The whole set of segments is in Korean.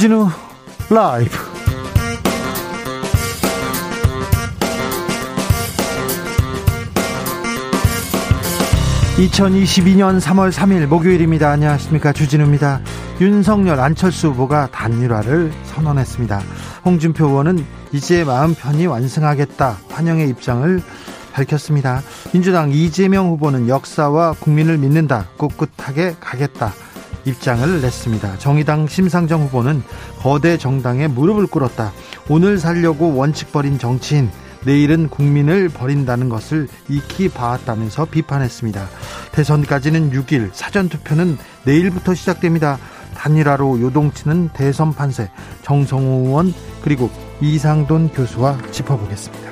주진우 라이브 (2022년 3월 3일) 목요일입니다 안녕하십니까 주진우입니다 윤석열 안철수 후보가 단일화를 선언했습니다 홍준표 의원은 이제 마음 편히 완성하겠다 환영의 입장을 밝혔습니다. 민주당 이재명 후보는 역사와 국민을 믿는다. 꿋꿋하게 가겠다. 입장을 냈습니다. 정의당 심상정 후보는 거대 정당에 무릎을 꿇었다. 오늘 살려고 원칙 버린 정치인, 내일은 국민을 버린다는 것을 익히 봐왔다면서 비판했습니다. 대선까지는 6일, 사전투표는 내일부터 시작됩니다. 단일화로 요동치는 대선 판세, 정성호 의원, 그리고 이상돈 교수와 짚어보겠습니다.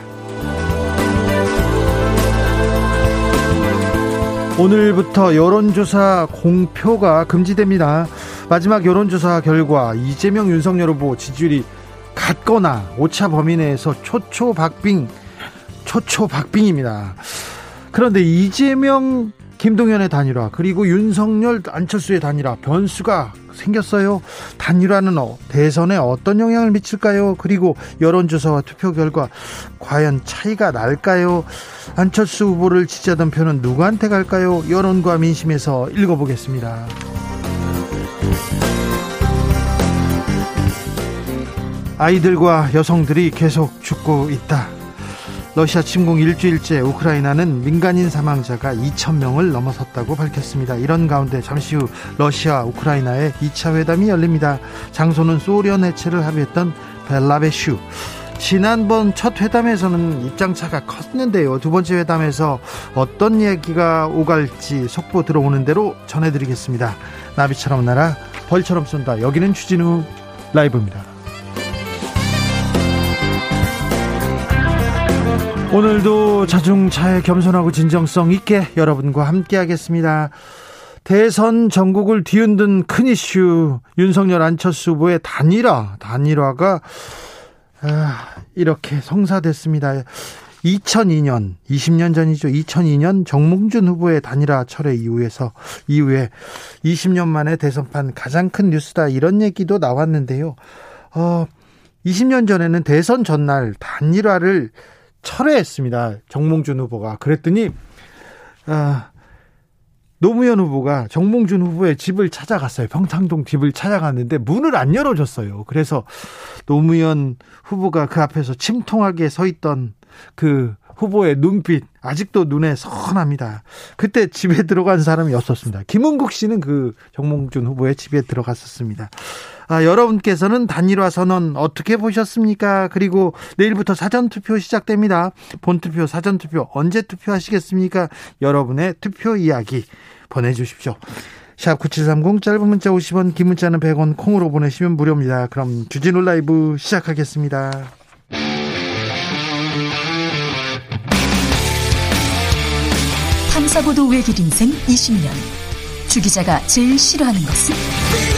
오늘부터 여론조사 공표가 금지됩니다. 마지막 여론조사 결과 이재명 윤석열 후보 지지율이 같거나 오차 범위 내에서 초초박빙 초초박빙입니다. 그런데 이재명 김동연의 단일화 그리고 윤석열 안철수의 단일화 변수가 생겼어요. 단일화는 어, 대선에 어떤 영향을 미칠까요? 그리고 여론조사와 투표 결과 과연 차이가 날까요? 안철수 후보를 지지하던 표는 누구한테 갈까요? 여론과 민심에서 읽어보겠습니다. 아이들과 여성들이 계속 죽고 있다. 러시아 침공 일주일째 우크라이나는 민간인 사망자가 2천 명을 넘어섰다고 밝혔습니다. 이런 가운데 잠시 후 러시아 우크라이나의 2차 회담이 열립니다. 장소는 소련 해체를 합의했던 벨라베슈. 지난번 첫 회담에서는 입장차가 컸는데요. 두 번째 회담에서 어떤 얘기가 오갈지 속보 들어오는 대로 전해드리겠습니다. 나비처럼 날아 벌처럼 쏜다. 여기는 추진우 라이브입니다. 오늘도 자중차에 겸손하고 진정성 있게 여러분과 함께하겠습니다. 대선 전국을 뒤흔든 큰 이슈 윤석열 안철수 후보의 단일화 단일화가 아, 이렇게 성사됐습니다. 2002년 20년 전이죠. 2002년 정몽준 후보의 단일화 철회 이후에서 이후에 20년 만에 대선판 가장 큰 뉴스다 이런 얘기도 나왔는데요. 어 20년 전에는 대선 전날 단일화를 철회했습니다. 정몽준 후보가. 그랬더니 아, 노무현 후보가 정몽준 후보의 집을 찾아갔어요. 평창동 집을 찾아갔는데 문을 안 열어줬어요. 그래서 노무현 후보가 그 앞에서 침통하게 서 있던 그 후보의 눈빛 아직도 눈에 선합니다. 그때 집에 들어간 사람이 없었습니다. 김은국 씨는 그 정몽준 후보의 집에 들어갔었습니다. 아, 여러분께서는 단일화 선언 어떻게 보셨습니까? 그리고 내일부터 사전투표 시작됩니다. 본투표, 사전투표 언제 투표하시겠습니까? 여러분의 투표 이야기 보내주십시오. 샵 9730 짧은 문자 50원 긴 문자는 100원 콩으로 보내시면 무료입니다. 그럼 주진우 라이브 시작하겠습니다. 탐사보도 외길 인생 20년 주 기자가 제일 싫어하는 것은?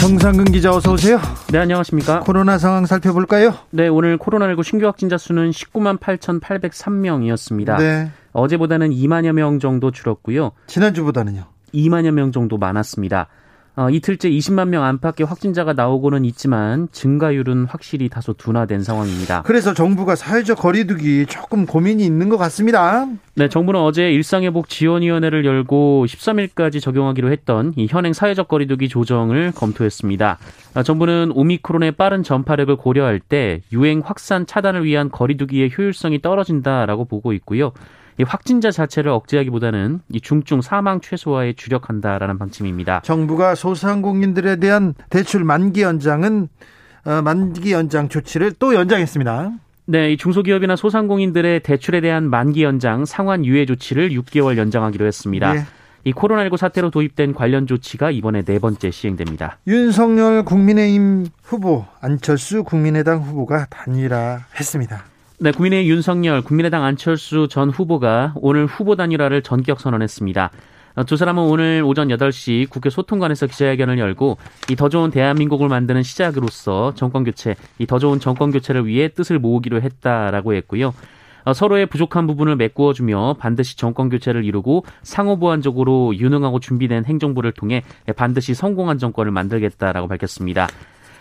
정상근 기자 어서 오세요. 네, 안녕하십니까? 코로나 상황 살펴볼까요? 네, 오늘 코로나19 신규 확진자 수는 19만 8,803명이었습니다. 네. 어제보다는 2만여 명 정도 줄었고요. 지난주보다는요? 2만여 명 정도 많았습니다. 어, 이틀째 20만 명 안팎의 확진자가 나오고는 있지만 증가율은 확실히 다소 둔화된 상황입니다. 그래서 정부가 사회적 거리두기 조금 고민이 있는 것 같습니다. 네, 정부는 어제 일상회복 지원위원회를 열고 13일까지 적용하기로 했던 이 현행 사회적 거리두기 조정을 검토했습니다. 어, 정부는 오미크론의 빠른 전파력을 고려할 때 유행 확산 차단을 위한 거리두기의 효율성이 떨어진다라고 보고 있고요. 이 확진자 자체를 억제하기보다는 이 중증 사망 최소화에 주력한다라는 방침입니다. 정부가 소상공인들에 대한 대출 만기 연장은 어, 만기 연장 조치를 또 연장했습니다. 네, 이 중소기업이나 소상공인들의 대출에 대한 만기 연장 상환 유예 조치를 6개월 연장하기로 했습니다. 네. 이 코로나19 사태로 도입된 관련 조치가 이번에 네 번째 시행됩니다. 윤석열 국민의힘 후보, 안철수 국민의당 후보가 단일화했습니다. 네, 국민의힘 윤석열, 국민의당 안철수 전 후보가 오늘 후보 단일화를 전격 선언했습니다. 두 사람은 오늘 오전 8시 국회 소통관에서 기자회견을 열고 이 더 좋은 대한민국을 만드는 시작으로서 정권 교체, 이 더 좋은 정권 교체를 위해 뜻을 모으기로 했다라고 했고요. 어, 서로의 부족한 부분을 메꾸어주며 반드시 정권 교체를 이루고 상호 보완적으로 유능하고 준비된 행정부를 통해 반드시 성공한 정권을 만들겠다라고 밝혔습니다.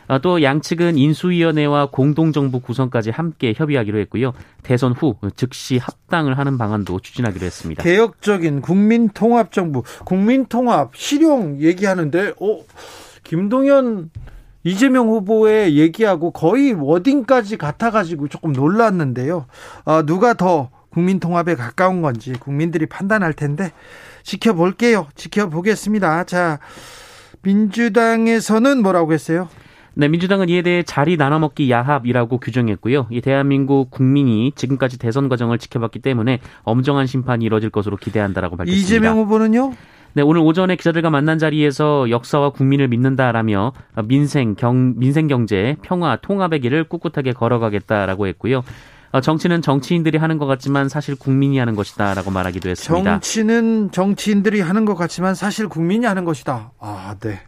어, 또 양측은 인수위원회와 공동정부 구성까지 함께 협의하기로 했고요. 대선 후 즉시 합당을 하는 방안도 추진하기로 했습니다. 개혁적인 국민통합정부, 국민통합 실용 얘기하는데, 어, 김동연 이재명 후보의 얘기하고 거의 워딩까지 같아가지고 조금 놀랐는데요. 어, 누가 더 국민통합에 가까운 건지 국민들이 판단할 텐데 지켜볼게요. 지켜보겠습니다. 자, 민주당에서는 뭐라고 했어요? 네, 민주당은 이에 대해 자리 나눠먹기 야합이라고 규정했고요. 이 대한민국 국민이 지금까지 대선 과정을 지켜봤기 때문에 엄정한 심판이 이뤄질 것으로 기대한다라고 밝혔습니다. 이재명 후보는요? 네, 오늘 오전에 기자들과 만난 자리에서 역사와 국민을 믿는다라며 민생, 경, 민생 경제, 평화, 통합의 길을 꿋꿋하게 걸어가겠다라고 했고요. 어, 정치는 정치인들이 하는 것 같지만 사실 국민이 하는 것이다라고 말하기도 했습니다. 정치는 정치인들이 하는 것 같지만 사실 국민이 하는 것이다. 아, 네.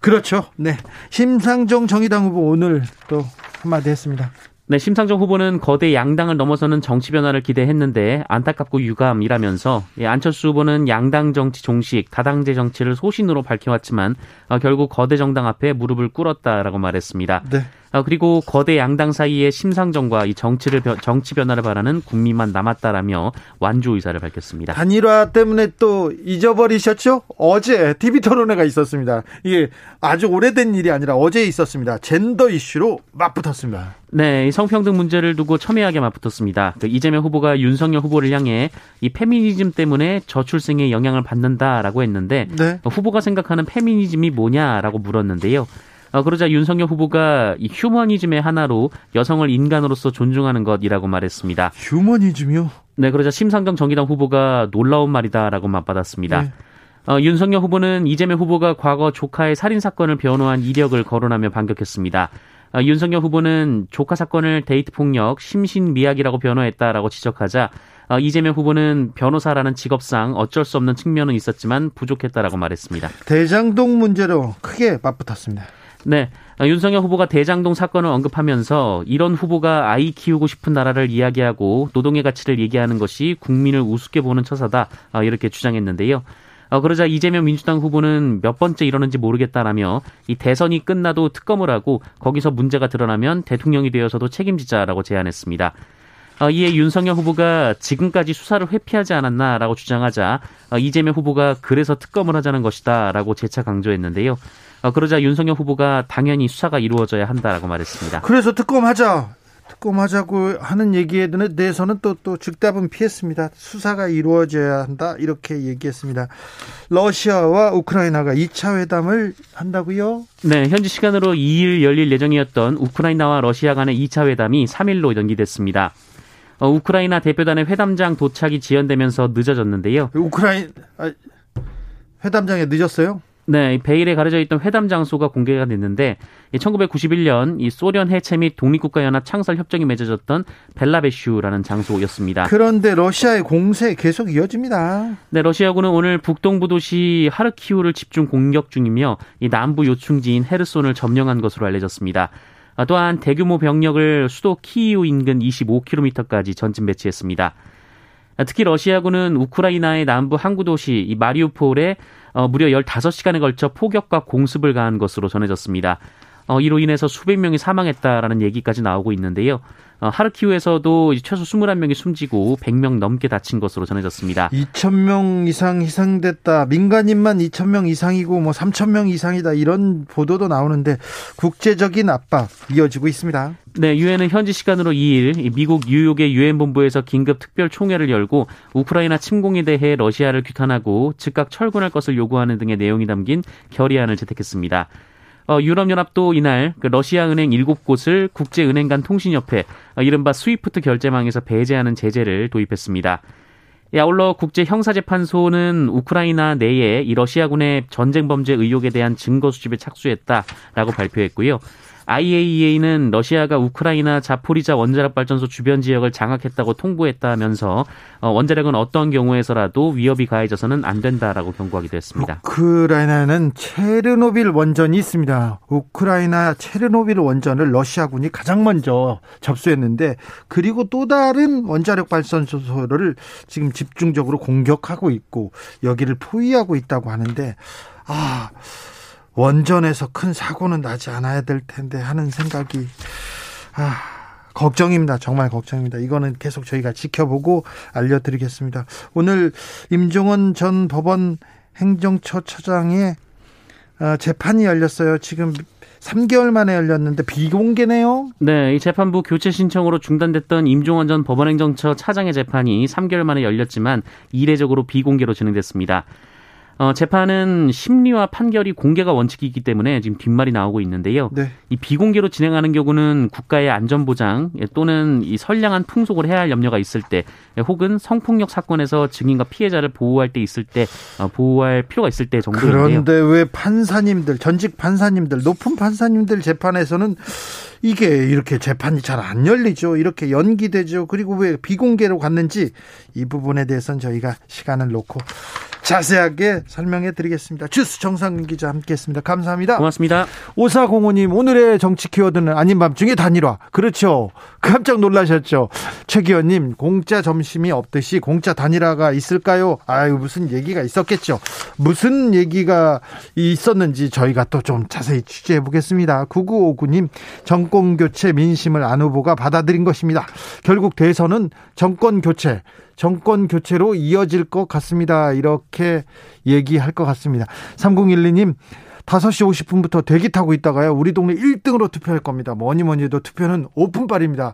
그렇죠. 네. 심상정 정의당 후보 오늘 또 한마디 했습니다. 네, 심상정 후보는 거대 양당을 넘어서는 정치 변화를 기대했는데 안타깝고 유감이라면서 예, 안철수 후보는 양당 정치 종식, 다당제 정치를 소신으로 밝혀왔지만 어, 결국 거대 정당 앞에 무릎을 꿇었다라고 말했습니다. 네. 어, 그리고 거대 양당 사이의 심상정과 이 정치를 정치 변화를 바라는 국민만 남았다라며 완주 의사를 밝혔습니다. 단일화 때문에 또 잊어버리셨죠? 어제 TV 토론회가 있었습니다. 이게 아주 오래된 일이 아니라 어제 있었습니다. 젠더 이슈로 맞붙었습니다. 네, 성평등 문제를 두고 첨예하게 맞붙었습니다. 그 이재명 후보가 윤석열 후보를 향해 이 페미니즘 때문에 저출생에 영향을 받는다라고 했는데 네. 후보가 생각하는 페미니즘이 뭐냐라고 물었는데요. 어, 그러자 윤석열 후보가 이 휴머니즘의 하나로 여성을 인간으로서 존중하는 것이라고 말했습니다. 휴머니즘이요? 네, 그러자 심상정 정의당 후보가 놀라운 말이다라고 맞받았습니다. 네. 어, 윤석열 후보는 이재명 후보가 과거 조카의 살인 사건을 변호한 이력을 거론하며 반격했습니다. 어, 윤석열 후보는 조카 사건을 데이트 폭력, 심신 미약이라고 변호했다라고 지적하자 어, 이재명 후보는 변호사라는 직업상 어쩔 수 없는 측면은 있었지만 부족했다라고 말했습니다. 대장동 문제로 크게 맞붙었습니다. 네. 어, 윤석열 후보가 대장동 사건을 언급하면서 이런 후보가 아이 키우고 싶은 나라를 이야기하고 노동의 가치를 얘기하는 것이 국민을 우습게 보는 처사다. 어, 이렇게 주장했는데요. 어, 그러자 이재명 민주당 후보는 몇 번째 이러는지 모르겠다라며 이 대선이 끝나도 특검을 하고 거기서 문제가 드러나면 대통령이 되어서도 책임지자라고 제안했습니다. 어, 이에 윤석열 후보가 지금까지 수사를 회피하지 않았나라고 주장하자 어, 이재명 후보가 그래서 특검을 하자는 것이다라고 재차 강조했는데요. 어, 그러자 윤석열 후보가 당연히 수사가 이루어져야 한다라고 말했습니다. 그래서 특검하자. 특검하자고 하는 얘기에 대해서는 또, 또 즉답은 피했습니다. 수사가 이루어져야 한다. 이렇게 얘기했습니다. 러시아와 우크라이나가 2차 회담을 한다고요? 네, 현지 시간으로 2일 열릴 예정이었던 우크라이나와 러시아 간의 2차 회담이 3일로 연기됐습니다. 어, 우크라이나 대표단의 회담장 도착이 지연되면서 늦어졌는데요. 우크라이나 아, 회담장에 늦었어요? 네, 베일에 가려져 있던 회담 장소가 공개가 됐는데 1991년 이 소련 해체 및 독립국가연합 창설 협정이 맺어졌던 벨라베슈라는 장소였습니다. 그런데 러시아의 공세 계속 이어집니다. 네, 러시아군은 오늘 북동부 도시 하르키우를 집중 공격 중이며 이 남부 요충지인 헤르손을 점령한 것으로 알려졌습니다. 아, 또한 대규모 병력을 수도 키이우 인근 25km까지 전진 배치했습니다. 아, 특히 러시아군은 우크라이나의 남부 항구 도시 이 마리우폴에 어, 무려 15시간에 걸쳐 폭격과 공습을 가한 것으로 전해졌습니다. 어, 이로 인해서 수백 명이 사망했다라는 얘기까지 나오고 있는데요. 어, 하르키우에서도 최소 21명이 숨지고 100명 넘게 다친 것으로 전해졌습니다. 2,000명 이상 희생됐다. 민간인만 2,000명 이상이고 뭐 3,000명 이상이다. 이런 보도도 나오는데 국제적인 압박 이어지고 있습니다. 네, 유엔은 현지 시간으로 2일 미국 뉴욕의 유엔 본부에서 긴급 특별 총회를 열고 우크라이나 침공에 대해 러시아를 규탄하고 즉각 철군할 것을 요구하는 등의 내용이 담긴 결의안을 채택했습니다. 어, 유럽연합도 이날 그 러시아 은행 7곳을 국제은행 간 통신협회, 어, 이른바 스위프트 결제망에서 배제하는 제재를 도입했습니다. 아울러 국제형사재판소는 우크라이나 내에 이 러시아군의 전쟁 범죄 의혹에 대한 증거 수집에 착수했다라고 발표했고요. IAEA는 러시아가 우크라이나 자포리자 원자력 발전소 주변 지역을 장악했다고 통보했다면서 어, 원자력은 어떤 경우에서라도 위협이 가해져서는 안 된다라고 경고하기도 했습니다. 우크라이나는 체르노빌 원전이 있습니다. 우크라이나 체르노빌 원전을 러시아군이 가장 먼저 접수했는데 그리고 또 다른 원자력 발전소를 지금 집중적으로 공격하고 있고 여기를 포위하고 있다고 하는데 아 원전에서 큰 사고는 나지 않아야 될 텐데 하는 생각이 아 걱정입니다. 정말 걱정입니다. 이거는 계속 저희가 지켜보고 알려드리겠습니다. 오늘 임종원 전 법원 행정처 처장의 어, 재판이 열렸어요. 지금 3개월 만에 열렸는데 비공개네요. 네, 이 재판부 교체 신청으로 중단됐던 임종원 전 법원행정처 차장의 재판이 3개월 만에 열렸지만 이례적으로 비공개로 진행됐습니다. 어, 재판은 심리와 판결이 공개가 원칙이기 때문에 지금 뒷말이 나오고 있는데요. 네. 이 비공개로 진행하는 경우는 국가의 안전보장 또는 이 선량한 풍속을 해야 할 염려가 있을 때 혹은 성폭력 사건에서 증인과 피해자를 보호할 때 있을 때 어, 보호할 필요가 있을 때 정도인데요. 그런데 왜 판사님들, 전직 판사님들, 높은 판사님들 재판에서는 이게 이렇게 재판이 잘 안 열리죠. 이렇게 연기되죠. 그리고 왜 비공개로 갔는지 이 부분에 대해서는 저희가 시간을 놓고 자세하게 설명해 드리겠습니다. 주스 정상근 기자 함께 했습니다. 감사합니다. 고맙습니다. 오사공호님, 오늘의 정치 키워드는 아닌 밤 중에 단일화. 그렇죠. 깜짝 놀라셨죠. 최 기원님, 공짜 점심이 없듯이 공짜 단일화가 있을까요? 아유, 무슨 얘기가 있었겠죠. 무슨 얘기가 있었는지 저희가 또 좀 자세히 취재해 보겠습니다. 9959님, 정권 교체 민심을 안 후보가 받아들인 것입니다. 결국 대선은 정권 교체, 정권 교체로 이어질 것 같습니다. 이렇게 얘기할 것 같습니다. 3012님, 5시 50분부터 대기 타고 있다가요. 우리 동네 1등으로 투표할 겁니다. 뭐니 뭐니 해도 투표는 오픈빨입니다.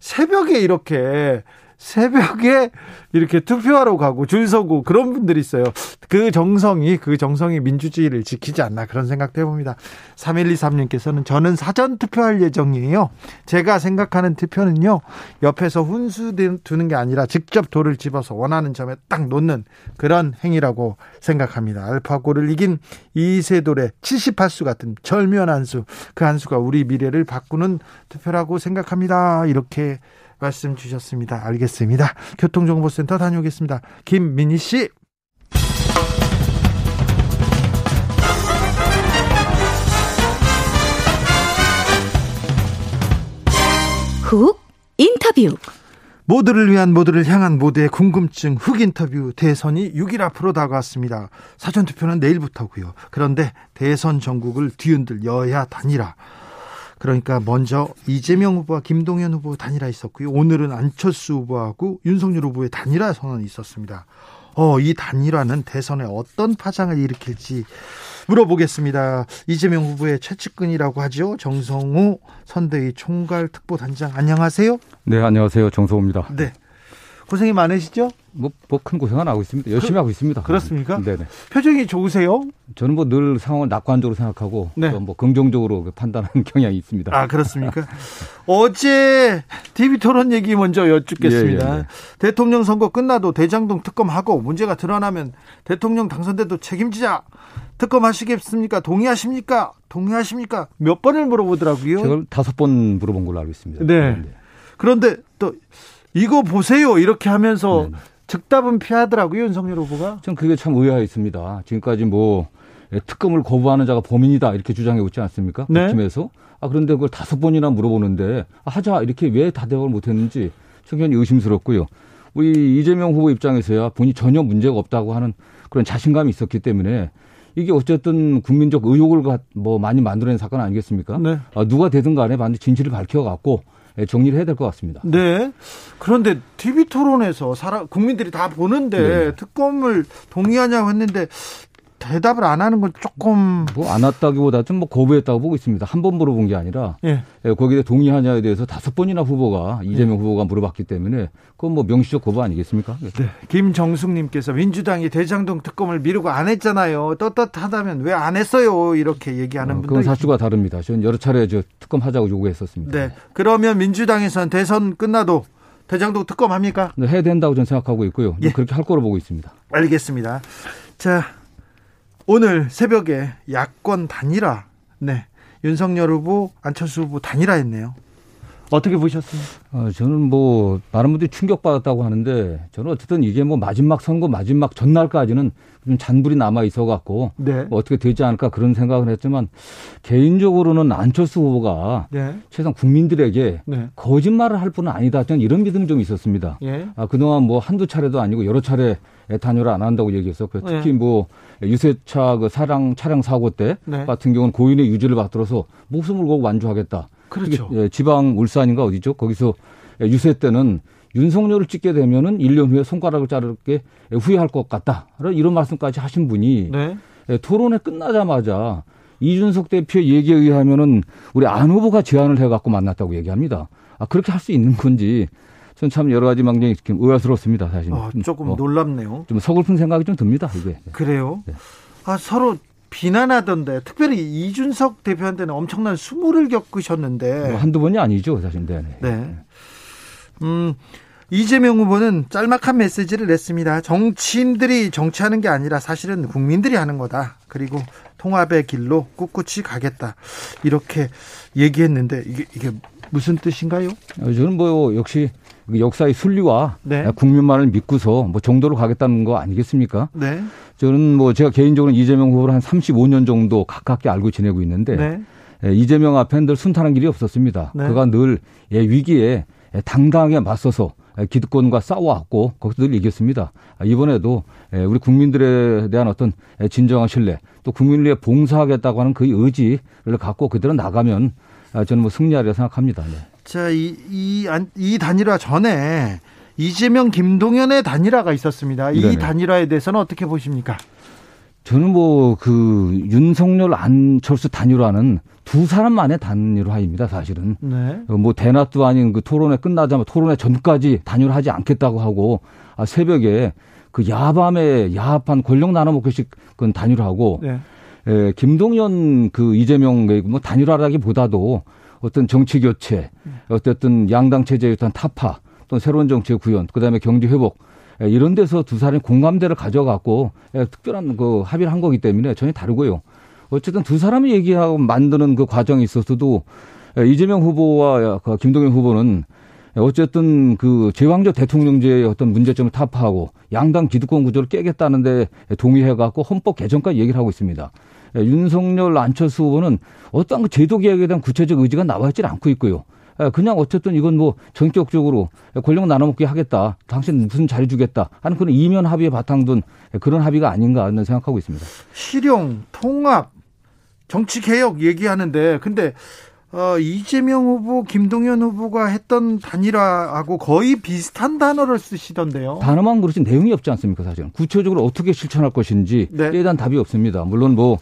새벽에 이렇게 새벽에 이렇게 투표하러 가고 줄 서고 그런 분들이 있어요. 그 정성이 그 정성이 민주주의를 지키지 않나 그런 생각도 해봅니다. 3123님께서는 저는 사전 투표할 예정이에요. 제가 생각하는 투표는요. 옆에서 훈수 두는 게 아니라 직접 돌을 집어서 원하는 점에 딱 놓는 그런 행위라고 생각합니다. 알파고를 이긴 이세돌의 78수 같은 절묘한 한 수. 그 한 수가 우리 미래를 바꾸는 투표라고 생각합니다. 이렇게 말씀 주셨습니다. 알겠습니다. 교통정보센터 다녀오겠습니다. 김민희 씨. 훅 인터뷰. 모두를 위한 모두를 향한 모두의 궁금증 흑 인터뷰 대선이 6일 앞으로 다가왔습니다. 사전투표는 내일부터고요. 그런데 대선 전국을 뒤흔들 여야 단일화 그러니까 먼저 이재명 후보와 김동연 후보 단일화 있었고요. 오늘은 안철수 후보하고 윤석열 후보의 단일화 선언이 있었습니다. 어, 이 단일화는 대선에 어떤 파장을 일으킬지 물어보겠습니다. 이재명 후보의 최측근이라고 하죠. 정성우 선대위 총괄 특보단장 안녕하세요. 네, 안녕하세요. 정성우입니다. 네. 고생이 많으시죠? 뭐, 뭐큰 고생은 하고 있습니다. 열심히 그, 하고 있습니다. 그렇습니까? 네네. 표정이 좋으세요? 저는 뭐 늘 상황을 낙관적으로 생각하고 네. 뭐 긍정적으로 그 판단하는 경향이 있습니다. 아 그렇습니까? 어제 TV 토론 얘기 먼저 여쭙겠습니다. 예, 예, 예. 대통령 선거 끝나도 대장동 특검하고 문제가 드러나면 대통령 당선돼도 책임지자. 특검하시겠습니까? 동의하십니까? 동의하십니까? 몇 번을 물어보더라고요. 제가 다섯 번 물어본 걸로 알고 있습니다. 네. 네. 그런데 또 이거 보세요 이렇게 하면서 네. 즉답은 피하더라고요 윤석열 후보가. 전 그게 참 의아해 있습니다. 지금까지 뭐 특검을 거부하는 자가 범인이다 이렇게 주장해 오지 않습니까? 네. 팀에서. 아 그런데 그걸 다섯 번이나 물어보는데 아, 하자 이렇게 왜 다 대응을 못했는지 굉장히 의심스럽고요. 우리 이재명 후보 입장에서야 본인이 전혀 문제가 없다고 하는 그런 자신감이 있었기 때문에 이게 어쨌든 국민적 의혹을 뭐 많이 만들어낸 사건 아니겠습니까? 네. 아, 누가 되든 간에 반드시 진실을 밝혀갖고 예, 정리를 해야 될 것 같습니다. 네. 그런데 TV 토론에서 사람 국민들이 다 보는데 네. 특검을 동의하냐고 했는데 대답을 안 하는 건 조금 뭐 안 왔다기보다 좀 뭐 거부했다고 보고 있습니다. 한 번 물어본 게 아니라 예. 예, 거기에 동의하냐에 대해서 다섯 번이나 후보가 이재명 예. 후보가 물어봤기 때문에 그건 뭐 명시적 거부 아니겠습니까? 네. 김정숙님께서 민주당이 대장동 특검을 미루고 안 했잖아요. 떳떳하다면 왜 안 했어요? 이렇게 얘기하는 어, 분들. 그건 사주가 다릅니다. 저는 여러 차례 저 특검 하자고 요구했었습니다. 네. 그러면 민주당에서는 대선 끝나도 대장동 특검 합니까? 네, 해야 된다고 저는 생각하고 있고요. 예. 그렇게 할 거로 보고 있습니다. 알겠습니다. 자, 오늘 새벽에 야권 단일화, 네. 윤석열 후보, 안철수 후보 단일화 했네요. 어떻게 보셨어요? 어, 저는 뭐 많은 분들이 충격받았다고 하는데 저는 어쨌든 이게 뭐 마지막 선거 마지막 전날까지는 좀 잔불이 남아 있어 갖고 네. 뭐 어떻게 되지 않을까 그런 생각을 했지만 개인적으로는 안철수 후보가 네. 최소한 국민들에게 네. 거짓말을 할 분은 아니다. 저는 이런 믿음이 좀 있었습니다. 예. 아, 그동안 뭐 한두 차례도 아니고 여러 차례 단열을 안 한다고 얘기했었고요. 예. 특히 뭐 유세차 그 사랑 차량 사고 때 네. 같은 경우는 고인의 유지를 받들어서 목숨을 걸고 완주하겠다. 그렇죠. 예, 지방 울산인가 어디죠? 거기서 유세 때는 윤석열을 찍게 되면은 1년 후에 손가락을 자르게 후회할 것 같다. 이런 말씀까지 하신 분이 네. 예, 토론회 끝나자마자 이준석 대표 얘기에 의하면은 우리 안 후보가 제안을 해갖고 만났다고 얘기합니다. 아, 그렇게 할 수 있는 건지 전 참 여러 가지 망정이 의아스럽습니다, 사실. 어, 조금 어, 놀랍네요. 좀 서글픈 생각이 좀 듭니다, 이게. 그래요? 네. 아, 서로 비난하던데 특별히 이준석 대표한테는 엄청난 수모를 겪으셨는데 뭐 한두 번이 아니죠 사실 네. 네. 음 이재명 후보는 짤막한 메시지를 냈습니다. 정치인들이 정치하는 게 아니라 사실은 국민들이 하는 거다. 그리고 통합의 길로 꿋꿋이 가겠다. 이렇게 얘기했는데 이게 이게 무슨 뜻인가요? 어, 저는 뭐 역시 그 역사의 순리와 네. 국민만을 믿고서 뭐 정도로 가겠다는 거 아니겠습니까? 네. 저는 뭐 제가 개인적으로 이재명 후보를 한 35년 정도 가깝게 알고 지내고 있는데 네. 예, 이재명 앞에는 늘 순탄한 길이 없었습니다. 네. 그가 늘 예, 위기에 당당하게 맞서서 기득권과 싸워왔고 거기서 늘 이겼습니다. 아, 이번에도 예, 우리 국민들에 대한 어떤 진정한 신뢰 또 국민을 위해 봉사하겠다고 하는 그 의지를 갖고 그대로 나가면 아, 저는 뭐 승리하리라 생각합니다. 네. 자, 이, 이, 이 단일화 전에 이재명, 김동연의 단일화가 있었습니다. 이 네네. 단일화에 대해서는 어떻게 보십니까? 저는 뭐 그 윤석열 안철수 단일화는 두 사람만의 단일화입니다, 사실은. 네. 뭐 대낮도 아닌 그 토론회 끝나자마자 토론회 전까지 단일화하지 않겠다고 하고 아, 새벽에 그 야밤에 야합한 권력 나눠먹기식 그 단일화하고 네. 에, 김동연 그 이재명 뭐 단일화라기보다도 어떤 정치 교체, 어쨌든 양당 체제의 어떤 타파, 또 새로운 정치의 구현, 그다음에 경제 회복 예, 이런 데서 두 사람이 공감대를 가져갖고 예, 특별한 그 합의를 한 거기 때문에 전혀 다르고요. 어쨌든 두 사람이 얘기하고 만드는 그 과정에 있어서도 예, 이재명 후보와 그 김동연 후보는 어쨌든 그 제왕적 대통령제의 어떤 문제점을 타파하고 양당 기득권 구조를 깨겠다는데 동의해갖고 헌법 개정까지 얘기를 하고 있습니다. 예, 윤석열 안철수 후보는 어떤 그 제도 개혁에 대한 구체적 의지가 나와 있지 않고 있고요. 예, 그냥 어쨌든 이건 뭐 전격적으로 권력 나눠먹기 하겠다. 당신 무슨 자리 주겠다. 하는 그런 이면 합의에 바탕 둔 그런 합의가 아닌가 하는 생각하고 있습니다. 실용, 통합, 정치 개혁 얘기하는데 근데 어, 이재명 후보, 김동연 후보가 했던 단일화하고 거의 비슷한 단어를 쓰시던데요. 단어만 그렇지 내용이 없지 않습니까, 사실은. 구체적으로 어떻게 실천할 것인지 네. 에 대한 답이 없습니다. 물론 뭐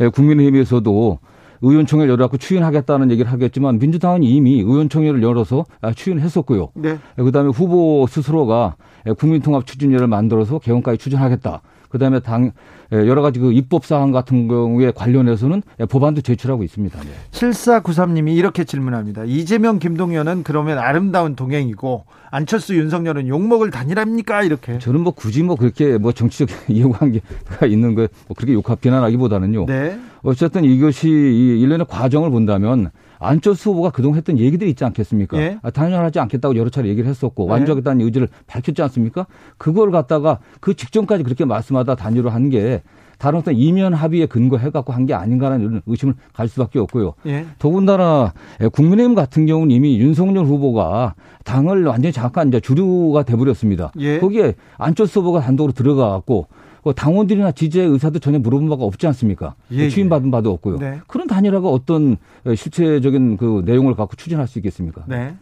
예, 국민의힘에서도 의원총회를 열어갖고 추인하겠다는 얘기를 하겠지만 민주당은 이미 의원총회를 열어서 아, 추인했었고요. 네. 예, 그다음에 후보 스스로가 예, 국민통합 추진위를 만들어서 개헌까지 추진하겠다. 그다음에 당 예, 여러 가지 그 입법 사항 같은 경우에 관련해서는 법안도 제출하고 있습니다. 네. 7493님이 이렇게 질문합니다. 이재명 김동연은 그러면 아름다운 동행이고 안철수 윤석열은 욕먹을 단일합니까? 이렇게. 저는 뭐 굳이 뭐 그렇게 뭐 정치적 이해관계가 있는 거뭐 그렇게 욕하 비난하기보다는요. 네. 어쨌든 이것이 이 일련의 과정을 본다면 안철수 후보가 그동안 했던 얘기들이 있지 않겠습니까? 예? 아, 단일화하지 않겠다고 여러 차례 얘기를 했었고 네. 완주하겠다는 의지를 밝혔지 않습니까? 그걸 갖다가 그 직전까지 그렇게 말씀하다 단일화 한 게 다른 어떤 이면 합의에 근거해 갖고 한 게 아닌가라는 이런 의심을 갈 수밖에 없고요. 예. 더군다나 국민의힘 같은 경우는 이미 윤석열 후보가 당을 완전히 장악한 이제 주류가 돼버렸습니다. 예. 거기에 안철수 후보가 단독으로 들어가 갖고 그 당원들이나 지지의 의사도 전혀 물어본 바가 없지 않습니까? 예, 취임받은 예. 바도 없고요. 네. 그런 단일화가 어떤 실체적인 그 내용을 갖고 추진할 수 있겠습니까? 네.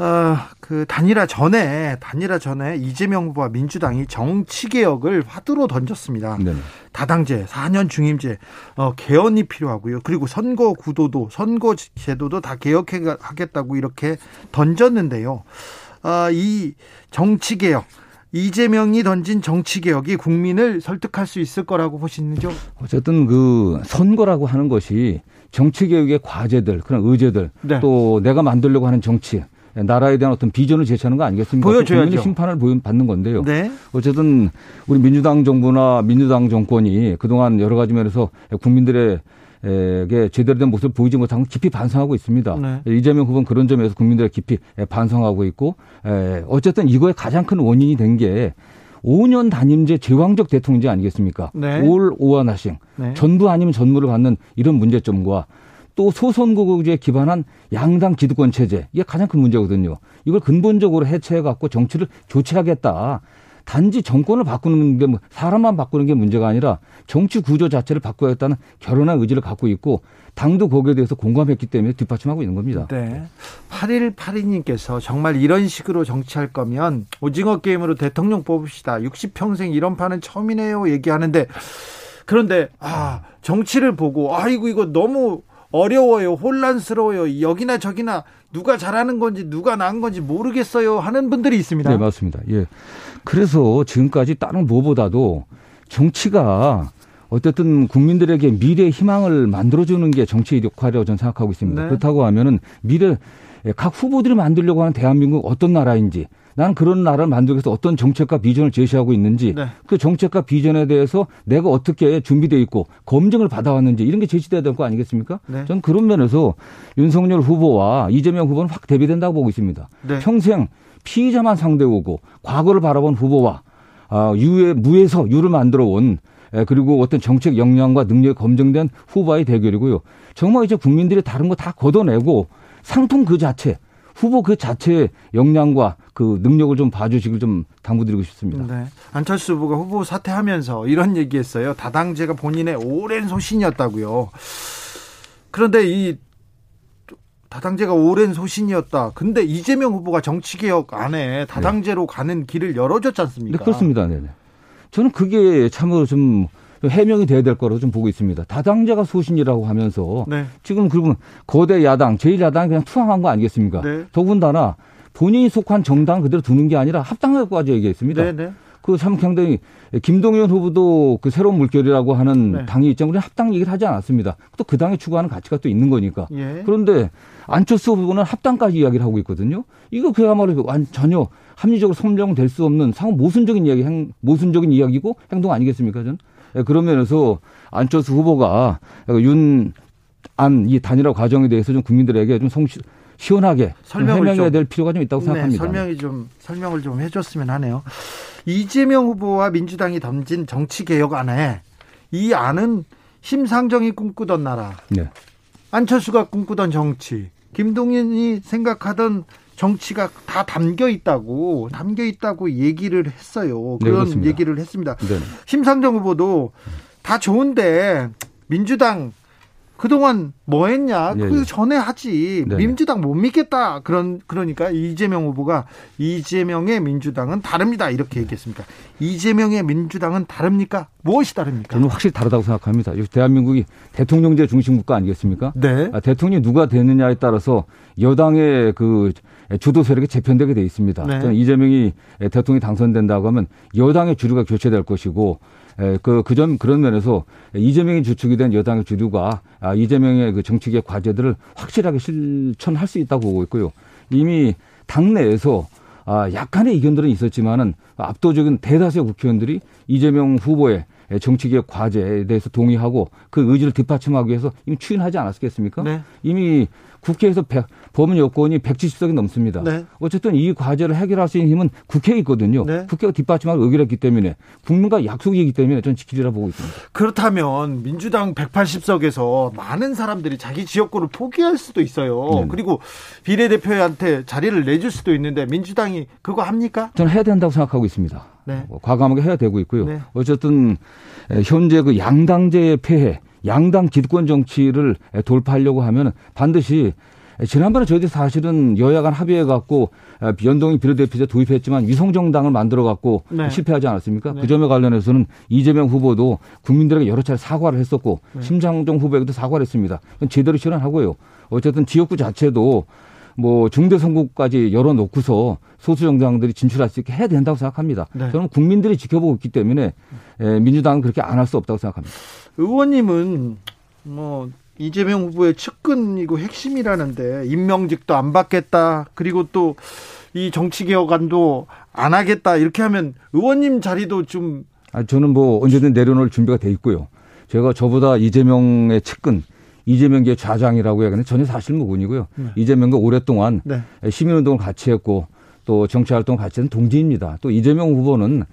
어, 그 단일화 전에 단일화 전에 이재명 후보와 민주당이 정치 개혁을 화두로 던졌습니다. 네 다당제, 4년 중임제, 어, 개헌이 필요하고요. 그리고 선거 구도도 선거 제도도 다 개혁하겠다고 이렇게 던졌는데요. 어, 이 정치 개혁 이재명이 던진 정치 개혁이 국민을 설득할 수 있을 거라고 보시는죠? 어쨌든 그 선거라고 하는 것이 정치 개혁의 과제들, 그런 의제들, 네. 또 내가 만들려고 하는 정치 나라에 대한 어떤 비전을 제시하는 거 아니겠습니까? 보여줘야죠. 국민의 심판을 받는 건데요. 네. 어쨌든 우리 민주당 정부나 민주당 정권이 그동안 여러 가지 면에서 국민들의 에게 제대로 된 모습을 보이지 못한 건 깊이 반성하고 있습니다. 네. 이재명 후보는 그런 점에서 국민들의 깊이 반성하고 있고 에, 어쨌든 이거의 가장 큰 원인이 된 게 5년 단임제 제왕적 대통령제 아니겠습니까? 네. 올 오한하싱 네. 전부 아니면 전무를 받는 이런 문제점과 또 소선거구제에 기반한 양당 기득권 체제 이게 가장 큰 문제거든요. 이걸 근본적으로 해체해 갖고 정치를 교체하겠다. 단지 정권을 바꾸는 게뭐 사람만 바꾸는 게 문제가 아니라 정치 구조 자체를 바꿔야겠다는 결연한 의지를 갖고 있고 당도 거기에 대해서 공감했기 때문에 뒷받침하고 있는 겁니다. 네. 8182님께서 정말 이런 식으로 정치할 거면 오징어 게임으로 대통령 뽑읍시다. 60평생 이런 판은 처음이네요. 얘기하는데 그런데 아, 정치를 보고 아이고 이거 너무 어려워요. 혼란스러워요. 여기나 저기나 누가 잘하는 건지 누가 나은 건지 모르겠어요 하는 분들이 있습니다. 네, 맞습니다. 예. 그래서 지금까지 다른 무엇보다도 정치가 어쨌든 국민들에게 미래 희망을 만들어주는 게 정치의 역할이라고 저는 생각하고 있습니다. 네. 그렇다고 하면은 미래 각 후보들이 만들려고 하는 대한민국 어떤 나라인지 나는 그런 나라를 만들기 위해서 어떤 정책과 비전을 제시하고 있는지 네. 그 정책과 비전에 대해서 내가 어떻게 준비돼 있고 검증을 받아왔는지 이런 게 제시돼야 될 거 아니겠습니까? 네. 저는 그런 면에서 윤석열 후보와 이재명 후보는 확 대비된다고 보고 있습니다. 네. 평생 피의자만 상대오고 과거를 바라본 후보와 아, 유의 무에서 유를 만들어 온 에, 그리고 어떤 정책 역량과 능력이 검증된 후보와의 대결이고요. 정말 이제 국민들이 다른 거 다 걷어내고 상품 그 자체 후보 그 자체의 역량과 그 능력을 좀 봐주시길 좀 당부드리고 싶습니다. 네. 안철수 후보가 후보 사퇴하면서 이런 얘기했어요. 다당제가 본인의 오랜 소신이었다고요. 그런데 이 다당제가 오랜 소신이었다. 근데 이재명 후보가 정치개혁 안에 다당제로 가는 길을 열어줬지 않습니까? 네, 그렇습니다. 네네. 저는 그게 참으로 좀 해명이 돼야 될 거라고 좀 보고 있습니다. 다당제가 소신이라고 하면서 네. 지금 그러면 거대 야당, 제1야당이 그냥 투항한 거 아니겠습니까? 네. 더군다나 본인이 속한 정당 그대로 두는 게 아니라 합당하고까지 얘기했습니다. 네, 네. 그참 상당히 김동연 후보도 그 새로운 물결이라고 하는 네. 당이 있죠. 우리 합당 얘기를 하지 않았습니다. 또 그 당이 추구하는 가치가 또 있는 거니까. 예. 그런데 안철수 후보는 합당까지 이야기를 하고 있거든요. 이거 그야말로 완- 전혀 합리적으로 설명될 수 없는 상호 모순적인 이야기, 행, 모순적인 이야기고 행동 아니겠습니까? 저는 예, 그런 면에서 안철수 후보가 윤, 안 이 단일화 과정에 대해서 좀 국민들에게 좀 성, 시원하게 좀 설명을 해명해야 좀- 될 필요가 좀 있다고 네, 생각합니다. 설명이 좀 설명을 좀 해줬으면 하네요. 이재명 후보와 민주당이 던진 정치 개혁 안에 이 안은 심상정이 꿈꾸던 나라, 네. 안철수가 꿈꾸던 정치, 김동연이 생각하던 정치가 다 담겨 있다고 담겨 있다고 얘기를 했어요. 네, 그런 그렇습니다. 얘기를 했습니다. 네. 심상정 후보도 다 좋은데 민주당 그동안 뭐 했냐? 예, 그 예. 전에 하지. 네네. 민주당 못 믿겠다. 그런 그러니까 이재명 후보가 이재명의 민주당은 다릅니다. 이렇게 얘기했습니다. 이재명의 민주당은 다릅니까? 무엇이 다릅니까? 저는 확실히 다르다고 생각합니다. 이 대한민국이 대통령제 중심 국가 아니겠습니까? 네. 아, 대통령이 누가 되느냐에 따라서 여당의 그 주도 세력이 재편되게 돼 있습니다. 네. 저는 이재명이 대통령이 당선된다고 하면 여당의 주류가 교체될 것이고 그, 그 점, 그런 면에서 이재명이 주축이 된 여당의 주류가 아, 이재명의 그 정치개혁 과제들을 확실하게 실천할 수 있다고 보고 있고요. 이미 당내에서 아, 약간의 이견들은 있었지만은 압도적인 대다수의 국회의원들이 이재명 후보의 정치개혁 과제에 대해서 동의하고 그 의지를 뒷받침하기 위해서 이미 추인하지 않았겠습니까? 네. 이미 국회에서 백- 법원 여건이 170석이 넘습니다. 네. 어쨌든 이 과제를 해결할 수 있는 힘은 국회에 있거든요. 네. 국회가 뒷받침하고 의결했기 때문에 국민과 약속이기 때문에 저는 지키리라 보고 있습니다. 그렇다면 민주당 180석에서 많은 사람들이 자기 지역구를 포기할 수도 있어요. 네네. 그리고 비례대표한테 자리를 내줄 수도 있는데 민주당이 그거 합니까? 저는 해야 된다고 생각하고 있습니다. 네. 뭐 과감하게 해야 되고 있고요. 네. 어쨌든 에, 현재 그 양당제의 폐해, 양당 기득권 정치를 에, 돌파하려고 하면 반드시 에, 지난번에 저희들이 사실은 여야 간 합의해 갖고 에, 연동이 비례대표제 도입했지만 위성정당을 만들어 갖고 네. 실패하지 않았습니까? 네. 그 점에 관련해서는 이재명 후보도 국민들에게 여러 차례 사과를 했었고 네. 심상정 후보에게도 사과를 했습니다. 제대로 실현하고요. 어쨌든 지역구 자체도 뭐 중대 선거까지 열어놓고서 소수 정당들이 진출할 수 있게 해야 된다고 생각합니다. 네. 저는 국민들이 지켜보고 있기 때문에 에, 민주당은 그렇게 안 할 수 없다고 생각합니다. 의원님은 뭐 이재명 후보의 측근이고 핵심이라는데 임명직도 안 받겠다. 그리고 또 이 정치개혁안도 안 하겠다. 이렇게 하면 의원님 자리도 좀 아, 저는 뭐 언제든 내려놓을 준비가 돼 있고요. 제가 저보다 이재명의 측근, 이재명계 좌장이라고 해야 하는 전혀 사실 무근이고요. 네. 이재명과 오랫동안 네. 시민운동을 같이 했고 또 정치활동 같이 한 동지입니다. 또 이재명 후보는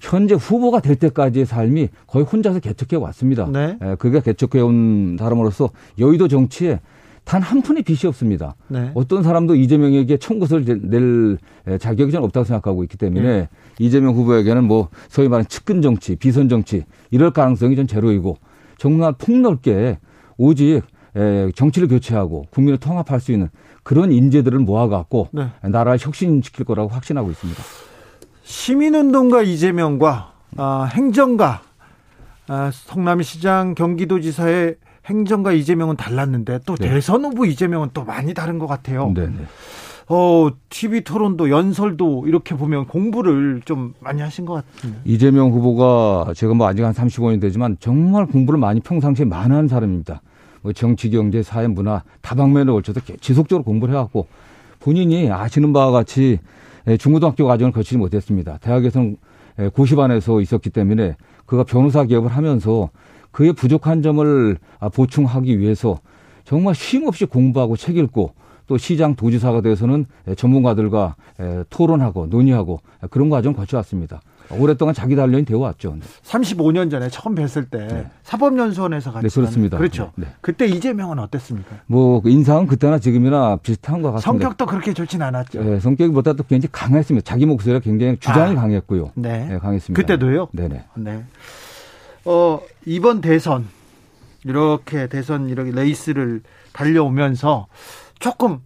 현재 후보가 될 때까지의 삶이 거의 혼자서 개척해 왔습니다. 네. 그게 개척해 온 사람으로서 여의도 정치에 단 한 푼의 빚이 없습니다. 네. 어떤 사람도 이재명에게 청구서를 낼 자격이 전 없다고 생각하고 있기 때문에 네. 이재명 후보에게는 뭐 소위 말하는 측근 정치, 비선 정치 이럴 가능성이 전 제로이고 정말 폭넓게 오직 정치를 교체하고 국민을 통합할 수 있는 그런 인재들을 모아갖고 네. 나라를 혁신시킬 거라고 확신하고 있습니다. 시민운동가 이재명과 아, 행정가 아, 성남시장 경기도지사의 행정가 이재명은 달랐는데 또 네. 대선 후보 이재명은 또 많이 다른 것 같아요. 네, 네. 어, TV 토론도 연설도 이렇게 보면 공부를 좀 많이 하신 것 같은데. 이재명 후보가 제가 뭐 아직 한 35년 되지만 정말 공부를 많이 평상시에 많이 하는 사람입니다. 뭐 정치, 경제, 사회, 문화 다방면에 걸쳐서 지속적으로 공부를 해왔고 본인이 아시는 바와 같이 예, 중고등학교 과정을 거치지 못했습니다. 대학에서는 예, 고시반에서 있었기 때문에 그가 변호사 기업을 하면서 그의 부족한 점을 아, 보충하기 위해서 정말 쉼없이 공부하고 책 읽고 또 시장 도지사가 돼서는 예, 전문가들과 토론하고 논의하고 그런 과정 을 거쳐왔습니다. 오랫동안 자기 단련이 되어 왔죠. 35년 전에 처음 뵀을 때 네. 사법연수원에서 같이 네, 그렇습니다. 그렇죠. 네. 그때 이재명은 어땠습니까? 뭐그 인상은 그때나 지금이나 비슷한 것 같습니다. 성격도 그렇게 좋진 않았죠. 네, 성격보다 도 굉장히 강했습니다. 자기 목소리가 굉장히 주장이 아, 강했고요. 네. 네, 강했습니다. 그때도요? 네네. 네. 어, 이번 대선 이렇게 대선 이렇게 레이스를 달려오면서 조금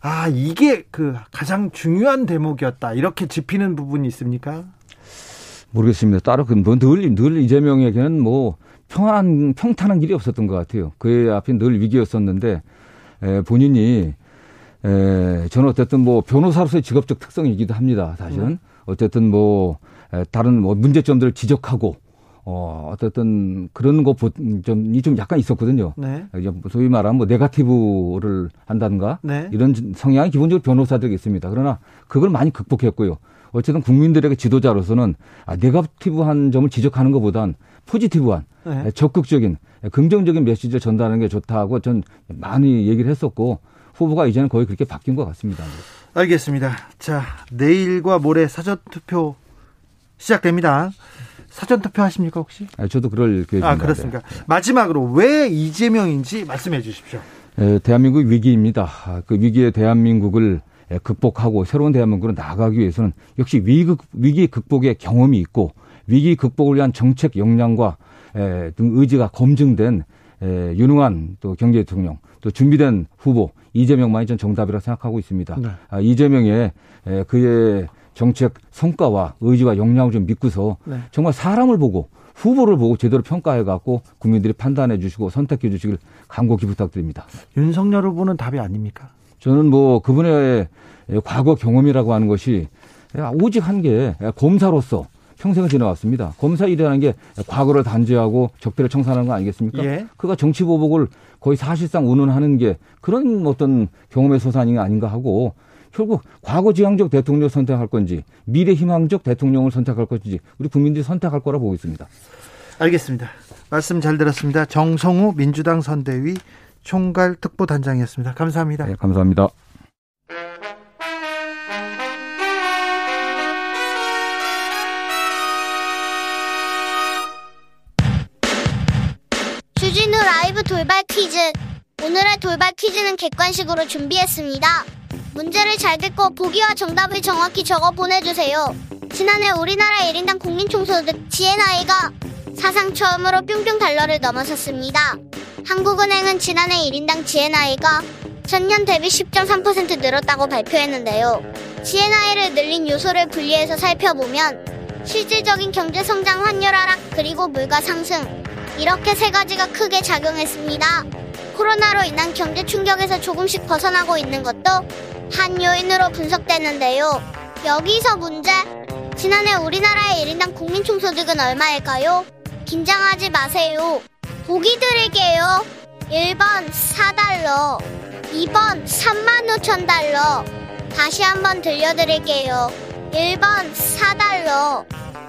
아 이게 그 가장 중요한 대목이었다 이렇게 짚히는 부분이 있습니까? 모르겠습니다. 따로 그늘 늘 이재명에게는 뭐 평안 평탄한 길이 없었던 것 같아요. 그의 앞에 늘 위기였었는데 에, 본인이 에, 저는 어쨌든 뭐 변호사로서의 직업적 특성이기도 합니다. 사실은 음. 어쨌든 뭐 에, 다른 뭐 문제점들을 지적하고 어, 어쨌든 그런 거점이 좀 약간 있었거든요. 네. 소위 말하면 뭐 네가티브를 한다든가 네. 이런 성향이 기본적으로 변호사들에게 있습니다. 그러나 그걸 많이 극복했고요. 어쨌든 국민들에게 지도자로서는 아, 네가티브한 점을 지적하는 것보단 포지티브한 네. 적극적인 긍정적인 메시지를 전달하는 게 좋다고 전 많이 얘기를 했었고 후보가 이제는 거의 그렇게 바뀐 것 같습니다. 알겠습니다. 자, 내일과 모레 사전 투표 시작됩니다. 사전 투표 하십니까 혹시? 아, 저도 그럴 계획입니다. 아, 그렇습니까? 네. 마지막으로 왜 이재명인지 말씀해 주십시오. 에, 대한민국 위기입니다. 아, 그 위기의 대한민국을 극복하고 새로운 대한민국으로 나아가기 위해서는 역시 위기, 위기 극복의 경험이 있고 위기 극복을 위한 정책 역량과 에, 등 의지가 검증된 에, 유능한 또 경제 대통령 또 준비된 후보 이재명만이 전 정답이라 생각하고 있습니다. 네. 아, 이재명의 에, 그의 정책 성과와 의지와 역량을 좀 믿고서 네. 정말 사람을 보고 후보를 보고 제대로 평가해 갖고 국민들이 판단해 주시고 선택해 주시길 간곡히 부탁드립니다. 윤석열 후보는 답이 아닙니까? 저는 뭐 그분의 과거 경험이라고 하는 것이 오직 한 게 검사로서 평생을 지나왔습니다. 검사 일이라는 게 과거를 단죄하고 적대를 청산하는 거 아니겠습니까? 예. 그가 정치 보복을 거의 사실상 운운하는 게 그런 어떤 경험의 소산이 아닌가 하고 결국 과거 지향적 대통령을 선택할 건지 미래 희망적 대통령을 선택할 건지 우리 국민들이 선택할 거라 보고 있습니다. 알겠습니다. 말씀 잘 들었습니다. 정성우 민주당 선대위 총괄 특보단장이었습니다. 감사합니다. 네, 감사합니다. 주진우 라이브 돌발 퀴즈. 오늘의 돌발 퀴즈는 객관식으로 준비했습니다. 문제를 잘 듣고 보기와 정답을 정확히 적어 보내주세요. 지난해 우리나라 1인당 국민총소득 GNI가 사상 처음으로 뿅뿅 달러를 넘어섰습니다. 한국은행은 지난해 1인당 GNI가 전년 대비 10.3% 늘었다고 발표했는데요. GNI를 늘린 요소를 분리해서 살펴보면 실질적인 경제 성장 환율 하락 그리고 물가 상승 이렇게 세 가지가 크게 작용했습니다. 코로나로 인한 경제 충격에서 조금씩 벗어나고 있는 것도 한 요인으로 분석되는데요. 여기서 문제. 지난해 우리나라의 1인당 국민 총소득은 얼마일까요? 긴장하지 마세요. 보기 드릴게요. 1번 4달러, 2번 3만 5천 달러. 다시 한번 들려드릴게요. 1번 4달러,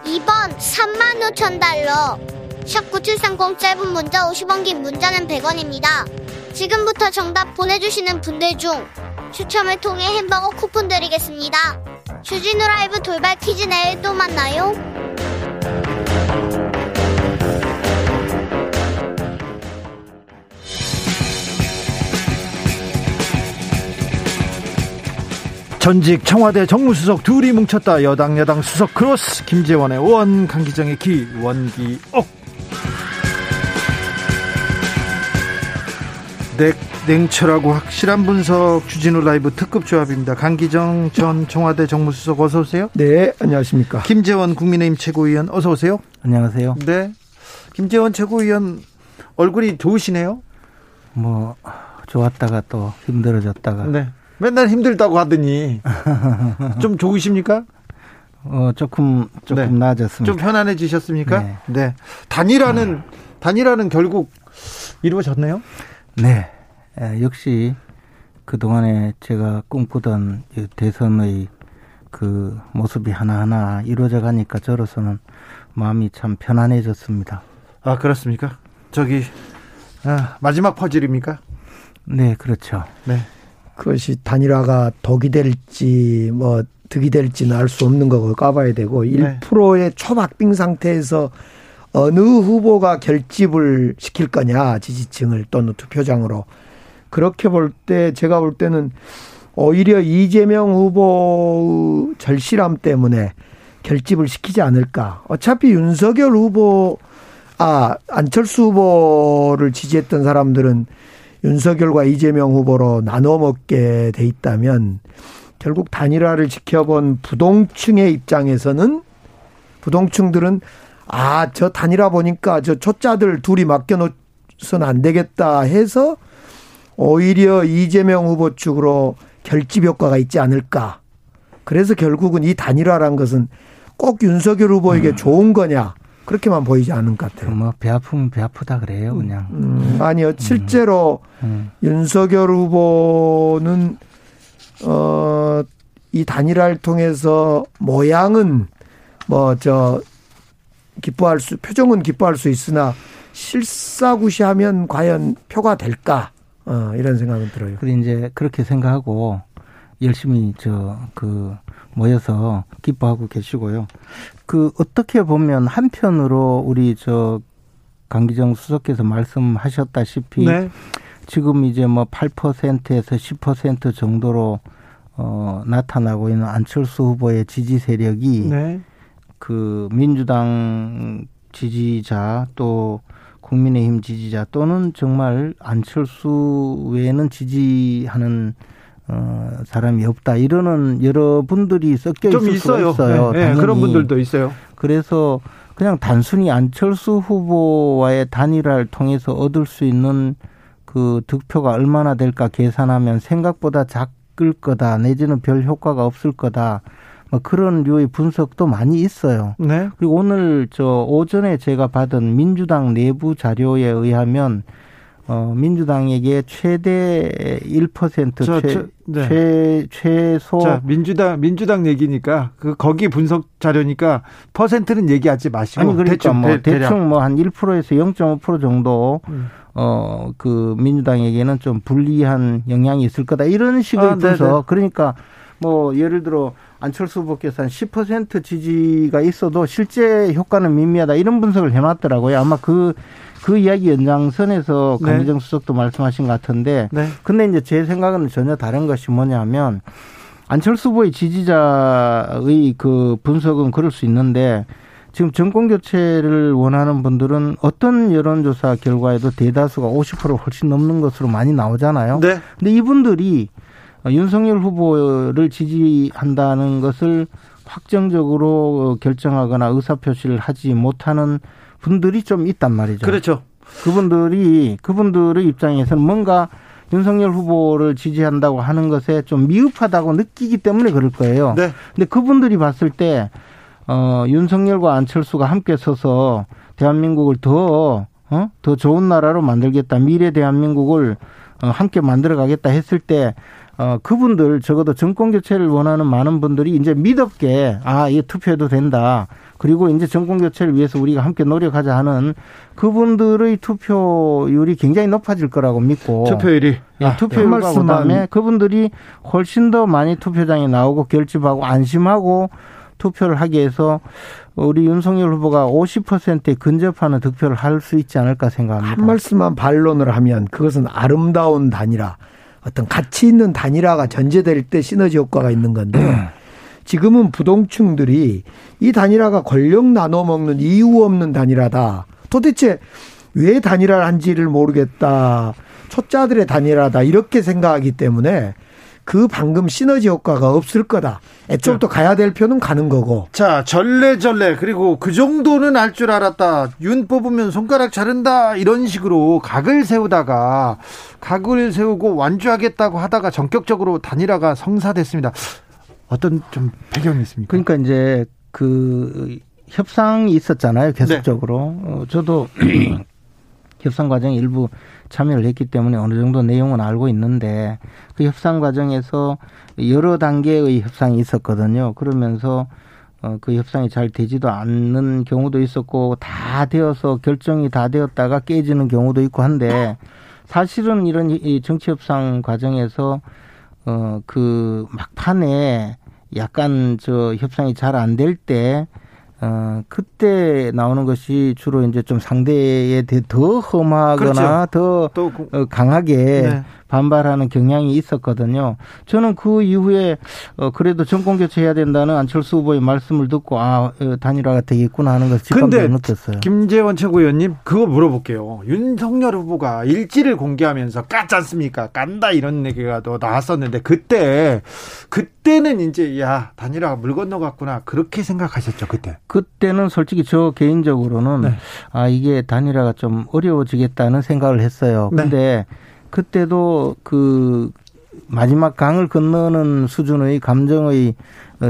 2번 3만 5천 달러. 샵9730 짧은 문자 50원 긴 문자는 100원입니다. 지금부터 정답 보내주시는 분들 중 추첨을 통해 햄버거 쿠폰 드리겠습니다. 주진우 라이브 돌발 퀴즈 내일 또 만나요. 전직 청와대 정무수석 둘이 뭉쳤다 여당 여당 수석 크로스 김재원의 원 강기정의 기 원기옥 냉, 냉철하고 확실한 분석 주진우 라이브 특급 조합입니다. 강기정 전 청와대 정무수석 어서 오세요. 네, 안녕하십니까. 김재원 국민의힘 최고위원 어서 오세요. 안녕하세요. 네. 김재원 최고위원 얼굴이 좋으시네요. 뭐 좋았다가 또 힘들어졌다가. 네. 맨날 힘들다고 하더니 좀 좋으십니까? 어 조금 조금 네. 나아졌습니다. 좀 편안해지셨습니까? 네. 네. 단일화는 단일화는 결국 이루어졌네요. 네. 에, 역시 그 동안에 제가 꿈꾸던 대선의 그 모습이 하나하나 이루어져 가니까 저로서는 마음이 참 편안해졌습니다. 아 그렇습니까? 저기 아, 마지막 퍼즐입니까? 네, 그렇죠. 네. 그것이 단일화가 덕이 될지 뭐 득이 될지는 알 수 없는 거고 까봐야 되고 네. 1%의 초박빙 상태에서 어느 후보가 결집을 시킬 거냐 지지층을 또는 투표장으로 그렇게 볼 때 제가 볼 때는 오히려 이재명 후보 절실함 때문에 결집을 시키지 않을까. 어차피 윤석열 후보 아 안철수 후보를 지지했던 사람들은 윤석열과 이재명 후보로 나눠 먹게 돼 있다면 결국 단일화를 지켜본 부동층의 입장에서는 부동층들은 아, 저 단일화 보니까 저 초짜들 둘이 맡겨놓으면 안 되겠다 해서 오히려 이재명 후보 측으로 결집 효과가 있지 않을까. 그래서 결국은 이 단일화란 것은 꼭 윤석열 후보에게 음. 좋은 거냐. 그렇게만 보이지 않은 것 같아요. 뭐 배 아프면 배 아프다 그래요, 그냥. 음, 아니요, 음. 실제로 음. 윤석열 후보는 어 이 단일화를 통해서 모양은 뭐 저 기뻐할 수 표정은 기뻐할 수 있으나 실사구시하면 과연 표가 될까? 어, 이런 생각은 들어요. 그래 이제 그렇게 생각하고 열심히 저 그 모여서 기뻐하고 계시고요. 그 어떻게 보면 한편으로 우리 저 강기정 수석께서 말씀하셨다시피 네. 지금 이제 뭐 8%에서 10% 정도로 어 나타나고 있는 안철수 후보의 지지 세력이 네. 그 민주당 지지자 또 국민의힘 지지자 또는 정말 안철수 외에는 지지하는 어, 사람이 없다 이러는 여러분들이 섞여 있을 좀 있어요. 있어요. 네, 네, 그런 분들도 있어요. 그래서 그냥 단순히 안철수 후보와의 단일화를 통해서 얻을 수 있는 그 득표가 얼마나 될까 계산하면 생각보다 작을 거다 내지는 별 효과가 없을 거다. 뭐 그런 류의 분석도 많이 있어요. 네. 그리고 오늘 저 오전에 제가 받은 민주당 내부 자료에 의하면 어 민주당에게 최대 1% 저, 최, 저, 네. 최 최소 자, 민주당 민주당 얘기니까 그 거기 분석 자료니까 퍼센트는 얘기하지 마시고 아니 그러니까 대충, 뭐 대, 충 뭐 한 1%에서 0.5% 정도 음. 어그 민주당에게는 좀 불리한 영향이 있을 거다 이런 식의 아, 분석. 네네. 그러니까 뭐 예를 들어 안철수 후보께서 한 10% 지지가 있어도 실제 효과는 미미하다 이런 분석을 해놨더라고요. 아마 그, 그 이야기 연장선에서 네. 강기정 네. 수석도 말씀하신 것 같은데. 네. 근데 이제 제 생각은 전혀 다른 것이 뭐냐면 안철수 후보의 지지자의 그 분석은 그럴 수 있는데 지금 정권 교체를 원하는 분들은 어떤 여론조사 결과에도 대다수가 50% 훨씬 넘는 것으로 많이 나오잖아요. 네. 근데 이분들이 윤석열 후보를 지지한다는 것을 확정적으로 결정하거나 의사표시를 하지 못하는 분들이 좀 있단 말이죠. 그렇죠. 그분들이 그분들의 입장에서는 뭔가 윤석열 후보를 지지한다고 하는 것에 좀 미흡하다고 느끼기 때문에 그럴 거예요. 네. 근데 그분들이 봤을 때 어, 윤석열과 안철수가 함께 서서 대한민국을 더 어? 더 좋은 나라로 만들겠다. 미래 대한민국을 어, 함께 만들어 가겠다 했을 때 어, 그분들 적어도 정권 교체를 원하는 많은 분들이 이제 믿었게 아, 이 투표해도 된다. 그리고 이제 정권 교체를 위해서 우리가 함께 노력하자 하는 그분들의 투표율이 굉장히 높아질 거라고 믿고 투표율이 예, 아, 투표율과 네. 그다음에 그분들이 훨씬 더 많이 투표장에 나오고 결집하고 안심하고 투표를 하기 위해서 우리 윤석열 후보가 50%에 근접하는 득표를 할 수 있지 않을까 생각합니다. 한 말씀만 반론을 하면 그것은 아름다운 단일화, 어떤 가치 있는 단일화가 전제될 때 시너지 효과가 있는 건데 지금은 부동층들이 이 단일화가 권력 나눠 먹는 이유 없는 단일화다. 도대체 왜 단일화를 한지를 모르겠다. 초짜들의 단일화다. 이렇게 생각하기 때문에 그 방금 시너지 효과가 없을 거다. 애초부터 가야 될 표는 가는 거고. 자, 전래전래 그리고 그 정도는 알 줄 알았다. 윤 뽑으면 손가락 자른다. 이런 식으로 각을 세우다가 각을 세우고 완주하겠다고 하다가 전격적으로 단일화가 성사됐습니다. 어떤 좀 배경이 있습니까? 그러니까 이제 그 협상이 있었잖아요. 계속적으로. 네. 어, 저도 협상 과정 일부 참여를 했기 때문에 어느 정도 내용은 알고 있는데 그 협상 과정에서 여러 단계의 협상이 있었거든요. 그러면서 어, 그 협상이 잘 되지도 않는 경우도 있었고 다 되어서 결정이 다 되었다가 깨지는 경우도 있고 한데 사실은 이런 이 정치 협상 과정에서 어, 그 막판에 약간 저 협상이 잘 안 될 때, 어, 그때 나오는 것이 주로 이제 좀 상대에 더 험하거나 그렇죠. 더 어, 강하게 네. 반발하는 경향이 있었거든요. 저는 그 이후에 어 그래도 정권 교체해야 된다는 안철수 후보의 말씀을 듣고 아 어, 단일화가 되겠구나 하는 것을 직감도 느꼈어요. 김재원 최고위원님 그거 물어볼게요. 윤석열 후보가 일지를 공개하면서 깠지 않습니까? 깐다 이런 얘기가 또 나왔었는데 그때 그때는 이제 야 단일화가 물 건너갔구나 그렇게 생각하셨죠 그때? 그때는 솔직히 저 개인적으로는 네. 아 이게 단일화가 좀 어려워지겠다는 생각을 했어요. 네. 근데 네. 그때도 그 마지막 강을 건너는 수준의 감정의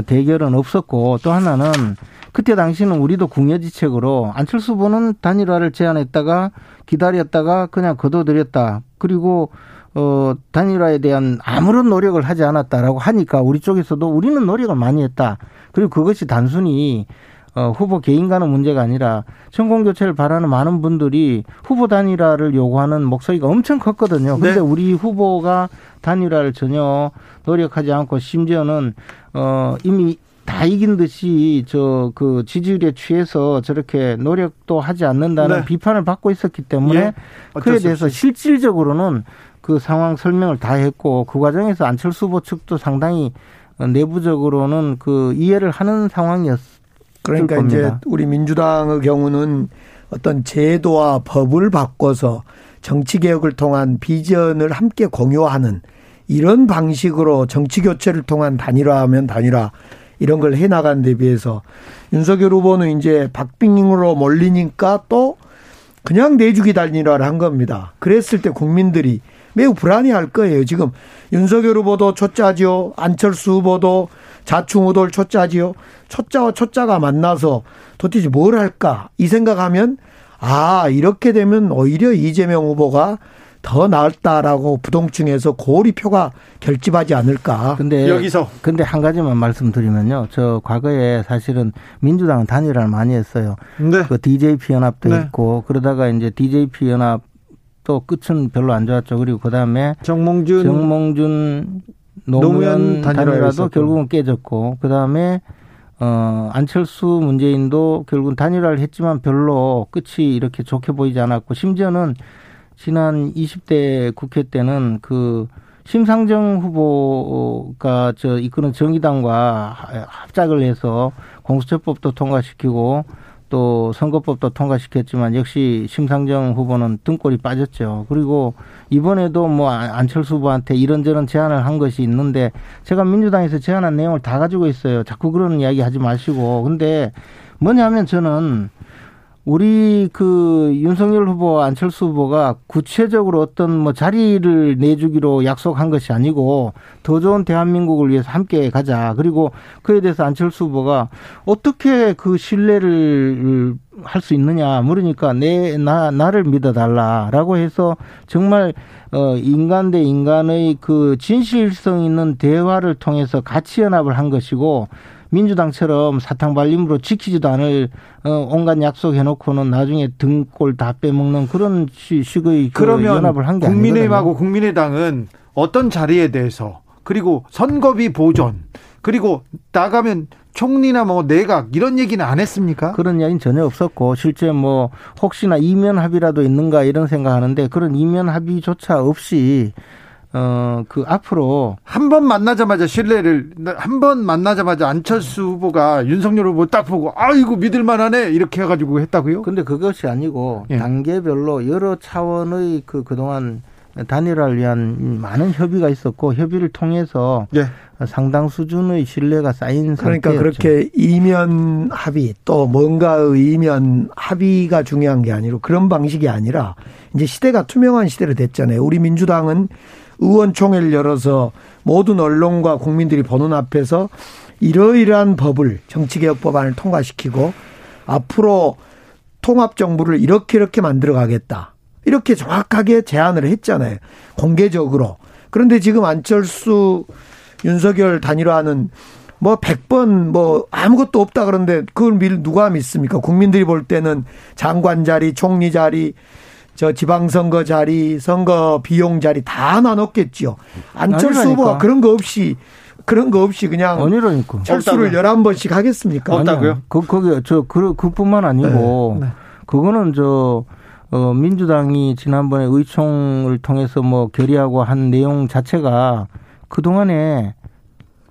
대결은 없었고 또 하나는 그때 당시는 우리도 궁여지책으로 안철수 후보는 단일화를 제안했다가 기다렸다가 그냥 거둬들였다. 그리고 어 단일화에 대한 아무런 노력을 하지 않았다라고 하니까 우리 쪽에서도 우리는 노력을 많이 했다. 그리고 그것이 단순히 어, 후보 개인 간의 문제가 아니라 정권 교체를 바라는 많은 분들이 후보 단일화를 요구하는 목소리가 엄청 컸거든요. 근데 네. 우리 후보가 단일화를 전혀 노력하지 않고 심지어는 어 이미 다 이긴 듯이 저 그 지지율에 취해서 저렇게 노력도 하지 않는다는 네. 비판을 받고 있었기 때문에 예. 그에 대해서 실질적으로는 그 상황 설명을 다 했고 그 과정에서 안철수 후보 측도 상당히 내부적으로는 그 이해를 하는 상황이었. 그러니까 이제 우리 민주당의 경우는 어떤 제도와 법을 바꿔서 정치 개혁을 통한 비전을 함께 공유하는 이런 방식으로 정치 교체를 통한 단일화하면 단일화 이런 걸 해 나간 데 비해서 윤석열 후보는 이제 박빙으로 몰리니까 또 그냥 내주기 단일화를 한 겁니다. 그랬을 때 국민들이 매우 불안해할 거예요. 지금 윤석열 후보도 초짜지요. 안철수 후보도 자충 우돌 초짜지요. 초짜와 초짜가 만나서 도대체 뭘 할까 이 생각하면 아 이렇게 되면 오히려 이재명 후보가 더 나을다라고 부동층에서 고리 표가 결집하지 않을까. 근데 여기서 근데 한 가지만 말씀드리면요. 저 과거에 사실은 민주당 단일화를 많이 했어요. 네. 그 DJP 연합도 네. 있고 그러다가 이제 DJP 연합 또 끝은 별로 안 좋았죠. 그리고 그 다음에 정몽준 정몽준 노무현, 단일화도 결국은 깨졌고 그 다음에 어 안철수 문재인도 결국은 단일화를 했지만 별로 끝이 이렇게 좋게 보이지 않았고 심지어는 지난 20대 국회 때는 그 심상정 후보가 저 이끄는 정의당과 합작을 해서 공수처법도 통과시키고 또 선거법도 통과시켰지만 역시 심상정 후보는 등골이 빠졌죠. 그리고 이번에도 뭐 안철수 후보한테 이런저런 제안을 한 것이 있는데 제가 민주당에서 제안한 내용을 다 가지고 있어요. 자꾸 그런 이야기 하지 마시고. 근데 뭐냐면 저는 우리 그 윤석열 후보와 안철수 후보가 구체적으로 어떤 뭐 자리를 내주기로 약속한 것이 아니고 더 좋은 대한민국을 위해서 함께 가자. 그리고 그에 대해서 안철수 후보가 어떻게 그 신뢰를 할 수 있느냐 물으니까 내, 나, 나를 믿어달라라고 해서 정말 어, 인간 대 인간의 그 진실성 있는 대화를 통해서 가치 연합을 한 것이고 민주당처럼 사탕 발림으로 지키지도 않을 어, 온갖 약속 해놓고는 나중에 등골 다 빼먹는 그런 식의 그 그러면 연합을 한 게 아니거든요. 국민의힘하고 국민의당은 어떤 자리에 대해서 그리고 선거비 보존 그리고 나가면 총리나 뭐 내각 이런 얘기는 안 했습니까? 그런 이야기는 전혀 없었고 실제 뭐 혹시나 이면 합의라도 있는가 이런 생각하는데 그런 이면 합의조차 없이 어, 그 앞으로 한 번 만나자마자 신뢰를 한 번 만나자마자 안철수 후보가 윤석열 후보 딱 보고 아이고 믿을 만하네 이렇게 해 가지고 했다고요? 근데 그것이 아니고 예. 단계별로 여러 차원의 그 그동안 단일화를 위한 많은 협의가 있었고 협의를 통해서 예. 상당 수준의 신뢰가 쌓인 그러니까 상태였죠. 그렇게 이면 합의 또 뭔가의 이면 합의가 중요한 게 아니고 그런 방식이 아니라 이제 시대가 투명한 시대로 됐잖아요. 우리 민주당은 의원총회를 열어서 모든 언론과 국민들이 보는 앞에서 이러이러한 법을 정치개혁 법안을 통과시키고 앞으로 통합 정부를 이렇게 이렇게 만들어 가겠다. 이렇게 정확하게 제안을 했잖아요. 공개적으로. 그런데 지금 안철수 윤석열 단일화는 뭐 100번 뭐 아무것도 없다 그런데 그걸 누가 믿습니까? 국민들이 볼 때는 장관 자리, 총리 자리, 저 지방선거 자리, 선거 비용 자리 다 나눴겠지요. 안철수 후보가 그런 거 없이 그런 거 없이 그냥 아니라니까. 철수를 열한 번씩 하겠습니까? 없다고요? 그 거기 저 그, 그뿐만 아니고 네. 네. 그거는 저 어, 민주당이 지난번에 의총을 통해서 뭐 결의하고 한 내용 자체가 그동안에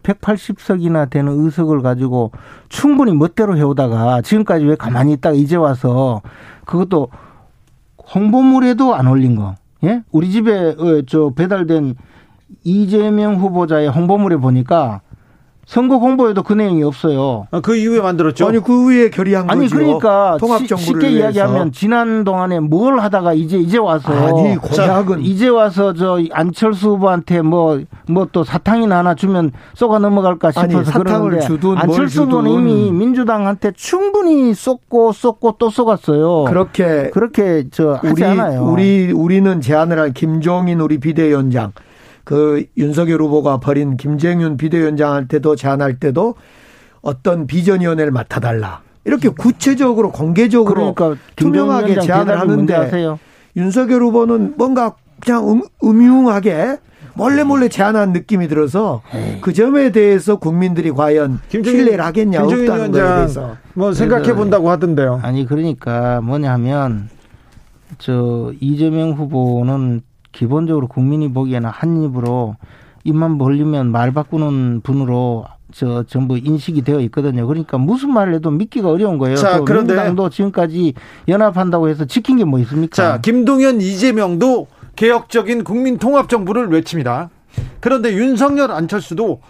180석이나 되는 의석을 가지고 충분히 멋대로 해오다가 지금까지 왜 가만히 있다가 이제 와서 그것도 홍보물에도 안 올린 거. 예? 우리 집에 어, 저 배달된 이재명 후보자의 홍보물에 보니까 선거 공보에도 그 내용이 없어요. 아, 그 이후에 만들었죠. 아니 그 후에 결의한 아니, 거죠. 그러니까 쉽게 위해서. 이야기하면 지난 동안에 뭘 하다가 이제 이제 와서 아니 공약은 이제 와서 저 안철수 후보한테 뭐 뭐 또 사탕이나 하나 주면 쏘가 넘어갈까 싶어서 아니, 사탕을 주든 안철수 후보는 이미 민주당한테 충분히 쏟고 쏟고 또 쏟았어요. 그렇게 그렇게 저 하지 우리 않아요. 우리 우리는 제안을 한 김종인 우리 비대위원장 그 윤석열 후보가 벌인 김정윤 비대위원장 할 때도 제안할 때도 어떤 비전위원회를 맡아달라. 이렇게 구체적으로 공개적으로 그러니까 투명하게 제안을 하는데 윤석열 후보는 뭔가 그냥 음, 음흉하게 몰래 몰래 제안한 느낌이 들어서 그 점에 대해서 국민들이 과연 신뢰를 하겠냐 없다는 거에 대해서 뭐 생각해 본다고 하던데요. 아니 그러니까 뭐냐면 저 이재명 후보는 기본적으로 국민이 보기에는 한 입으로 입만 벌리면 말 바꾸는 분으로 저 전부 인식이 되어 있거든요. 그러니까 무슨 말을 해도 믿기가 어려운 거예요. 자, 그런데 민주당도 지금까지 연합한다고 해서 지킨 게 뭐 있습니까? 자, 김동연, 이재명도 개혁적인 국민 통합 정부를 외칩니다. 그런데 윤석열, 안철수도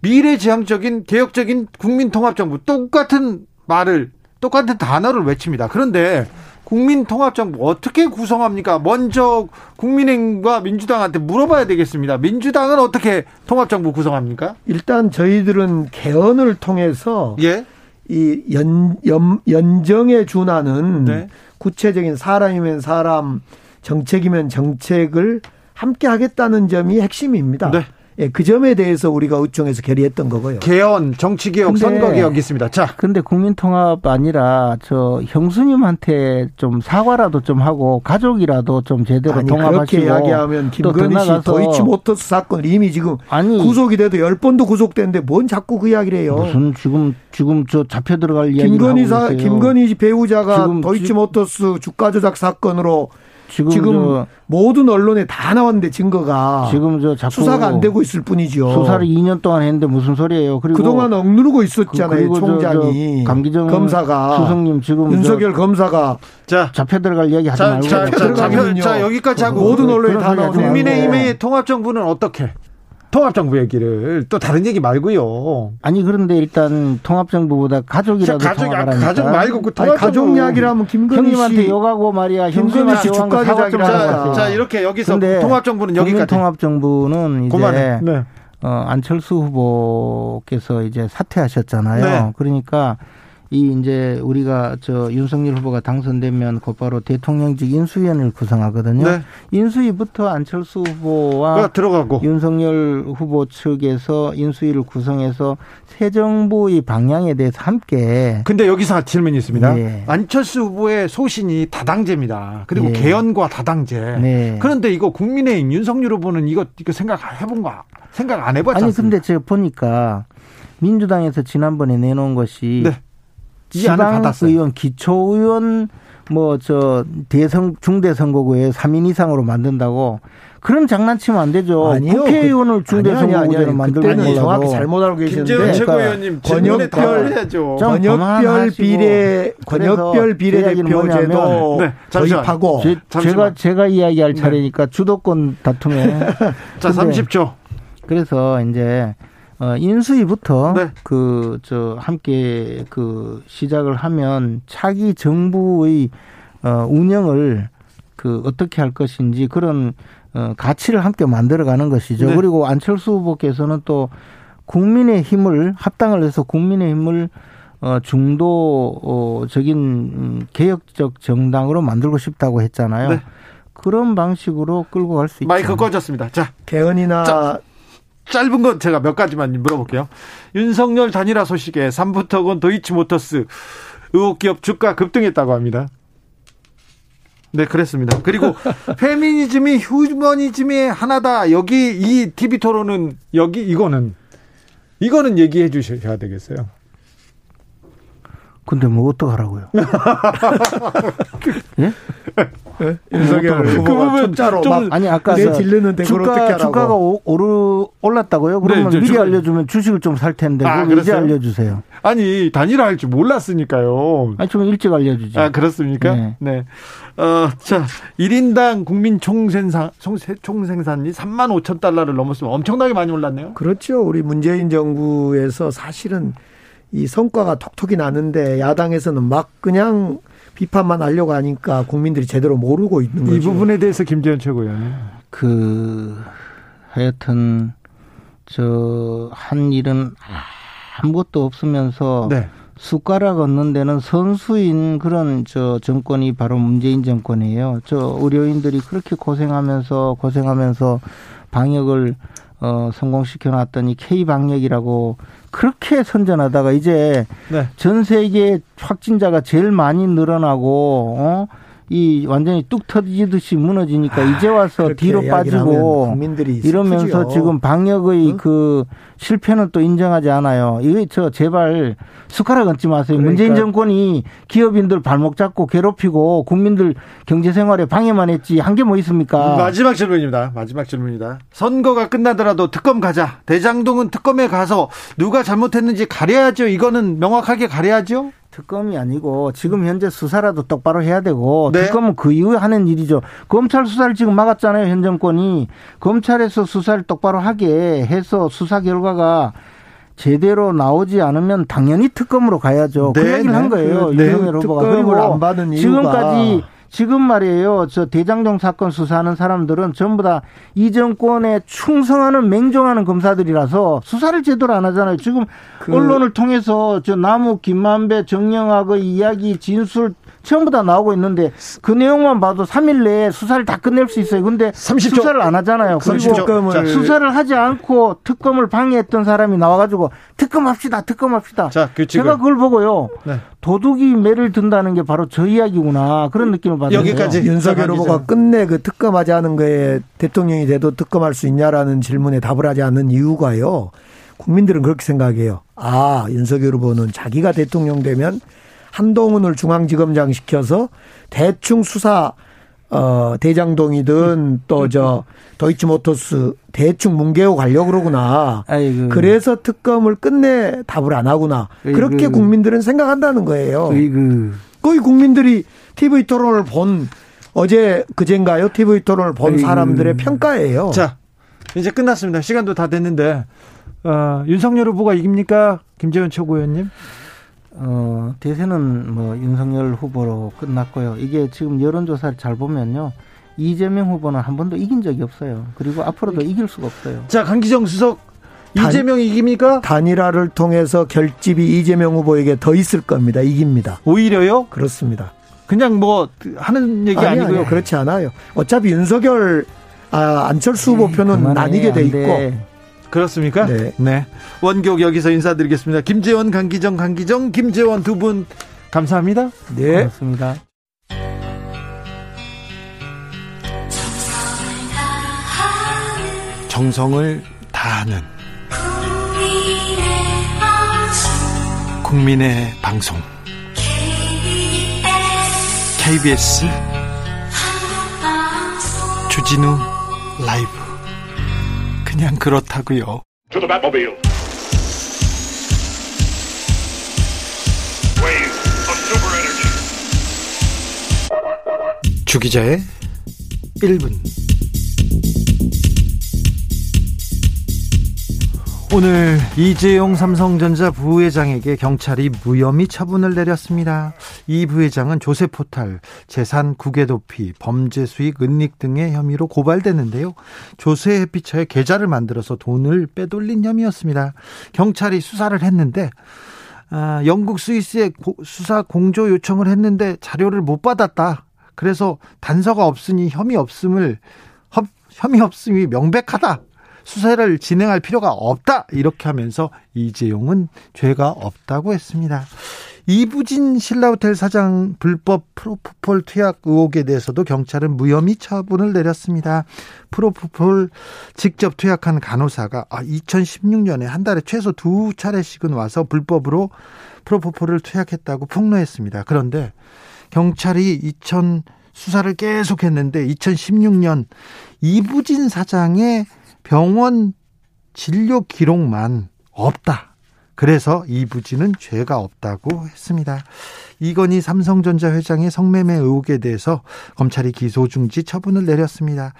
미래지향적인 개혁적인 국민 통합 정부 똑같은 말을 똑같은 단어를 외칩니다. 그런데 국민통합정부 어떻게 구성합니까? 먼저 국민의힘과 민주당한테 물어봐야 되겠습니다. 민주당은 어떻게 통합정부 구성합니까? 일단 저희들은 개헌을 통해서 예? 이 연, 연, 연정에 준하는 네. 구체적인 사람이면 사람, 정책이면 정책을 함께 하겠다는 점이 핵심입니다. 네. 예, 그 점에 대해서 우리가 의총에서 결의했던 거고요. 개헌, 정치개혁, 선거개혁 있습니다. 자. 근데 국민통합 아니라 저 형수님한테 좀 사과라도 좀 하고 가족이라도 좀 제대로 아니, 통합하시고. 그렇게 이야기하면 김건희 씨 도이치 모터스 사건 이미 지금 아니, 구속이 돼도 열 번도 구속됐는데 뭔 자꾸 그 이야기를 해요. 무슨 지금 지금 저 잡혀 들어갈 이야기 김건희 사, 김건희 배우자가 도이치 모터스 주가 조작 사건으로 지금, 지금 모든 언론에 다 나왔는데 증거가 지금 저 자꾸 수사가 안 되고 있을 뿐이죠. 수사를 2년 동안 했는데 무슨 소리예요? 그리고 그동안 억누르고 있었잖아요. 그, 총장이 저, 저 강기정 검사가 수석님 지금 윤석열 검사가 자 잡혀 들어갈 이야기 하지 자, 말고 자, 자, 자, 자, 여기까지 하고 모든 언론에 다 나오는 국민의힘의 통합 정부는 어떻게? 통합정부 얘기를 또 다른 얘기 말고요. 아니 그런데 일단 통합정부보다 가족이라도 가족, 통합하라니까. 가족 말고 그 아니, 가족 이야기라면 김건희 형님한테 씨 욕하고 말이야. 김건희 씨 사과 좀 주가 자. 자 이렇게 여기서 통합정부는 여기까지. 통합정부는 이제 그만해. 네. 어, 안철수 후보께서 이제 사퇴하셨잖아요. 네. 그러니까 이 이제 우리가 저 윤석열 후보가 당선되면 곧바로 대통령직 인수위원회를 구성하거든요. 네. 인수위부터 안철수 후보와 가 들어가고. 윤석열 후보 측에서 인수위를 구성해서 새 정부의 방향에 대해서 함께 근데 여기서 질문이 있습니다. 예. 안철수 후보의 소신이 다당제입니다. 그리고 예. 개헌과 다당제. 네. 그런데 이거 국민의힘 윤석열 후보는 이거 이거 생각 해 본 거 생각 안 해봤지 아니 않습니까? 근데 제가 보니까 민주당에서 지난번에 내놓은 것이 네. 이 안을 받았어요. 지방 의원, 기초 의원, 뭐, 저, 대선, 중대 선거구에 3인 이상으로 만든다고. 그런 장난치면 안 되죠. 아니요. 국회의원을 그- 중대 선거구제로 아니, 만들고 그때는. 정확히 잘못 알고 김재원 계셨는데 최고위원님 권역별 권역별. 비례 권역별 비례대표제도 뭐냐면- 네, 잠시만. 도입하고 제, 잠시만. 가 제가 이야기할 네. 차례니까 주도권 다툼에. 자, 근데 30초. 그래서 이제 어, 인수위부터 네. 그저 함께 그 시작을 하면 차기 정부의 어, 운영을 그 어떻게 할 것인지 그런 어, 가치를 함께 만들어가는 것이죠. 네. 그리고 안철수 후보께서는 또 국민의 힘을 합당을 해서 국민의 힘을 어, 중도적인 음, 개혁적 정당으로 만들고 싶다고 했잖아요. 네. 그런 방식으로 끌고 갈 수 있죠. 마이크 꺼졌습니다. 자, 개헌이나 자, 짧은 건 제가 몇 가지만 물어볼게요. 윤석열 단일화 소식에 삼부터건 도이치모터스 의혹 기업 주가 급등했다고 합니다. 네, 그랬습니다. 그리고 페미니즘이 휴머니즘의 하나다. 여기 이 TV 토론은 여기 이거는 이거는 얘기해 주셔야 되겠어요. 근데 뭐 어떡하라고요? 예? 윤석열 그 후보가 부분 초짜로 좀- 막 아니 아까 내저 딜르는 대로 어떻게 주가 하라고. 주가가 오, 오르 올랐다고요? 그러면 네, 미리 주가- 알려주면 주식을 좀 살 텐데 아, 이제? 알려주세요. 아니 단일화 할 줄 몰랐으니까요. 아니 좀 일찍 알려주지. 아, 그렇습니까? 네. 네. 어, 자, 1인당 국민 총생산, 총생산이 3만 5천 달러를 넘었으면 엄청나게 많이 올랐네요. 그렇죠. 우리 문재인 정부에서 사실은 이 성과가 톡톡이 나는데 야당에서는 막 그냥 비판만 하려고 하니까 국민들이 제대로 모르고 있는 거죠. 이 부분에 대해서 김재현 최고위원님. 그 하여튼 저 한 일은 아무것도 없으면서 네. 숟가락 얻는 데는 선수인 그런 저 정권이 바로 문재인 정권이에요. 저 의료인들이 그렇게 고생하면서 고생하면서 방역을 어 성공시켜 놨더니 K 방역이라고 그렇게 선전하다가 이제 네. 전 세계 확진자가 제일 많이 늘어나고 어? 이 완전히 뚝 터지듯이 무너지니까 이제 와서 뒤로 빠지고 이러면서 슬프지요. 지금 방역의 응? 그 실패는 또 인정하지 않아요. 이거 저 제발 숟가락 얹지 마세요. 그러니까. 문재인 정권이 기업인들 발목 잡고 괴롭히고 국민들 경제 생활에 방해만 했지 한 게 뭐 있습니까? 마지막 질문입니다. 마지막 질문입니다. 선거가 끝나더라도 특검 가자. 대장동은 특검에 가서 누가 잘못했는지 가려야죠. 이거는 명확하게 가려야죠. 특검이 아니고 지금 현재 수사라도 똑바로 해야 되고 네. 특검은 그 이후에 하는 일이죠. 검찰 수사를 지금 막았잖아요. 현 정권이 검찰에서 수사를 똑바로 하게 해서 수사 결과가 제대로 나오지 않으면 당연히 특검으로 가야죠. 그 네, 얘기를 네. 한 거예요. 그, 네. 윤석열 후보가 특검을 그리고 안 받은 이유가 지금까지 지금 말이에요. 저 대장동 사건 수사하는 사람들은 전부 다 이 정권에 충성하는 맹종하는 검사들이라서 수사를 제대로 안 하잖아요. 지금 그- 언론을 통해서 저 나무 김만배 정영학의 이야기 진술 전부 다 나오고 있는데 그 내용만 봐도 3일 내에 수사를 다 끝낼 수 있어요. 근데 30초. 수사를 안 하잖아요. 그리고 30초. 자, 수사를 하지 않고 특검을 방해했던 사람이 나와가지고 특검합시다, 특검합시다. 자, 규칙을. 제가 그걸 보고요. 네. 도둑이 매를 든다는 게 바로 저 이야기구나 그런 느낌을 받았어요. 여기까지. 윤석열 자, 후보가. 끝내 그 특검하지 않은 거에 대통령이 돼도 특검할 수 있냐라는 질문에 답을 하지 않는 이유가요. 국민들은 그렇게 생각해요. 아, 윤석열 후보는 자기가 대통령 되면 한동훈을 중앙지검장 시켜서 대충 수사 어 대장동이든 또저 도이치모터스 대충 뭉개고 가려고 그러구나. 아이고. 그래서 특검을 끝내 답을 안 하구나. 그렇게 아이고. 국민들은 생각한다는 거예요. 이그 거의 국민들이 TV 토론을 본 어제 그젠가요? TV 토론을 본 아이고. 사람들의 평가예요. 자, 이제 끝났습니다. 시간도 다 됐는데 어, 윤석열 후보가 이깁니까? 김재원 최고위원님? 어, 대세는 뭐 윤석열 후보로 끝났고요. 이게 지금 여론조사를 잘 보면요. 이재명 후보는 한 번도 이긴 적이 없어요. 그리고 앞으로도 이길 수가 없어요. 자, 강기정 수석 이재명 이깁니까? 단일화를 통해서 결집이 이재명 후보에게 더 있을 겁니다. 이깁니다. 오히려요? 그렇습니다. 그냥 뭐 하는 얘기 아니, 아니고요. 아니, 그렇지 않아요. 어차피 윤석열 아, 안철수 후보 표는 나뉘게 돼 있고 그렇습니까? 네. 네. 원격 여기서 인사드리겠습니다. 김재원, 강기정, 강기정, 김재원 두 분 감사합니다. 네. 고맙습니다. 정성을 다하는 국민의 방송 KBS 주진우 라이브 그냥 그렇다고요. 주기자의 1분 오늘 이재용 삼성전자 부회장에게 경찰이 무혐의 처분을 내렸습니다. 이 부회장은 조세 포탈, 재산 국외 도피, 범죄 수익 은닉 등의 혐의로 고발됐는데요. 조세 회피처에 계좌를 만들어서 돈을 빼돌린 혐의였습니다. 경찰이 수사를 했는데 아, 영국 스위스에 고, 수사 공조 요청을 했는데 자료를 못 받았다. 그래서 단서가 없으니 혐의 없음을 혐의 없음이 명백하다. 수사를 진행할 필요가 없다 이렇게 하면서 이재용은 죄가 없다고 했습니다. 이부진 신라호텔 사장 불법 프로포폴 투약 의혹에 대해서도 경찰은 무혐의 처분을 내렸습니다. 프로포폴 직접 투약한 간호사가 2016년에 아, 한 달에 최소 두 차례씩은 와서 불법으로 프로포폴을 투약했다고 폭로했습니다. 그런데 경찰이 2000 수사를 계속했는데 2016년 이부진 사장의 병원 진료 기록만 없다. 그래서 이 부지는 죄가 없다고 했습니다. 이건희 삼성전자 회장의 성매매 의혹에 대해서 검찰이 기소 중지 처분을 내렸습니다.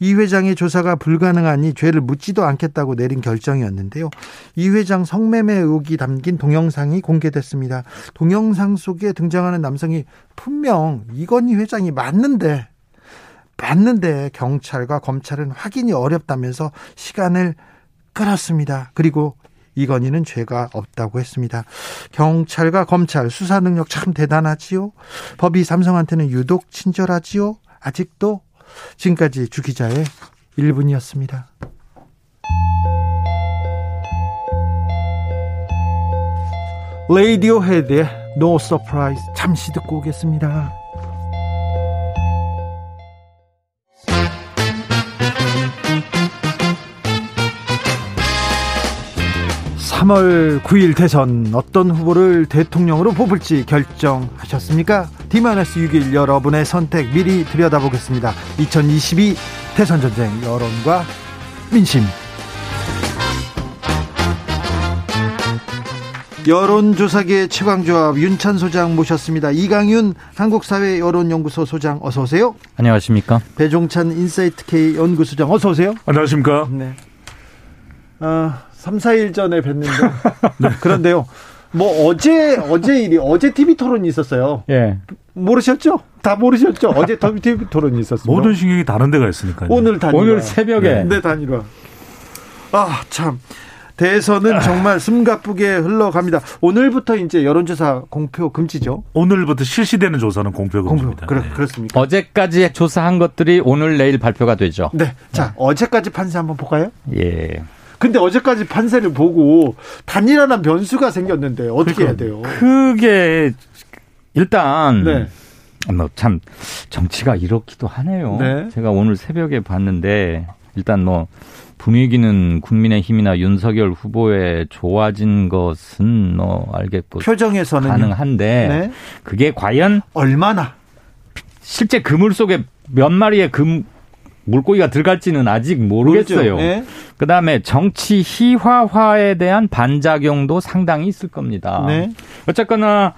이 회장의 조사가 불가능하니 죄를 묻지도 않겠다고 내린 결정이었는데요. 이 회장 성매매 의혹이 담긴 동영상이 공개됐습니다. 동영상 속에 등장하는 남성이 분명 이건희 회장이 맞는데 봤는데 경찰과 검찰은 확인이 어렵다면서 시간을 끌었습니다. 그리고 이건희는 죄가 없다고 했습니다. 경찰과 검찰 수사 능력 참 대단하지요. 법이 삼성한테는 유독 친절하지요. 아직도 지금까지 주 기자의 1분이었습니다. 레이디오 헤드의 No Surprise 잠시 듣고 오겠습니다. 3월 9일 대선 어떤 후보를 대통령으로 뽑을지 결정하셨습니까? D-6일 여러분의 선택 미리 들여다보겠습니다. 2022 대선 전쟁 여론과 민심. 여론조사계 최강조합 윤찬 소장 모셨습니다. 이강윤 한국사회 여론연구소 소장 어서 오세요. 안녕하십니까. 배종찬 인사이트 K 연구소장 어서 오세요. 안녕하십니까. 네. 어, 3, 4일 전에 뵀는데. 네. 그런데요. 뭐 어제 어제 일이 어제 TV 토론이 있었어요. 예. 모르셨죠? 다 모르셨죠? 어제 TV 토론이 있었어요. 모든 신경이 다른 데가 있으니까. 오늘 단일화. 오늘 새벽에. 네, 네 단일화. 아, 참. 대선은 정말 숨가쁘게 흘러갑니다. 오늘부터 이제 여론조사 공표 금지죠. 오늘부터 실시되는 조사는 공표 금지입니다. 공표. 그렇, 네. 그렇 습니까? 어제까지 조사한 것들이 오늘 내일 발표가 되죠. 네. 자, 네. 어제까지 판세 한번 볼까요? 예. 근데 어제까지 판세를 보고 단일화란 변수가 생겼는데 어떻게 그러니까 해야 돼요? 그게 일단 네. 뭐참 정치가 이렇기도 하네요. 네. 제가 오늘 새벽에 봤는데 일단 뭐 분위기는 국민의힘이나 윤석열 후보에 좋아진 것은 뭐 알겠고 표정에서는 가능한데 네. 그게 과연 얼마나 실제 그물 속에 몇 마리의 금 물고기가 들어갈지는 아직 모르겠어요. 네. 그 다음에 정치 희화화에 대한 반작용도 상당히 있을 겁니다. 네. 어쨌거나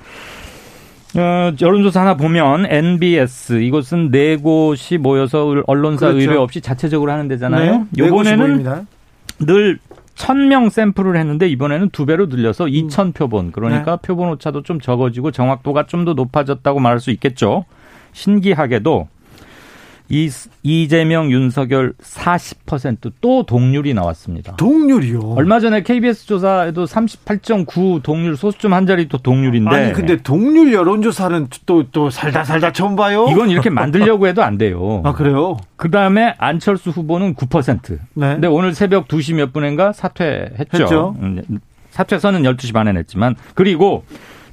어, 여론조사 하나 보면 NBS 이곳은 네 곳이 모여서 언론사 그렇죠. 의뢰 없이 자체적으로 하는 데잖아요. 네, 네늘 1000명 샘플을 했는데 이번에는 두 배로 늘려서 2000 표본. 그러니까 네. 표본 오차도 좀 적어지고 정확도가 좀 더 높아졌다고 말할 수 있겠죠. 신기하게도 이 이재명 윤석열 40%또 동률이 나왔습니다. 동률이요? 얼마 전에 KBS 조사에도 38.9 동률 소수점 한 자리 또 동률인데 아니 근데 동률 여론조사는 또 또 살다 살다 처음 봐요. 이건 이렇게 만들려고 해도 안 돼요. 아 그래요? 그 다음에 안철수 후보는 9%. 네. 근데 오늘 새벽 2시 몇 분인가 사퇴했죠. 했죠. 음, 사퇴선은 12시 반에 냈지만 그리고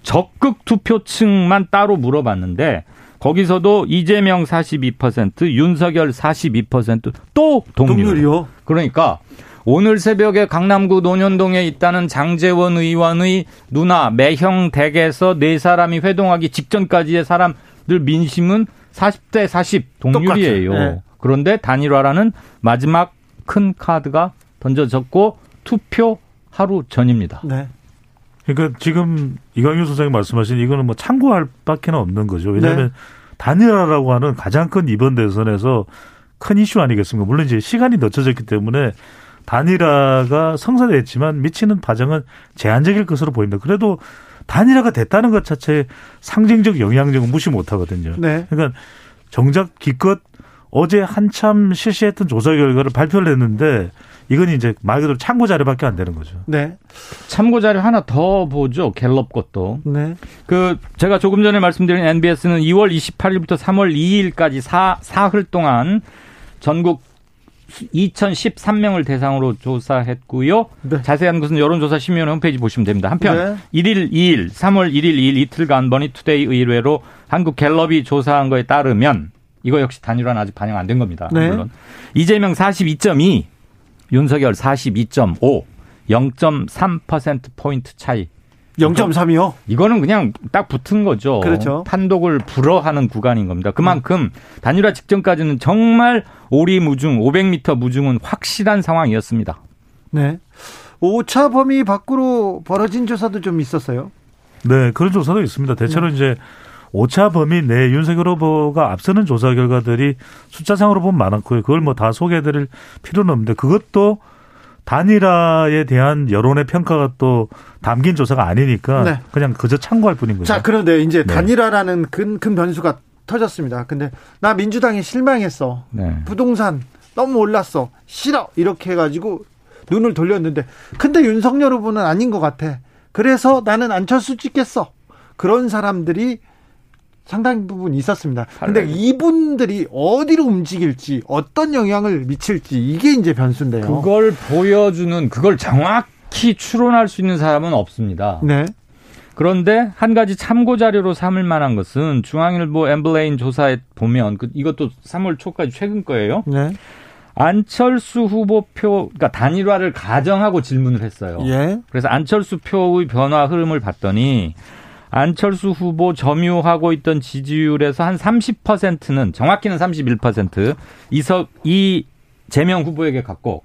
적극 투표층만 따로 물어봤는데 거기서도 이재명 42%, 윤석열 42%또 동률. 동률이요? 그러니까 오늘 새벽에 강남구 논현동에 있다는 장재원 의원의 누나 매형 댁에서 네 사람이 회동하기 직전까지의 사람들 민심은 40대 40 동률이에요. 네. 그런데 단일화라는 마지막 큰 카드가 던져졌고 투표 하루 전입니다. 네. 그러니까 지금 이광윤 소장이 말씀하신 이거는 뭐 참고할 밖에 없는 거죠. 왜냐하면 네. 단일화라고 하는 가장 큰 이번 대선에서 큰 이슈 아니겠습니까? 물론 이제 시간이 늦춰졌기 때문에 단일화가 성사됐지만 미치는 과정은 제한적일 것으로 보입니다. 그래도 단일화가 됐다는 것 자체에 상징적 영향력은 무시 못 하거든요. 네. 그러니까 정작 기껏 어제 한참 실시했던 조사 결과를 발표를 했는데 이건 이제 말 그대로 참고 자료밖에 안 되는 거죠. 네. 참고 자료 하나 더 보죠. 갤럽 것도. 네. 그 제가 조금 전에 말씀드린 NBS는 2월 28일부터 3월 2일까지 사 사흘 동안 전국 2013명을 대상으로 조사했고요. 네. 자세한 것은 여론조사 심의위원회 홈페이지 보시면 됩니다. 한편 네. 1일 2일, 3월 1일 2일 이틀간 머니투데이 의뢰로 한국 갤럽이 조사한 거에 따르면 이거 역시 단일화는 아직 반영 안 된 겁니다. 네. 물론 이재명 42.2, 윤석열 42.5, 0.3% 포인트 차이. 0.3이요? 이거는 그냥 딱 붙은 거죠. 그렇죠. 판독을 불허하는 구간인 겁니다. 그만큼 음. 단일화 직전까지는 정말 오리무중, 500m 무중은 확실한 상황이었습니다. 네. 오차 범위 밖으로 벌어진 조사도 좀 있었어요. 네, 그런 조사도 있습니다. 대체로 네. 이제 오차 범위 내 윤석열 후보가 앞서는 조사 결과들이 숫자상으로 보면 많았고요. 그걸 뭐 다 소개해드릴 필요는 없는데 그것도 단일화에 대한 여론의 평가가 또 담긴 조사가 아니니까 네. 그냥 그저 참고할 뿐인 거죠. 자, 그런데 이제 네. 단일화라는 큰, 큰 변수가 터졌습니다. 근데 나 민주당에 실망했어. 네. 부동산 너무 올랐어. 싫어. 이렇게 해가지고 눈을 돌렸는데 근데 윤석열 후보는 아닌 것 같아. 그래서 나는 안철수 찍겠어. 그런 사람들이 상당 부분 있었습니다. 근데 이분들이 어디로 움직일지 어떤 영향을 미칠지 이게 이제 변수인데요. 그걸 보여주는 그걸 정확히 추론할 수 있는 사람은 없습니다. 네. 그런데 한 가지 참고 자료로 삼을 만한 것은 중앙일보 엠블레인 조사에 보면 그 이것도 3월 초까지 최근 거예요. 네. 안철수 후보표 그러니까 단일화를 가정하고 질문을 했어요. 예. 그래서 안철수 표의 변화 흐름을 봤더니 안철수 후보 점유하고 있던 지지율에서 한 30%는 정확히는 31% 이석 이 재명 후보에게 갔고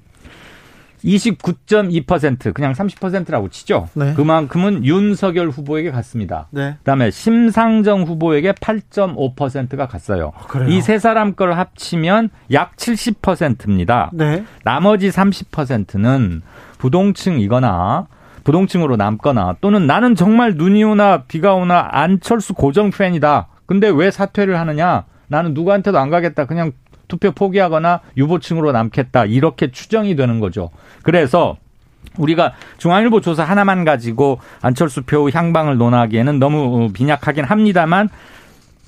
29.2% 그냥 30%라고 치죠. 네. 그만큼은 윤석열 후보에게 갔습니다. 네. 그다음에 심상정 후보에게 8.5%가 갔어요. 아, 이세 사람 걸 합치면 약 70%입니다. 네. 나머지 30%는 부동층이거나 부동층으로 남거나 또는 나는 정말 눈이 오나 비가 오나 안철수 고정 팬이다. 근데 왜 사퇴를 하느냐? 나는 누구한테도 안 가겠다. 그냥 투표 포기하거나 유보층으로 남겠다. 이렇게 추정이 되는 거죠. 그래서 우리가 중앙일보 조사 하나만 가지고 안철수 표 향방을 논하기에는 너무 빈약하긴 합니다만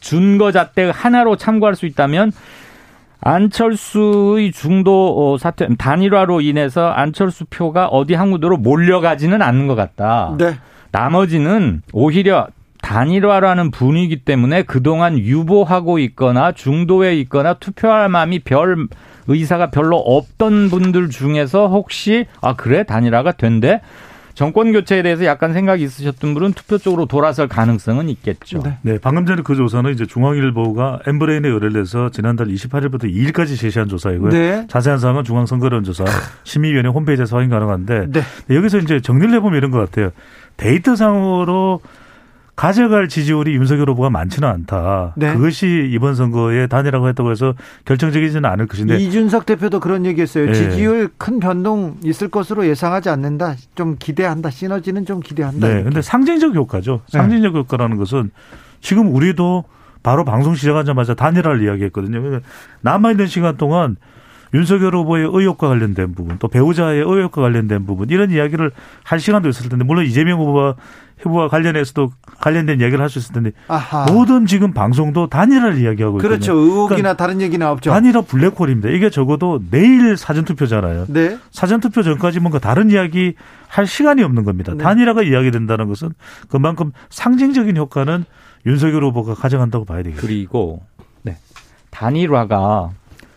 준거 잣대 하나로 참고할 수 있다면 안철수의 중도 어, 사퇴 단일화로 인해서 안철수 표가 어디 한 군데로 몰려가지는 않는 것 같다. 네. 나머지는 오히려 단일화라는 분위기 때문에 그동안 유보하고 있거나 중도에 있거나 투표할 마음이 별 의사가 별로 없던 분들 중에서 혹시 아 그래 단일화가 된대 정권 교체에 대해서 약간 생각이 있으셨던 분은 투표 쪽으로 돌아설 가능성은 있겠죠. 네. 네 방금 전에 그 조사는 이제 중앙일보가 엠브레인에 의뢰를 해서 지난달 28일부터 2일까지 제시한 조사이고요. 네. 자세한 사항은 중앙선거론조사 심의위원회 홈페이지에서 확인 가능한데 네. 여기서 이제 정리를 해보면 이런 것 같아요. 데이터상으로 가져갈 지지율이 윤석열 후보가 많지는 않다. 네. 그것이 이번 선거의 단일화고 했다고 해서 결정적이지는 않을 것인데 이준석 대표도 그런 얘기했어요. 네. 지지율 큰 변동 있을 것으로 예상하지 않는다. 좀 기대한다. 시너지는 좀 기대한다. 네. 근데 상징적 효과죠. 네. 상징적 네. 효과라는 것은 지금 우리도 바로 방송 시작하자마자 단일화를 이야기했거든요. 그러니까 남아있는 시간 동안 윤석열 후보의 의혹과 관련된 부분, 또 배우자의 의혹과 관련된 부분, 이런 이야기를 할 시간도 있을 텐데, 물론 이재명 후보와 후보와 관련해서도 관련된 이야기를 할 수 있을 텐데 아하. 모든 지금 방송도 단일화를 이야기하고 있거든요. 그렇죠. 의혹이나 그러니까 다른 얘기는 없죠. 단일화 블랙홀입니다. 이게 적어도 내일 사전 투표잖아요. 네. 사전 투표 전까지 뭔가 다른 이야기 할 시간이 없는 겁니다. 네. 단일화가 이야기된다는 것은 그만큼 상징적인 효과는 윤석열 후보가 가져간다고 봐야 되겠죠. 그리고 네. 단일화가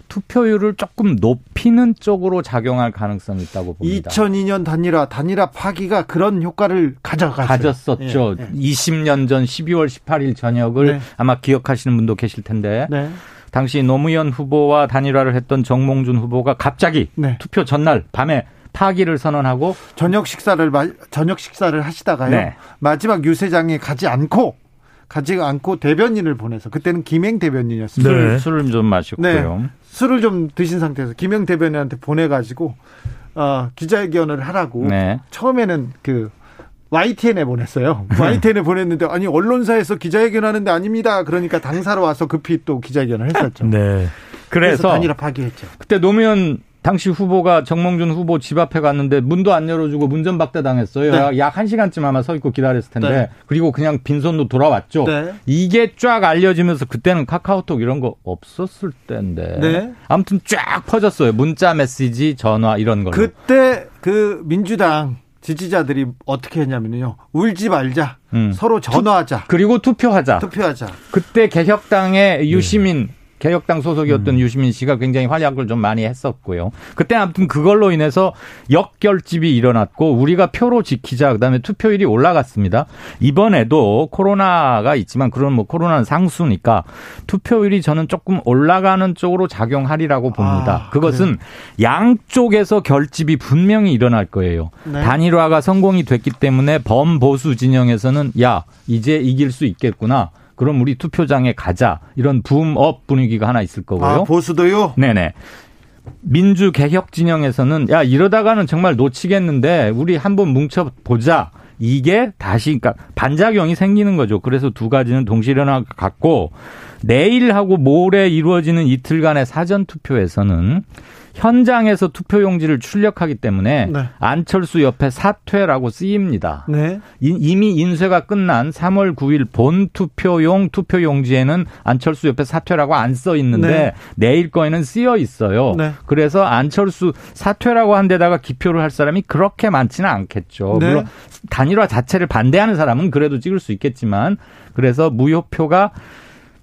투표율을 조금 높이는 쪽으로 작용할 가능성이 있다고 봅니다. 2002년 단일화, 단일화 파기가 그런 효과를 가져갔어요. 가졌었죠. 예, 예. 20년 전 12월 18일 저녁을 네. 아마 기억하시는 분도 계실 텐데 네. 당시 노무현 후보와 단일화를 했던 정몽준 후보가 갑자기 네. 투표 전날 밤에 파기를 선언하고 저녁 식사를 저녁 식사를 하시다가요. 네. 마지막 유세장에 가지 않고 가지 않고 대변인을 보내서 그때는 김행 대변인이었습니다. 네. 술을 좀 마셨고요. 네. 술을 좀 드신 상태에서 김행 대변인한테 보내가지고 어, 기자회견을 하라고 네. 처음에는 그 YTN에 보냈어요. YTN에 보냈는데 아니 언론사에서 기자회견하는데 아닙니다. 그러니까 당사로 와서 급히 또 기자회견을 했었죠. 네. 그래서, 그래서 단일화 파기했죠. 그때 노무현 당시 후보가 정몽준 후보 집 앞에 갔는데 문도 안 열어주고 문전박대 당했어요. 네. 약한 시간쯤 아마 서 있고 기다렸을 텐데 네. 그리고 그냥 빈손으로 돌아왔죠. 네. 이게 쫙 알려지면서 그때는 카카오톡 이런 거 없었을 때인데 네. 아무튼 쫙 퍼졌어요. 문자 메시지, 전화 이런 거. 그때 그 민주당 지지자들이 어떻게 했냐면요. 울지 말자. 음. 서로 전화하자. 투, 그리고 투표하자. 투표하자. 그때 개혁당의 유시민 네. 개혁당 소속이었던 음. 유시민 씨가 굉장히 활약을 좀 많이 했었고요. 그때 아무튼 그걸로 인해서 역결집이 일어났고 우리가 표로 지키자 그다음에 투표율이 올라갔습니다. 이번에도 코로나가 있지만 그런 뭐 코로나는 상수니까 투표율이 저는 조금 올라가는 쪽으로 작용하리라고 봅니다. 아, 그것은 그래요? 양쪽에서 결집이 분명히 일어날 거예요. 네. 단일화가 성공이 됐기 때문에 범보수 진영에서는 야 이제 이길 수 있겠구나. 그럼 우리 투표장에 가자. 이런 붐업 분위기가 하나 있을 거고요. 아, 보수도요? 네네. 민주 개혁 진영에서는 야 이러다가는 정말 놓치겠는데 우리 한번 뭉쳐 보자. 이게 다시 그러니까 반작용이 생기는 거죠. 그래서 두 가지는 것 같고 내일하고 모레 이루어지는 이틀간의 사전 투표에서는 현장에서 투표용지를 출력하기 때문에 네. 안철수 옆에 사퇴라고 쓰입니다. 네. 이미 인쇄가 끝난 3월 9일 본 투표용 투표용지에는 안철수 옆에 사퇴라고 안 써 있는데 네. 내일 거에는 쓰여 있어요. 네. 그래서 안철수 사퇴라고 한 데다가 기표를 할 사람이 그렇게 많지는 않겠죠. 네. 물론 단일화 자체를 반대하는 사람은 그래도 찍을 수 있겠지만 그래서 무효표가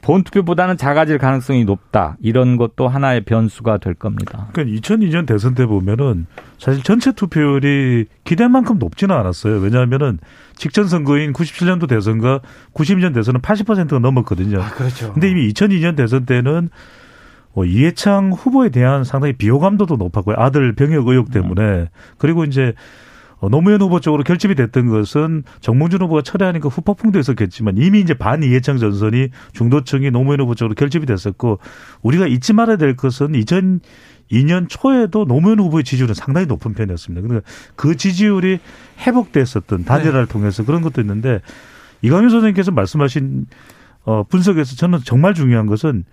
본투표보다는 작아질 가능성이 높다. 이런 것도 하나의 변수가 될 겁니다. 그러니까 2002년 대선 때 보면은 사실 전체 투표율이 기대만큼 높지는 않았어요. 왜냐하면은 직전 선거인 97년도 대선과 92년 대선은 80%가 넘었거든요. 아, 그렇죠. 근데 이미 2002년 대선 때는 뭐 이해창 후보에 대한 상당히 비호감도도 높았고요. 아들 병역 의혹 때문에. 음. 그리고 이제 어, 노무현 후보 쪽으로 결집이 됐던 것은 정몽준 후보가 철회하니까 후폭풍도 있었겠지만 이미 이제 반 이해창 전선이 중도층이 노무현 후보 쪽으로 결집이 됐었고 우리가 잊지 말아야 될 것은 2002년 초에도 노무현 후보의 지지율은 상당히 높은 편이었습니다. 그러니까 그 지지율이 회복됐었던 단일화를 네. 통해서 그런 것도 있는데 이광현 선생님께서 말씀하신 어 분석에서 저는 정말 중요한 것은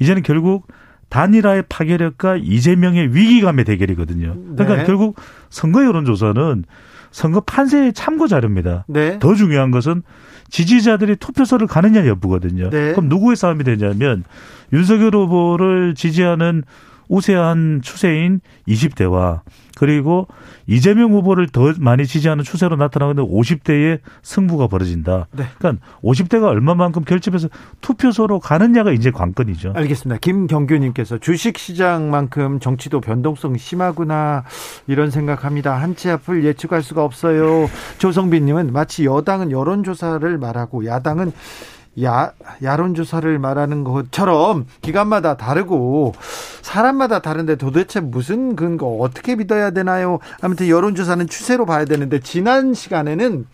이제는 결국 단일화의 파괴력과 이재명의 위기감의 대결이거든요. 그러니까 네. 결국 선거 여론조사는 선거 판세의 참고 자료입니다. 네. 더 중요한 것은 지지자들이 투표소를 가느냐 여부거든요. 네. 그럼 누구의 싸움이 되냐면 윤석열 후보를 지지하는 우세한 추세인 20대와 그리고 이재명 후보를 더 많이 지지하는 추세로 나타나고 있는 50대의 승부가 벌어진다. 네. 그러니까 50대가 얼마만큼 결집해서 투표소로 가느냐가 이제 관건이죠. 알겠습니다. 김경규님께서 주식시장만큼 정치도 변동성이 심하구나 이런 생각합니다. 한치 앞을 예측할 수가 없어요. 조성빈님은 마치 여당은 여론조사를 말하고 야당은 야, 야론조사를 말하는 것처럼 기간마다 다르고 사람마다 다른데 도대체 무슨 근거 어떻게 믿어야 되나요? 아무튼 여론조사는 추세로 봐야 되는데 지난 시간에는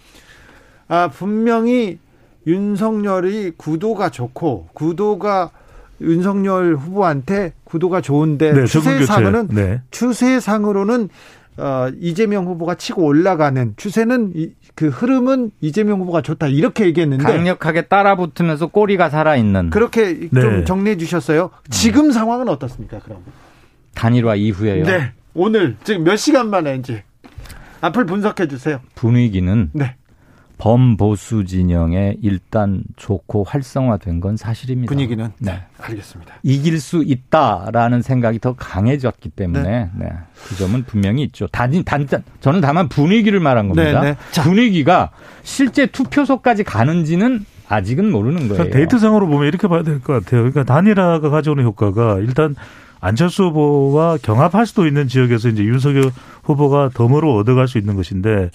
아, 분명히 윤석열이 구도가 좋고 구도가 윤석열 후보한테 구도가 좋은데 네, 추세상으로는 네. 추세상으로는 어, 이재명 후보가 치고 올라가는 추세는 이, 그 흐름은 이재명 후보가 좋다 이렇게 얘기했는데 강력하게 따라붙으면서 꼬리가 살아 있는 그렇게 네. 좀 정리해 주셨어요. 지금 음. 상황은 어떻습니까? 그럼 단일화 이후에요. 네. 오늘 지금 몇 시간 만에 이제 앞을 분석해 주세요. 분위기는 네. 범보수 진영에 일단 좋고 활성화된 건 사실입니다. 분위기는 네, 알겠습니다. 이길 수 있다라는 생각이 더 강해졌기 때문에 네. 네. 그 점은 분명히 있죠. 단, 단, 저는 다만 분위기를 말한 겁니다. 네, 네. 분위기가 실제 투표소까지 가는지는 아직은 모르는 거예요. 데이터상으로 보면 이렇게 봐야 될 것 같아요. 그러니까 단일화가 가져오는 효과가 일단 안철수 후보와 경합할 수도 있는 지역에서 이제 윤석열 후보가 덤으로 얻어갈 수 있는 것인데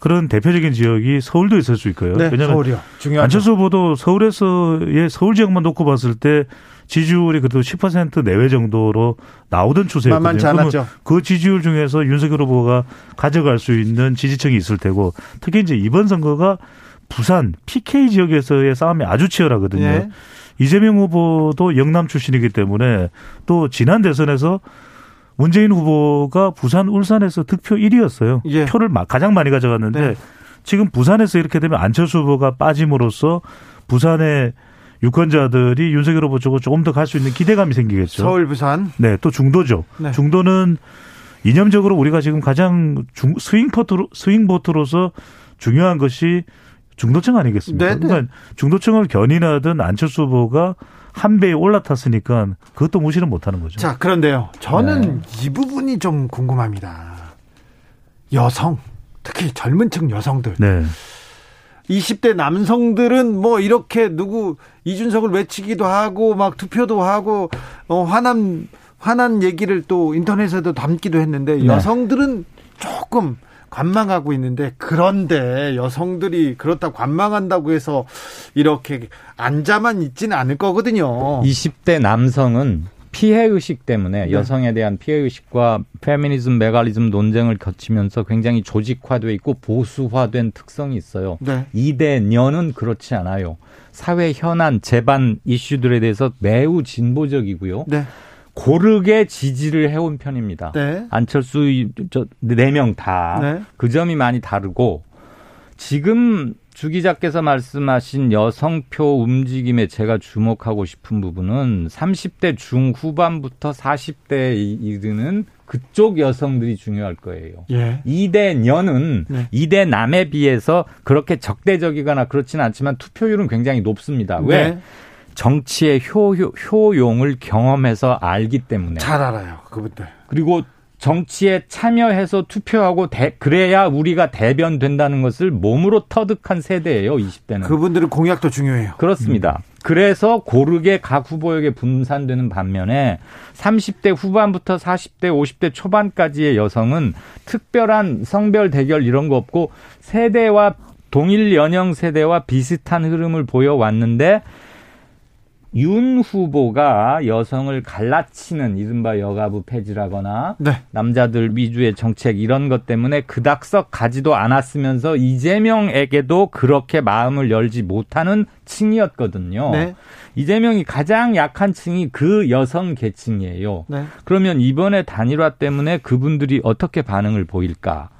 그런 대표적인 지역이 서울도 있을 수 있고요. 네, 왜냐하면 서울이요. 중요하죠. 안철수 후보도 서울에서의 서울 지역만 놓고 봤을 때 지지율이 그래도 10% 내외 정도로 나오던 추세였거든요. 그 지지율 중에서 윤석열 후보가 가져갈 수 있는 지지층이 있을 테고 특히 이제 이번 선거가 부산 PK 지역에서의 싸움이 아주 치열하거든요. 네. 이재명 후보도 영남 출신이기 때문에 또 지난 대선에서 문재인 후보가 부산, 울산에서 득표 1위였어요. 예. 표를 가장 많이 가져갔는데 네. 지금 부산에서 이렇게 되면 안철수 후보가 빠짐으로써 부산의 유권자들이 윤석열 후보 쪽으로 조금 더 갈 수 있는 기대감이 생기겠죠. 서울, 부산. 네, 또 중도죠. 네. 중도는 이념적으로 우리가 지금 가장 중, 스윙포트로, 스윙보트로서 중요한 것이 중도층 아니겠습니까? 네네. 네. 그러니까 중도층을 견인하던 안철수 후보가 한 배에 올라탔으니까 그것도 무시는 못하는 거죠. 자, 그런데요. 저는 네. 이 부분이 좀 궁금합니다. 여성, 특히 젊은 층 여성들. 네. 20대 남성들은 뭐 이렇게 누구 이준석을 외치기도 하고 막 투표도 하고 어 화난 화난 얘기를 또 인터넷에도 담기도 했는데 네. 여성들은 조금 관망하고 있는데 그런데 여성들이 그렇다 관망한다고 해서 이렇게 앉아만 있지는 않을 거거든요. 20대 남성은 피해 의식 때문에 네. 여성에 대한 피해 의식과 페미니즘, 메갈리즘 논쟁을 거치면서 굉장히 조직화돼 있고 보수화된 특성이 있어요. 네. 2대 년은 그렇지 않아요. 사회 현안, 재반 이슈들에 대해서 매우 진보적이고요. 네. 고르게 지지를 해온 편입니다. 네. 안철수 네 명 다그 네. 그 점이 많이 다르고 지금 주 기자께서 말씀하신 여성표 움직임에 제가 주목하고 싶은 부분은 30대 중후반부터 40대에 이르는 그쪽 여성들이 중요할 거예요. 예. 2대 년은 네. 2대 남에 비해서 그렇게 적대적이거나 그렇지는 않지만 투표율은 굉장히 높습니다. 왜? 네. 정치의 효, 효용을 경험해서 알기 때문에. 잘 알아요, 그분들. 그리고 정치에 참여해서 투표하고 대, 그래야 우리가 대변된다는 것을 몸으로 터득한 세대예요, 20대는. 그분들은 공약도 중요해요. 그렇습니다. 음. 그래서 고르게 각 후보에게 분산되는 반면에 30대 후반부터 40대, 50대 초반까지의 여성은 특별한 성별 대결 이런 거 없고 세대와 동일 연령 세대와 비슷한 흐름을 보여왔는데 윤 후보가 여성을 갈라치는 이른바 여가부 폐지라거나 네. 남자들 위주의 정책 이런 것 때문에 그닥썩 가지도 않았으면서 이재명에게도 그렇게 마음을 열지 못하는 층이었거든요. 네. 이재명이 가장 약한 층이 그 여성 계층이에요. 네. 그러면 이번에 단일화 때문에 그분들이 어떻게 반응을 보일까?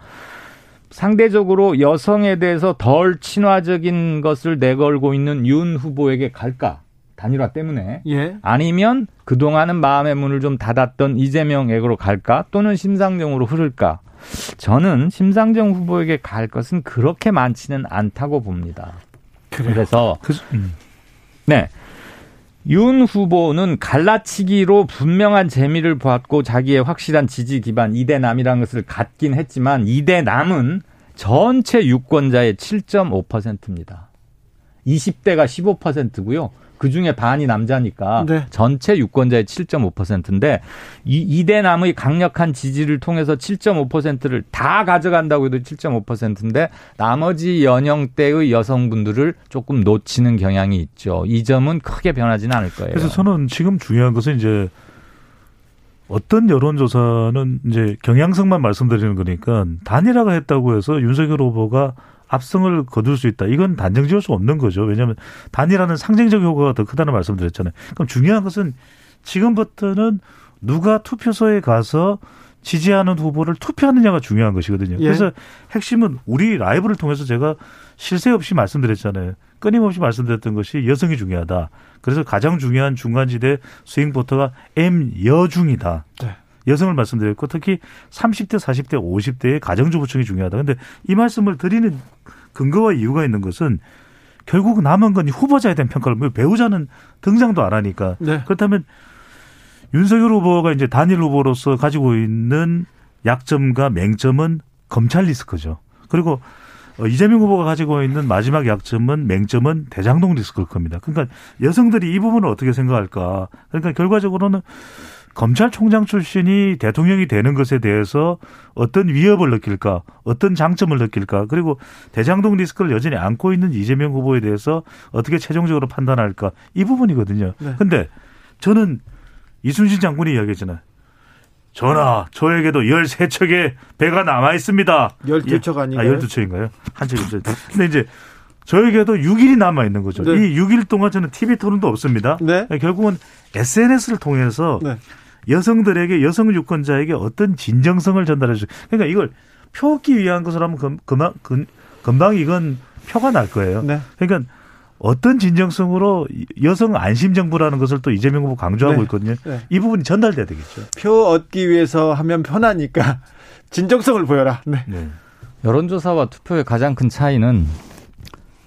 상대적으로 여성에 대해서 덜 친화적인 것을 내걸고 있는 윤 후보에게 갈까? 단일화 때문에 예. 아니면 그동안은 마음의 문을 좀 닫았던 이재명에게로 갈까 또는 심상정으로 흐를까 저는 심상정 후보에게 갈 것은 그렇게 많지는 않다고 봅니다. 그래요. 그래서 그, 음. 네. 윤 후보는 갈라치기로 분명한 재미를 보았고 자기의 확실한 지지 기반 이대남이라는 것을 갖긴 했지만 이대남은 전체 유권자의 7.5%입니다. 20대가 15%고요. 그 중에 반이 남자니까 네. 전체 유권자의 7.5%인데 이 이대남의 강력한 지지를 통해서 7.5%를 다 가져간다고 해도 7.5%인데 나머지 연령대의 여성분들을 조금 놓치는 경향이 있죠. 이 점은 크게 변하지는 않을 거예요. 그래서 저는 지금 중요한 것은 이제 어떤 여론조사는 이제 경향성만 말씀드리는 거니까 단일화가 했다고 해서 윤석열 후보가 압승을 거둘 수 있다. 이건 단정 지을 수 없는 거죠. 왜냐하면 단일화는 상징적 효과가 더 크다는 말씀드렸잖아요. 그럼 중요한 것은 지금부터는 누가 투표소에 가서 지지하는 후보를 투표하느냐가 중요한 것이거든요. 예. 그래서 핵심은 우리 라이브를 통해서 제가 실세 없이 말씀드렸잖아요. 끊임없이 말씀드렸던 것이 여성이 중요하다. 그래서 가장 중요한 중간지대 스윙 보터가 M 여중이다. 네. 여성을 말씀드렸고 특히 30대, 40대, 50대의 가정주부층이 중요하다. 근데 이 말씀을 드리는 근거와 이유가 있는 것은 결국 남은 건 후보자에 대한 평가를 뭐 배우자는 등장도 안 하니까 네. 그렇다면 윤석열 후보가 이제 단일 후보로서 가지고 있는 약점과 맹점은 검찰 리스크죠. 그리고 어, 이재명 후보가 가지고 있는 마지막 약점은 맹점은 대장동 리스크일 겁니다. 그러니까 여성들이 이 부분을 어떻게 생각할까? 그러니까 결과적으로는 검찰총장 출신이 대통령이 되는 것에 대해서 어떤 위협을 느낄까, 어떤 장점을 느낄까, 그리고 대장동 리스크를 여전히 안고 있는 이재명 후보에 대해서 어떻게 최종적으로 판단할까 이 부분이거든요. 네. 근데 저는 이순신 장군이 이야기했잖아요. 전하, 저에게도 13척의 배가 남아 있습니다. 12척 아닌가요? 아, 12척인가요? 한 척이 없어요. 근데 이제 저에게도 6일이 남아 있는 거죠. 네. 이 6일 동안 저는 TV 토론도 없습니다. 네. 결국은 SNS를 통해서 네. 여성들에게 여성 유권자에게 어떤 진정성을 전달해 주. 그러니까 이걸 표기 위한 것을 하면 금방 금방 이건 표가 날 거예요. 네. 그러니까 어떤 진정성으로 여성 안심 정부라는 것을 또 이재명 후보 강조하고 네. 있거든요. 네. 이 부분이 전달돼야 되겠죠. 표 얻기 위해서 하면 편하니까 진정성을 보여라. 네. 네. 여론조사와 투표의 가장 큰 차이는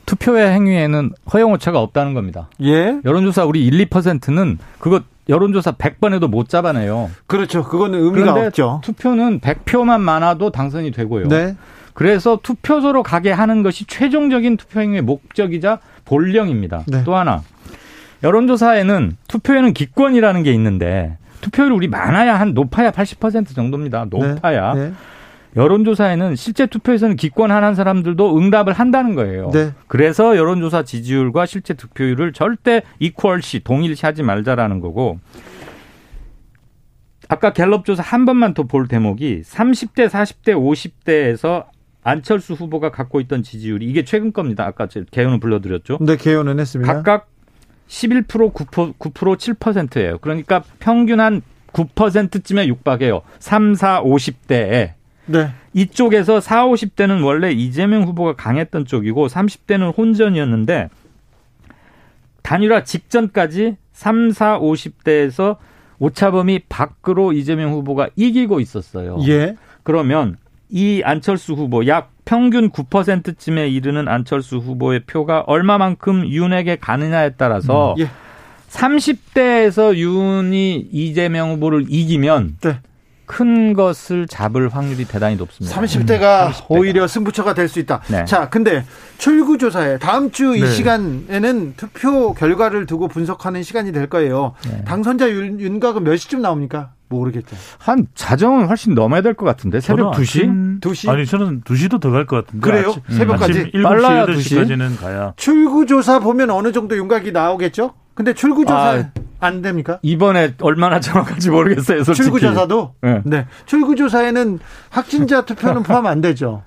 투표의 행위에는 허용 오차가 없다는 겁니다. 예. 여론조사 우리 1, 2%는 그거 여론조사 100번 해도 못 잡아내요. 그렇죠. 그거는 의미가 없죠. 투표는 100표만 많아도 당선이 되고요. 네. 그래서 투표소로 가게 하는 것이 최종적인 투표행위의 목적이자 본령입니다. 네. 또 하나 여론조사에는 투표에는 기권이라는 게 있는데 투표율 우리 많아야 한 높아야 80% 정도입니다. 높아야. 네. 네. 여론조사에는 실제 투표에서는 기권하는 사람들도 응답을 한다는 거예요. 네. 그래서 여론조사 지지율과 실제 득표율을 절대 이퀄시 동일시하지 말자라는 거고 아까 갤럽 조사 한 번만 더 볼 대목이 30대, 40대, 50대에서 안철수 후보가 갖고 있던 지지율이 이게 최근 겁니다. 아까 제 개요는 불러드렸죠. 네, 개요는 했습니다. 각각 11% 9%, 9% 7%예요. 그러니까 평균 한 9%쯤에 육박해요. 3, 4, 50대에. 네. 이쪽에서 4, 50대는 원래 이재명 후보가 강했던 쪽이고 30대는 혼전이었는데 단일화 직전까지 3, 4, 50대에서 오차범위 밖으로 이재명 후보가 이기고 있었어요. 예. 그러면 이 안철수 후보 약 평균 9%쯤에 이르는 안철수 후보의 표가 얼마만큼 윤에게 가느냐에 따라서 음, 예. 30대에서 윤이 이재명 후보를 이기면 네. 큰 것을 잡을 확률이 대단히 높습니다. 30대가 음, 30대가. 오히려 승부처가 될 수 있다. 네. 자, 근데 출구조사에 다음 주이 네. 시간에는 투표 결과를 두고 분석하는 시간이 될 거예요. 네. 당선자 윤, 윤곽은 몇 시쯤 나옵니까? 모르겠죠. 한 자정은 훨씬 넘어야 될 것 같은데 새벽 2시? 2시? 아니 저는 2시도 더 갈 것 같은데. 그래요? 아침, 새벽까지? 7시, 빨라야 8시까지는 가야. 출구조사 보면 어느 정도 윤곽이 나오겠죠? 근데 출구조사 아, 안 됩니까? 이번에 얼마나 정확한지 모르겠어요. 솔직히. 출구조사도 네. 네. 출구조사에는 확진자 투표는 포함 안 되죠.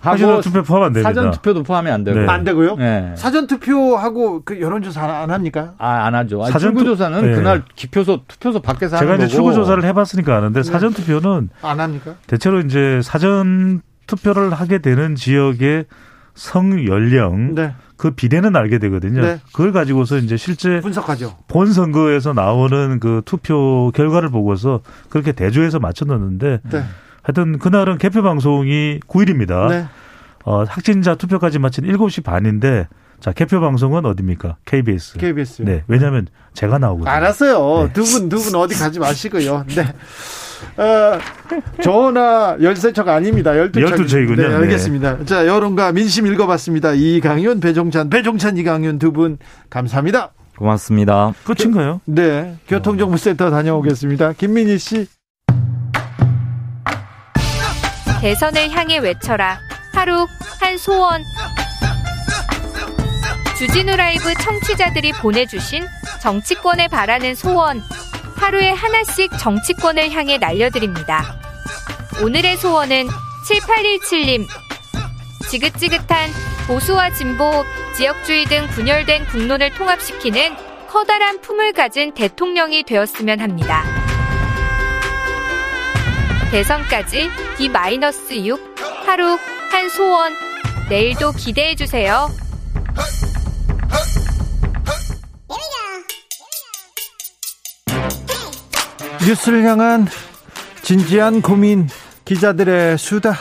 하고 투표 포함 안 됩니다. 사전 투표도 포함이 안 되고. 네. 안 되고요? 네. 사전 투표하고 그 여론조사 안 합니까? 아, 안 하죠. 사전 출구조사는 네. 그날 기표소 투표소 밖에서 제가 하는 이제 출구조사를 해봤으니까 아는데 네. 사전 투표는 안 합니까? 대체로 이제 사전 투표를 하게 되는 지역의 성 연령 네. 그 비례는 알게 되거든요. 네. 그걸 가지고서 이제 실제 분석하죠. 본 선거에서 나오는 그 투표 결과를 보고서 그렇게 대조해서 맞춰 넣는데 네. 하여튼 그날은 개표 방송이 9일입니다. 네. 어, 확진자 투표까지 마친 7시 반인데 자, 개표 방송은 어디입니까? KBS. KBS. 네. 왜냐하면 제가 나오거든요. 알았어요. 네. 두 분, 두 분 어디 가지 마시고요. 네. 어, 전화 13척 아닙니다. 12척. 12척이군요. 네, 알겠습니다. 네. 자, 여론과 민심 읽어봤습니다. 이강윤, 배종찬, 배종찬, 이강윤 두 분 감사합니다. 고맙습니다. 끝인가요? 네. 교통정보센터 다녀오겠습니다. 김민희 씨. 대선을 향해 외쳐라. 하루 한 소원. 주진우 라이브 청취자들이 보내주신 정치권에 바라는 소원. 하루에 하나씩 정치권을 향해 날려드립니다. 오늘의 소원은 7817님. 지긋지긋한 보수와 진보, 지역주의 등 분열된 국론을 통합시키는 커다란 품을 가진 대통령이 되었으면 합니다. 대선까지 D-6 하루 한 소원 내일도 기대해 주세요. 뉴스를 향한 진지한 고민 기자들의 수다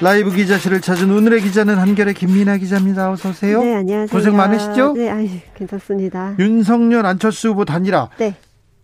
라이브 기자실을 찾은 오늘의 기자는 한결의 김민아 기자입니다. 어서 오세요. 네, 안녕하세요. 고생 많으시죠? 네, 아니, 괜찮습니다. 윤석열 안철수 후보 단일화. 네.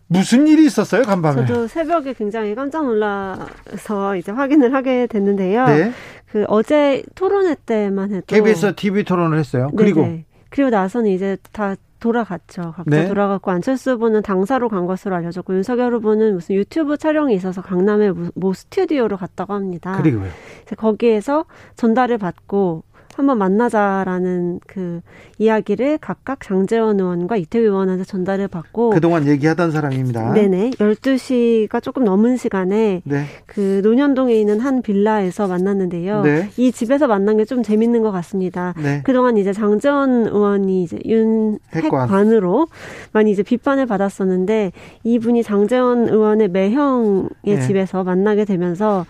무슨 일이 있었어요, 간밤에? 저도 새벽에 굉장히 깜짝 놀라서 이제 확인을 하게 됐는데요. 네. 그 어제 토론회 때만 해도 KBS TV 토론을 했어요. 그리고 네. 그리고 나서는 이제 다 돌아갔죠. 각자 네. 돌아갔고 안철수 후보는 당사로 간 것으로 알려졌고 윤석열 후보는 무슨 유튜브 촬영이 있어서 강남의 모 스튜디오로 갔다고 합니다. 그리고요. 거기에서 전달을 받고 한번 만나자라는 그 이야기를 각각 장재원 의원과 이태규 의원한테 전달을 받고 그동안 얘기하던 사람입니다. 네네. 12시가 조금 넘은 시간에 네. 그 논현동에 있는 한 빌라에서 만났는데요. 네. 이 집에서 만난 게 좀 재밌는 것 같습니다. 네. 그동안 이제 장재원 의원이 이제 윤핵관으로 많이 이제 비판을 받았었는데 이분이 장재원 의원의 매형의 네. 집에서 만나게 되면서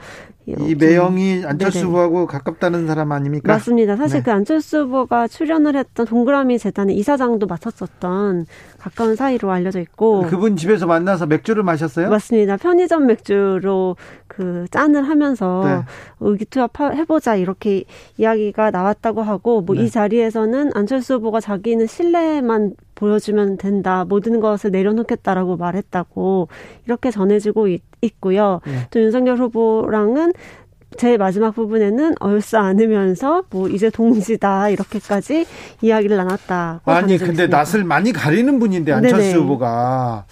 이 매형이 안철수 네네. 후보하고 가깝다는 사람 아닙니까? 맞습니다. 사실 네. 그 안철수 후보가 출연을 했던 동그라미 재단의 이사장도 맡았었던 가까운 사이로 알려져 있고 그분 집에서 만나서 맥주를 마셨어요? 맞습니다. 편의점 맥주로 그 짠을 하면서 네. 의기투합 해보자 이렇게 이야기가 나왔다고 하고 뭐이 네. 자리에서는 안철수 후보가 자기는 신뢰만 보여주면 된다. 모든 것을 내려놓겠다라고 말했다고 이렇게 전해지고 있, 고요 네. 또 윤석열 후보랑은 제일 마지막 부분에는 얼싸 안으면서 뭐 이제 동지다 이렇게까지 이야기를 나눴다. 아니 근데 낯을 많이 가리는 분인데 안철수 네네. 후보가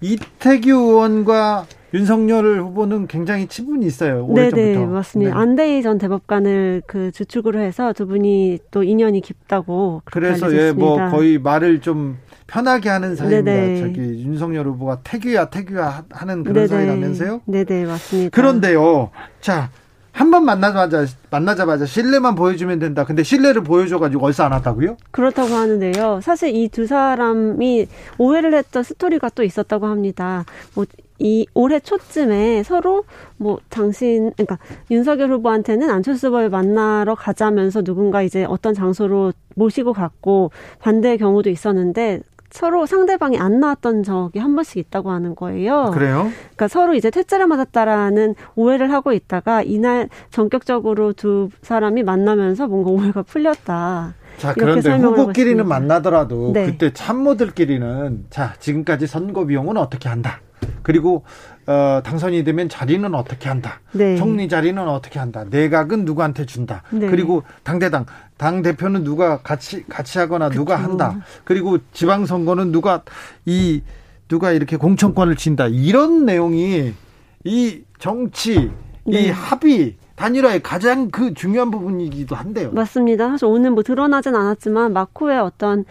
이태규 의원과 윤석열 후보는 굉장히 친분이 있어요. 오래전부터. 네네 맞습니다. 네. 안대희 전 대법관을 그 주축으로 해서 두 분이 또 인연이 깊다고 그래서 예뭐 거의 말을 좀 편하게 하는 사이입니다. 네네. 저기 윤석열 후보가 태규야 태규야 하는 그런 네네. 사이라면서요? 네네 맞습니다. 그런데요. 자 한 번 만나자마자 만나자마자 신뢰만 보여주면 된다. 근데 신뢰를 보여줘가지고 얼싸 안 왔다고요? 그렇다고 하는데요. 사실 이 두 사람이 오해를 했던 스토리가 또 있었다고 합니다. 뭐 이 올해 초쯤에 서로 뭐 당신 그러니까 윤석열 후보한테는 안철수 후보를 만나러 가자면서 누군가 이제 어떤 장소로 모시고 갔고 반대의 경우도 있었는데 서로 상대방이 안 나왔던 적이 한 번씩 있다고 하는 거예요. 그래요? 그러니까 서로 이제 퇴짜를 맞았다라는 오해를 하고 있다가 이날 전격적으로 두 사람이 만나면서 뭔가 오해가 풀렸다. 자, 그런데 후보끼리는 만나더라도 네. 그때 참모들끼리는 자, 지금까지 선거 비용은 어떻게 한다. 그리고 어, 당선이 되면 자리는 어떻게 한다. 네. 총리 자리는 어떻게 한다. 내각은 누구한테 준다. 네. 그리고 당대당 당 대표는 누가 같이 같이 하거나 그쵸. 누가 한다. 그리고 지방 선거는 누가 이 누가 이렇게 공천권을 진다. 이런 내용이 이 정치 네. 이 합의 단일화의 가장 그 중요한 부분이기도 한데요. 맞습니다. 사실 오늘 뭐 드러나진 않았지만 마코의 어떤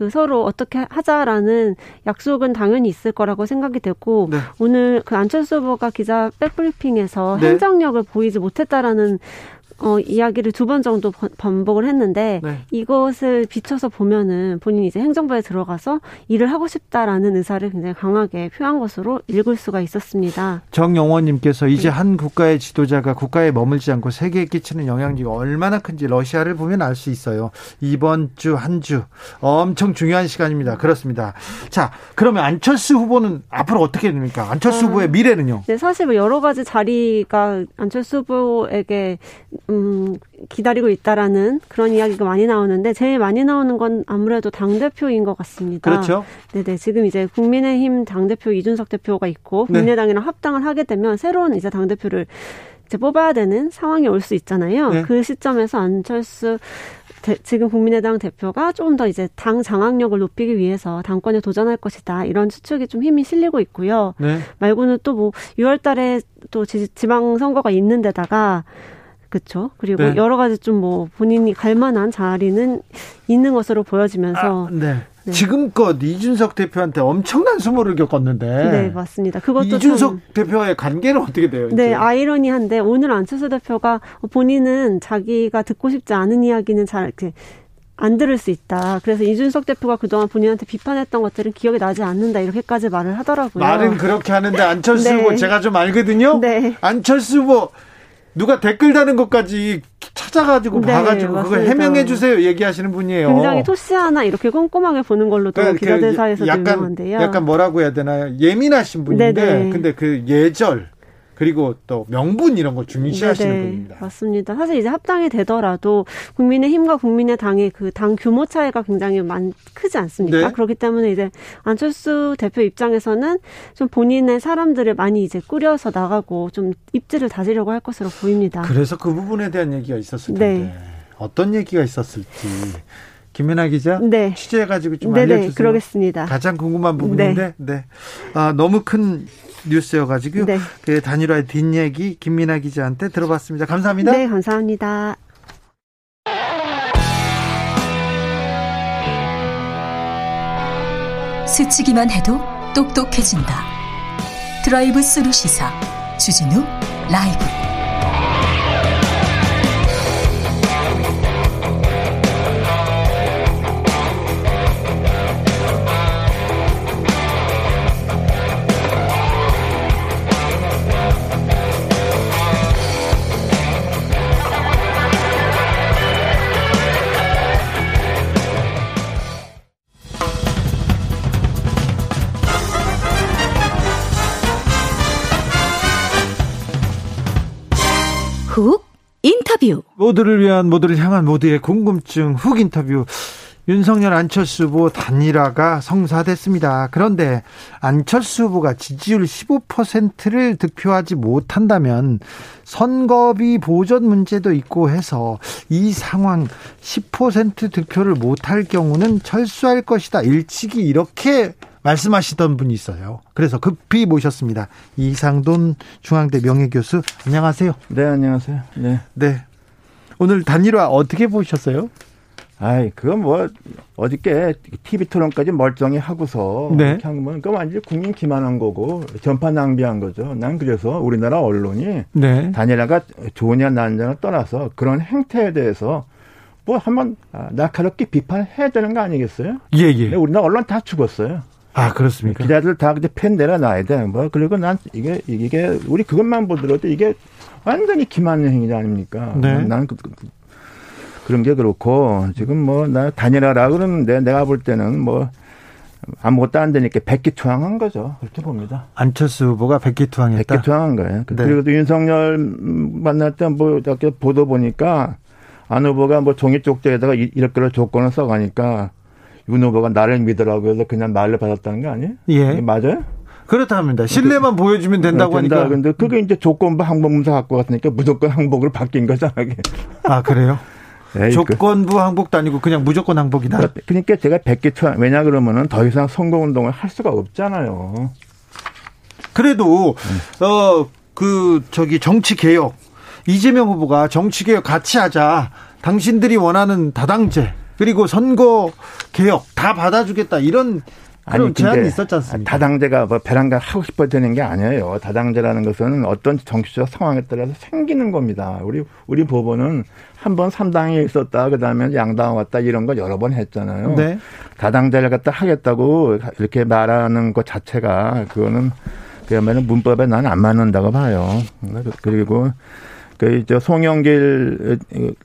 그 서로 어떻게 하자라는 약속은 당연히 있을 거라고 생각이 되고 네. 오늘 그 안철수 후보가 기자 백브리핑에서 네. 행정력을 보이지 못했다라는 어, 이야기를 두 번 정도 반복을 했는데 네. 이것을 비춰서 보면은 본인이 이제 행정부에 들어가서 일을 하고 싶다라는 의사를 굉장히 강하게 표한 것으로 읽을 수가 있었습니다. 정영원님께서 이제 네. 한 국가의 지도자가 국가에 머물지 않고 세계에 끼치는 영향력이 얼마나 큰지 러시아를 보면 알 수 있어요. 이번 주 한 주 엄청 중요한 시간입니다. 그렇습니다. 자, 그러면 안철수 후보는 앞으로 어떻게 됩니까? 안철수 아, 후보의 미래는요? 네, 사실 뭐 여러 가지 자리가 안철수 후보에게 음, 기다리고 있다라는 그런 이야기가 많이 나오는데 제일 많이 나오는 건 아무래도 당 대표인 것 같습니다. 그렇죠. 네네 지금 이제 국민의힘 당 대표 이준석 대표가 있고 네. 국민의당이랑 네. 합당을 하게 되면 새로운 이제 당 대표를 이제 뽑아야 되는 상황이 올 수 있잖아요. 네. 그 시점에서 안철수 대, 지금 국민의당 대표가 조금 더 이제 당 장악력을 높이기 위해서 당권에 도전할 것이다. 이런 추측이 좀 힘이 실리고 있고요. 네. 말고는 또 뭐 6월 달에 또 지방 선거가 있는 데다가 그렇죠. 그리고 네. 여러 가지 좀 뭐 본인이 갈 만한 자리는 있는 것으로 보여지면서 아, 네. 네. 지금껏 이준석 대표한테 엄청난 수모를 겪었는데. 네, 맞습니다. 그것도 이준석 참... 대표와의 관계는 어떻게 돼요? 네, 이제? 아이러니한데 오늘 안철수 대표가 본인은 자기가 듣고 싶지 않은 이야기는 잘 이렇게 안 들을 수 있다. 그래서 이준석 대표가 그동안 본인한테 비판했던 것들은 기억이 나지 않는다. 이렇게까지 말을 하더라고요. 말은 그렇게 하는데 안철수 네. 후보 제가 좀 알거든요. 네. 안철수 후보 누가 댓글 다는 것까지 찾아가지고 네, 봐가지고 맞습니다. 그걸 해명해 주세요 얘기하시는 분이에요. 굉장히 토시 하나 이렇게 꼼꼼하게 보는 걸로도 그러니까 그 기자들 사이에서 유명한데요. 약간 뭐라고 해야 되나요? 예민하신 분인데 네네. 근데 그 예절 그리고 또 명분 이런 거 중시하시는 네네, 분입니다. 맞습니다. 사실 이제 합당이 되더라도 국민의힘과 국민의당의 그 당 규모 차이가 굉장히 많 크지 않습니까? 네. 그렇기 때문에 이제 안철수 대표 입장에서는 좀 본인의 사람들을 많이 이제 꾸려서 나가고 좀 입지를 다지려고 할 것으로 보입니다. 그래서 그 부분에 대한 얘기가 있었을 텐데 네. 어떤 얘기가 있었을지 김연아 기자 네. 취재해가지고 좀 네네, 알려주세요. 그러겠습니다. 가장 궁금한 부분인데, 네. 네. 아, 너무 큰 뉴스여가지고 네. 그 단일화의 뒷얘기 김민아 기자한테 들어봤습니다. 감사합니다. 네, 감사합니다. 스치기만 해도 똑똑해진다. 드라이브 스루 시사 주진우 라이브. 인터뷰. 모두를 위한 모두를 향한 모두의 궁금증 훅 인터뷰. 윤석열 안철수 후보 단일화가 성사됐습니다. 그런데 안철수 후보가 지지율 15%를 득표하지 못한다면 선거비 보전 문제도 있고 해서 이 상황 10% 득표를 못할 경우는 철수할 것이다. 일찍이 이렇게 말씀하시던 분이 있어요. 그래서 급히 모셨습니다. 이상돈 중앙대 명예교수 안녕하세요. 네, 안녕하세요. 네. 네. 오늘 단일화 어떻게 보셨어요? 아이, 그건 뭐, 어저께 TV 토론까지 멀쩡히 하고서. 네. 뭐, 그건 완전 국민 기만한 거고, 전파 낭비한 거죠. 난 그래서 우리나라 언론이. 네. 단일화가 좋으냐, 나느냐를 떠나서 그런 행태에 대해서 뭐 한번 아, 날카롭게 비판해야 되는 거 아니겠어요? 예, 예. 우리나라 언론 다 죽었어요. 아, 그렇습니까? 기자들 다 그때 펜 내려놔야 돼. 뭐, 그리고 난 이게, 이게, 우리 그것만 보더라도 이게 완전히 기만 행위 아닙니까? 네. 난 그, 그, 그런 게 그렇고, 지금 뭐, 나 다니라라 그러는데 내가 볼 때는 뭐, 아무것도 안 되니까 백기투항한 거죠. 그렇게 봅니다. 안철수 후보가 백기투항했다. 백기투항한 거예요. 네. 그리고 또 윤석열 만날 때 뭐 이렇게 보도 보니까 안 후보가 뭐 종이 쪽지에다가 이렇게 조건을 써가니까 윤 후보가 나를 믿으라고 해서 그냥 말을 받았다는 거 아니에요? 예. 맞아요? 그렇답니다. 신뢰만 그, 보여주면 된다고 된다. 하니까. 근데 그게 이제 조건부 항복문서 갖고 갔으니까 무조건 항복으로 바뀐 거잖아. 아, 그래요? 에이, 조건부 항복도 아니고 그냥 무조건 항복이다. 그러니까 제가 백기 투 왜냐 그러면은 더 이상 선거운동을 할 수가 없잖아요. 그래도 음. 어 그 저기 정치 개혁 이재명 후보가 정치 개혁 같이 하자. 당신들이 원하는 다당제 그리고 선거 개혁 다 받아주겠다 이런 그런 제안이 있었지 않습니까? 다당제가 뭐 배란가 하고 싶어 되는 게 아니에요. 다당제라는 것은 어떤 정치적 상황에 따라서 생기는 겁니다. 우리 우리 법원은 한번 3당이 있었다, 그 다음에 양당 왔다 이런 거 여러 번 했잖아요. 네. 다당제를 갖다 하겠다고 이렇게 말하는 것 자체가 그거는 그야말로 문법에 나는 안 맞는다고 봐요. 그리고 그저 송영길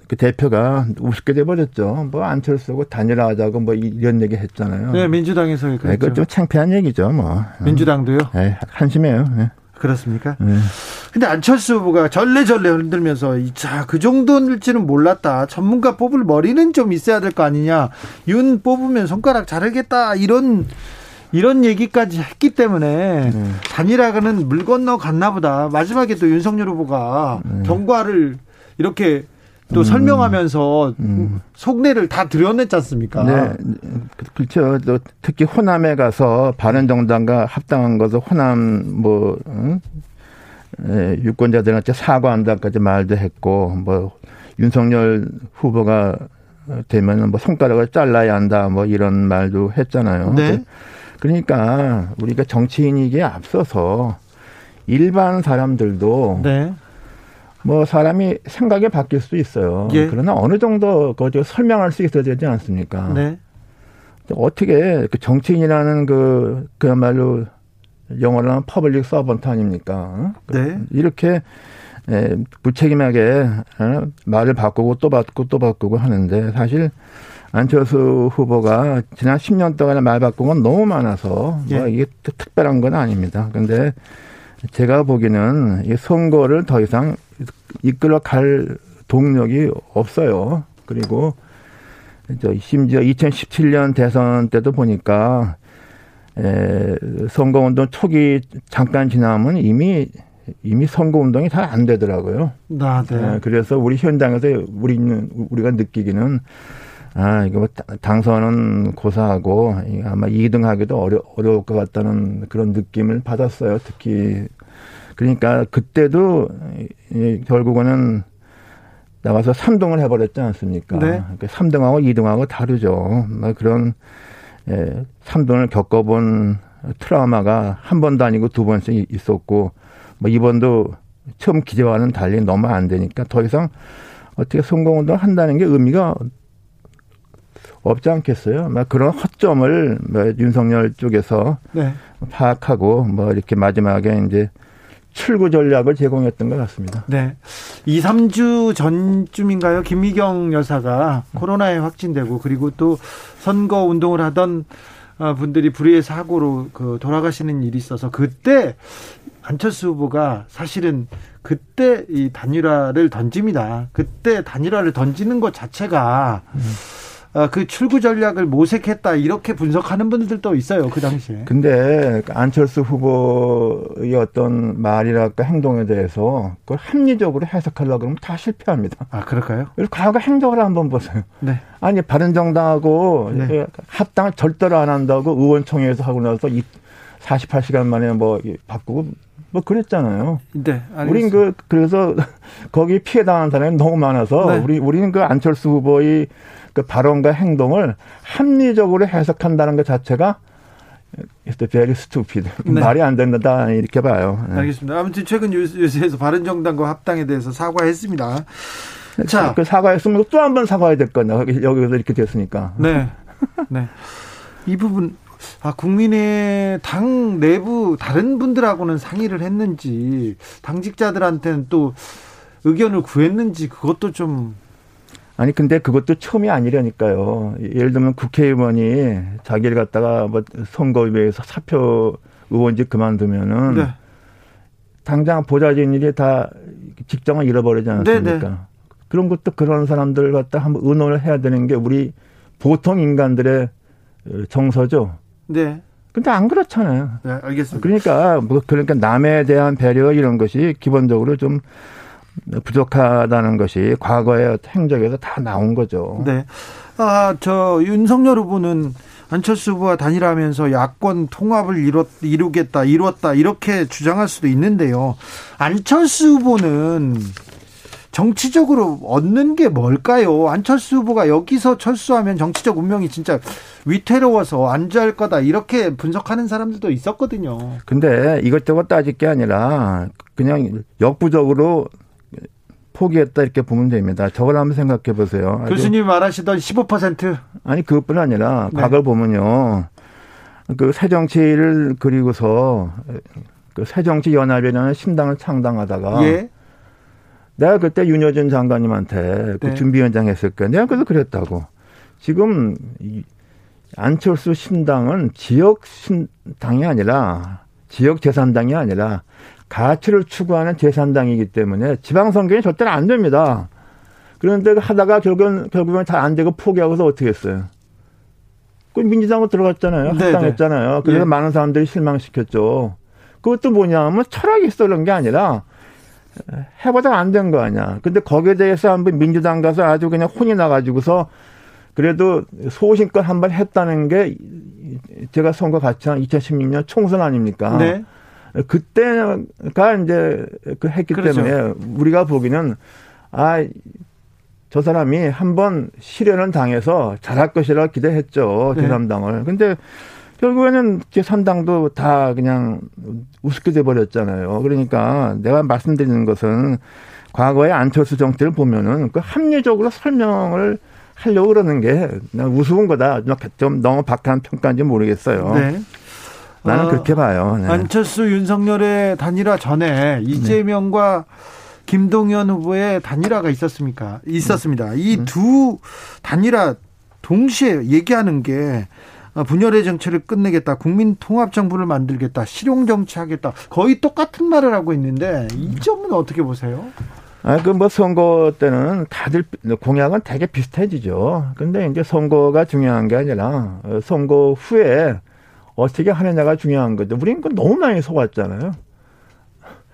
그 대표가 우습게 돼버렸죠. 뭐 안철수고 단일화하자고 뭐 이런 얘기 했잖아요. 네, 민주당에서 그랬죠. 네, 그좀 창피한 얘기죠, 뭐. 민주당도요? 네, 한심해요. 네. 그렇습니까? 네. 근데 안철수 후보가 절레절레 흔들면서 자, 그 정도일지는 몰랐다. 전문가 뽑을 머리는 좀 있어야 될 거 아니냐. 윤 뽑으면 손가락 자르겠다. 이런 이런 얘기까지 했기 때문에 네. 단일화는 물 건너 갔나 보다. 마지막에 또 윤석열 후보가 네. 경과를 이렇게 또 음. 설명하면서 음. 속내를 다 드러냈지 않습니까? 네. 그렇죠. 또 특히 호남에 가서 바른정당과 합당한 것을 호남 뭐 응? 예, 유권자들한테 사과한다까지 말도 했고 뭐 윤석열 후보가 되면 뭐 손가락을 잘라야 한다 뭐 이런 말도 했잖아요. 네. 그러니까 우리가 정치인이기에 앞서서 일반 사람들도 네. 뭐 사람이 생각이 바뀔 수 있어요. 예. 그러나 어느 정도 그거 설명할 수 있어야 되지 않습니까? 네. 어떻게 그 정치인이라는 그 그야말로 영어로 하면 public servant 아닙니까? 네. 이렇게 예, 무책임하게 어, 말을 바꾸고 또 바꾸고 또 바꾸고 하는데 사실 안철수 후보가 지난 10년 동안에 말 바꾼 건 너무 많아서 뭐 예. 뭐 이게 특별한 건 아닙니다. 근데 제가 보기에는 이 선거를 더 이상 이끌어 갈 동력이 없어요. 그리고 심지어 2017년 대선 때도 보니까 에, 선거운동 초기 잠깐 지나면 이미 이미 선거운동이 잘 안 되더라고요. 아, 네. 에, 그래서 우리 현장에서 우리는 우리가 느끼기는 아 이거 뭐 당선은 고사하고 아마 2등하기도 어려 어려울 것 같다는 그런 느낌을 받았어요. 특히 그러니까 그때도 결국은 나가서 3등을 해버렸지 않습니까? 네. 그러니까 3등하고 2등하고 다르죠. 뭐 그런 예, 3등을 겪어본 트라우마가 한 번도 아니고 두 번씩 있었고, 뭐 이번도 처음 기대와는 달리 너무 안 되니까 더 이상 어떻게 성공운동을 한다는 게 의미가 없지 않겠어요. 뭐 그런 허점을 뭐 윤석열 쪽에서 네. 파악하고 뭐 이렇게 마지막에 이제 출구 전략을 제공했던 것 같습니다. 네. 2, 3주 전쯤인가요? 김미경 여사가 코로나에 확진되고 그리고 또 선거 운동을 하던 어, 분들이 불의의 사고로 그 돌아가시는 일이 있어서 그때 안철수 후보가 사실은 그때 이 단일화를 던집니다. 그때 단일화를 던지는 것 자체가 음. 어, 그 출구 전략을 모색했다 이렇게 분석하는 분들도 있어요 그 당시에. 근데 안철수 후보의 어떤 말이랄까 행동에 대해서 그걸 합리적으로 해석하려고 그러면 다 실패합니다. 아 그럴까요? 과거 행적을 한번 보세요. 네. 아니 바른정당하고 네. 합당을 절대로 안 한다고 의원총회에서 하고 나서 48시간 만에 뭐 바꾸고 뭐 그랬잖아요. 네. 알겠습니다. 우린 그 그래서 거기 피해 당한 사람이 너무 많아서 네. 우리 우리는 그 안철수 후보의 그 발언과 행동을 합리적으로 해석한다는 것 자체가 It's very stupid. 네. 말이 안 된다 이렇게 봐요. 네. 알겠습니다. 아무튼 최근 뉴스에서 바른정당과 합당에 대해서 사과했습니다. 자, 그 사과했으면 또 한 번 사과해야 될 거냐 여기서 이렇게 됐으니까. 네, 네. 이 부분 아, 국민의 당 내부 다른 분들하고는 상의를 했는지 당직자들한테는 또 의견을 구했는지 그것도 좀 아니 근데 그것도 처음이 아니라니까요. 예를 들면 국회의원이 자기를 갖다가 뭐 선거위에서 사표 의원직 그만두면은 네. 당장 보좌진 일이 다 직장을 잃어버리지 않습니까? 네네. 네. 그런 것도 그런 사람들 갖다 한번 의논을 해야 되는 게 우리 보통 인간들의 정서죠. 네. 근데 안 그렇잖아요. 네, 알겠습니다. 그러니까 뭐 그러니까 남에 대한 배려 이런 것이 기본적으로 좀 부족하다는 것이 과거의 행적에서 다 나온 거죠. 네. 아, 저 윤석열 후보는 안철수 후보와 단일하면서 야권 통합을 이뤘, 이루겠다, 이루었다, 이렇게 주장할 수도 있는데요. 안철수 후보는 정치적으로 얻는 게 뭘까요? 안철수 후보가 여기서 철수하면 정치적 운명이 진짜 위태로워서 안주할 거다 이렇게 분석하는 사람들도 있었거든요. 근데 이것저것 따질 게 아니라 그냥 역부족으로 포기했다 이렇게 보면 됩니다. 저걸 한번 생각해 보세요. 교수님 말하시던 15% 아니 그것뿐 아니라 네. 과거를 보면요. 그 새 정치를 그리고서 그 새 정치 연합이라는 신당을 창당하다가 예. 내가 그때 윤여준 장관님한테 그 네. 준비위원장 했을 때 내가 그래서 그랬다고. 지금 안철수 신당은 지역 신당이 아니라 지역 재산당이 아니라 가치를 추구하는 재산당이기 때문에 지방선거는 절대로 안 됩니다. 그런데 하다가 결국은, 결국은 잘 안 되고 포기하고서 어떻게 했어요? 그 민주당으로 들어갔잖아요. 네, 합당했잖아요. 네. 그래서 예. 많은 사람들이 실망시켰죠. 그것도 뭐냐면 철학이 있어 그런 게 아니라 해보다 안된 거 아니야. 근데 거기에 대해서 한번 민주당 가서 아주 그냥 혼이 나가지고서 그래도 소신껏 한번 했다는 게 제가 선거 같이 한 2016년 총선 아닙니까? 네. 그때가 이제 그 했기 그렇죠. 때문에 우리가 보기는 아 저 사람이 한번 실현을 당해서 잘할 것이라 기대했죠. 네. 제3당을. 근데 결국에는 제3당도 다 그냥 우습게 돼버렸잖아요. 그러니까 내가 말씀드리는 것은 과거의 안철수 정치를 보면은 그 합리적으로 설명을 하려고 그러는 게 우스운 거다. 좀 너무 박한 평가인지 모르겠어요. 네. 나는 어, 그렇게 봐요. 네. 안철수 윤석열의 단일화 전에 이재명과 네. 김동연 후보의 단일화가 있었습니까? 있었습니다. 음. 이두 음. 단일화 동시에 얘기하는 게 분열의 정치를 끝내겠다, 국민 통합 정부를 만들겠다, 실용 정치하겠다, 거의 똑같은 말을 하고 있는데 이 점은 어떻게 보세요? 아, 그 뭐 선거 때는 다들 공약은 되게 비슷해지죠. 근데 이제 선거가 중요한 게 아니라 선거 후에 어떻게 하느냐가 중요한 거죠. 우리는 그 너무 많이 속았잖아요.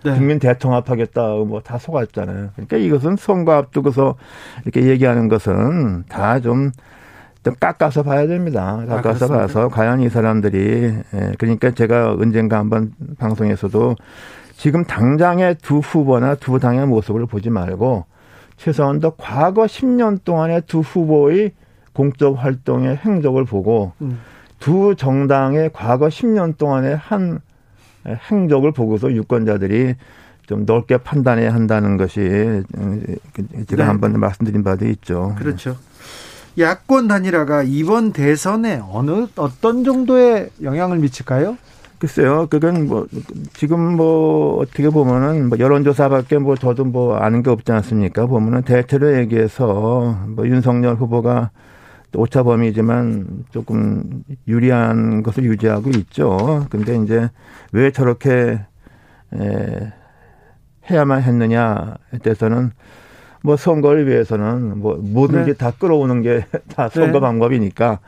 네. 국민 대통합하겠다 뭐 다 속았잖아요. 그러니까 이것은 선거 앞두고서 이렇게 얘기하는 것은 다 좀 좀 깎아서 봐야 됩니다. 깎아서 아, 봐서 과연 이 사람들이 예, 그러니까 제가 언젠가 한번 방송에서도 지금 당장의 두 후보나 두 당의 모습을 보지 말고 최소한 더 과거 10년 동안의 두 후보의 공적 활동의 행적을 보고 음. 두 정당의 과거 10년 동안의 한 행적을 보고서 유권자들이 좀 넓게 판단해야 한다는 것이 제가 네. 한번 말씀드린 바도 있죠. 그렇죠. 야권 단일화가 이번 대선에 어느 어떤 정도의 영향을 미칠까요? 글쎄요, 그건 뭐 지금 뭐 어떻게 보면은 뭐 여론조사밖에 뭐 저도 뭐 아는 게 없지 않습니까? 보면은 대체로 얘기해서 뭐 윤석열 후보가 오차 범위지만 조금 유리한 것을 유지하고 있죠. 근데 이제 왜 저렇게 에, 해야만 했느냐에 대해서는 뭐 선거를 위해서는 뭐 뭐든지 네. 다 끌어오는 게 다 선거 네. 방법이니까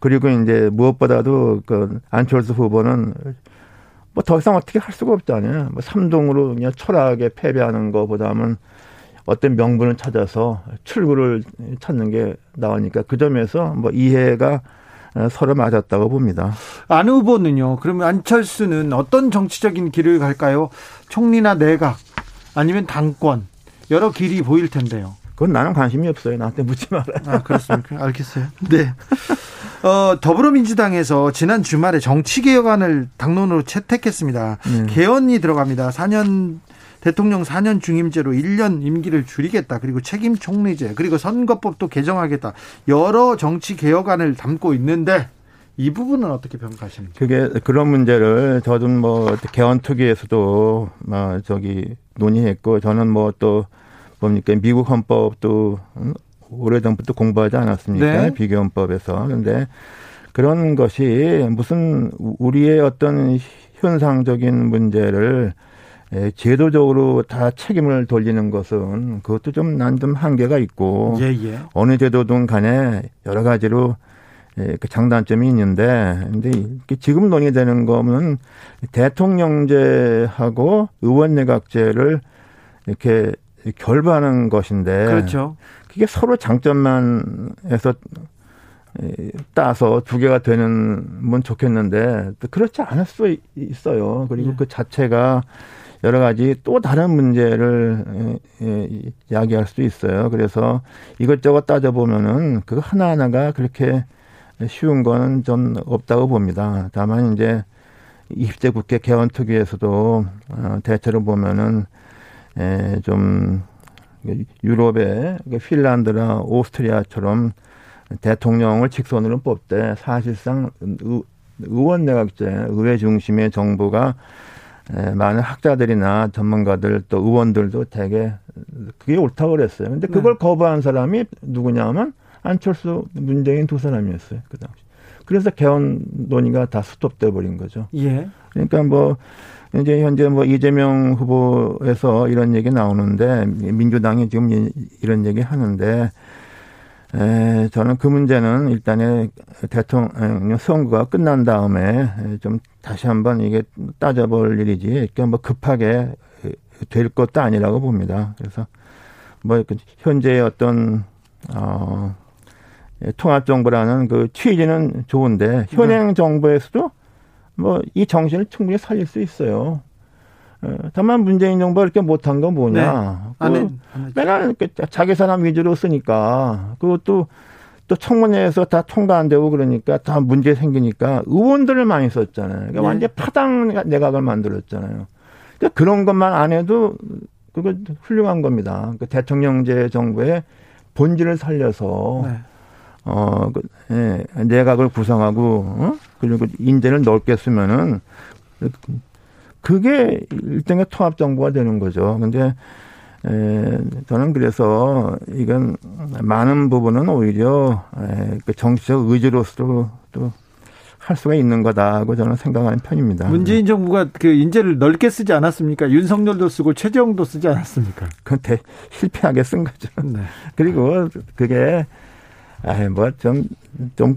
그리고 이제 무엇보다도 그 안철수 후보는 뭐 더 이상 어떻게 할 수가 없잖아요. 뭐 삼동으로 그냥 초라하게 패배하는 것보다는 어떤 명분을 찾아서 출구를 찾는 게 나오니까 그 점에서 뭐 이해가 서로 맞았다고 봅니다. 안 후보는요. 그러면 안철수는 어떤 정치적인 길을 갈까요? 총리나 내각 아니면 당권 여러 길이 보일 텐데요. 그건 나는 관심이 없어요. 나한테 묻지 말아요. 아, 그렇습니까? 알겠어요. 네. 어, 더불어민주당에서 지난 주말에 정치개혁안을 당론으로 채택했습니다. 네. 개헌이 들어갑니다. 4년 대통령 4년 중임제로 1년 임기를 줄이겠다. 그리고 책임 총리제, 그리고 선거법도 개정하겠다. 여러 정치 개혁안을 담고 있는데 이 부분은 어떻게 평가하십니까? 그게 그런 문제를 저도 뭐 개헌 특위에서도 막 저기 논의했고 저는 뭐 또 뭡니까 미국 헌법도 오래전부터 공부하지 않았습니까? 네. 비교헌법에서. 그런데 그런 것이 무슨 우리의 어떤 현상적인 문제를 예, 제도적으로 다 책임을 돌리는 것은 그것도 좀 난 좀 한계가 있고 예, 예. 어느 제도든 간에 여러 가지로 예, 그 장단점이 있는데 근데 지금 논의되는 거는 대통령제하고 의원 내각제를 이렇게 결부하는 것인데 그렇죠. 그게 서로 장점만 해서 예, 따서 두 개가 되는 건 좋겠는데 그렇지 않을 수 있어요. 그리고 예. 그 자체가 여러 가지 또 다른 문제를 이야기할 수도 있어요. 그래서 이것저것 따져보면은 그 하나하나가 그렇게 쉬운 거는 좀 없다고 봅니다. 다만 이제 20대 국회 개헌 특위에서도 어, 대체로 보면은 좀 유럽의 그 핀란드나 오스트리아처럼 대통령을 직선으로 뽑되 사실상 의원 내각제 의회 중심의 정부가 예, 많은 학자들이나 전문가들 또 의원들도 되게 그게 옳다고 그랬어요. 근데 그걸 네. 거부한 사람이 누구냐면 안철수, 문재인 두 사람이었어요. 그 당시. 그래서 개헌 논의가 다 스톱돼 버린 거죠. 예. 그러니까 뭐 이제 현재 뭐 이재명 후보에서 이런 얘기 나오는데 민주당이 지금 이런 얘기 하는데 에, 저는 그 문제는 일단에 대통령 선거가 끝난 다음에 좀 다시 한번 이게 따져볼 일이지, 그러니까 뭐 급하게 될 것도 아니라고 봅니다. 그래서 뭐 현재의 어떤, 어, 통합 정부라는 그 취지는 좋은데 현행 네. 정부에서도 뭐 이 정신을 충분히 살릴 수 있어요. 어, 다만 문재인 정부가 이렇게 못한 건 뭐냐. 네. 그, 맨날 자기 사람 위주로 쓰니까 그것도 또 청문회에서 다 통과 안 되고 그러니까 다 문제 생기니까 의원들을 많이 썼잖아요. 그러니까 네. 완전 파당 내각을 만들었잖아요. 그러니까 그런 것만 안 해도 그거 훌륭한 겁니다. 그 대통령제 정부의 본질을 살려서 네. 어, 그, 예, 내각을 구성하고 어? 그리고 인재를 넓게 쓰면은 그게 일종의 통합 정부가 되는 거죠. 근데 에, 저는 그래서 이건 많은 부분은 오히려 에, 그 정치적 의지로서 또할 수가 있는 거다고 저는 생각하는 편입니다. 문재인 정부가 그 인재를 넓게 쓰지 않았습니까? 윤석열도 쓰고 최재형도 쓰지 않았습니까? 그건 실패하게 쓴 거죠. 네. 그리고 그게 아뭐좀좀 좀,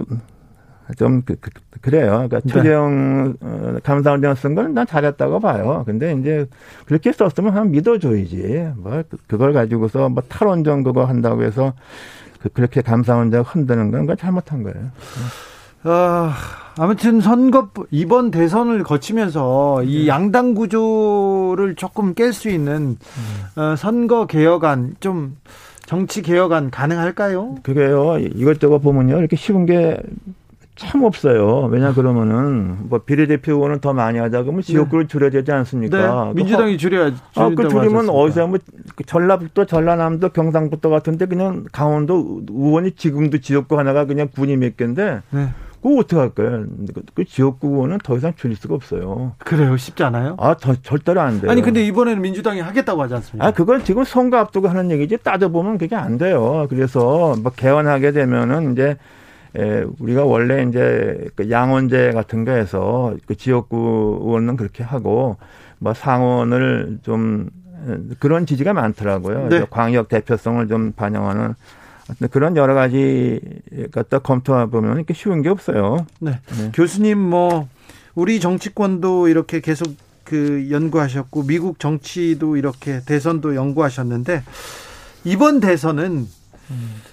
좀 그, 그, 래요 그러니까 네. 최재형 어, 감사원장 쓴 거는 난 잘했다고 봐요. 근데 이제 그렇게 썼으면 한 믿어줘야지. 뭐 그, 그걸 가지고서 뭐 탈원전 그거 한다고 해서 그, 그렇게 감사원장 흔드는 건 그건 잘못한 거예요. 아, 아무튼 선거 이번 대선을 거치면서 이 네. 양당 구조를 조금 깰 수 있는 음. 어, 선거 개혁안 좀 정치 개혁안 가능할까요? 그게요. 이것저것 보면요. 이렇게 쉬운 게 참 없어요. 왜냐 그러면은 뭐 비례대표 의원은 더 많이 하자 그러면 지역구를 네. 줄여야 되지 않습니까? 네. 민주당이 줄여야 아, 그 줄이면 어디서 뭐 전라북도, 전라남도, 경상북도 같은데 그냥 강원도 의원이 지금도 지역구 하나가 그냥 군이 몇 개인데 네. 그거 어떻게 할 거예요? 그, 그 지역구 의원은 더 이상 줄일 수가 없어요. 그래요? 쉽지 않아요? 아, 더, 절대로 안 돼요. 아니, 근데 이번에는 민주당이 하겠다고 하지 않습니까? 아, 그건 지금 선거 앞두고 하는 얘기지 따져보면 그게 안 돼요. 그래서 뭐 개헌하게 되면은 이제 에, 우리가 원래 이제 그 양원제 같은 거에서 그 지역구 의원은 그렇게 하고 뭐 상원을 좀 그런 지지가 많더라고요. 네. 광역 대표성을 좀 반영하는 그런 여러 가지 갖다 검토해 보면 이렇게 쉬운 게 없어요. 네. 네. 교수님 뭐 우리 정치권도 이렇게 계속 그 연구하셨고 미국 정치도 이렇게 대선도 연구하셨는데 이번 대선은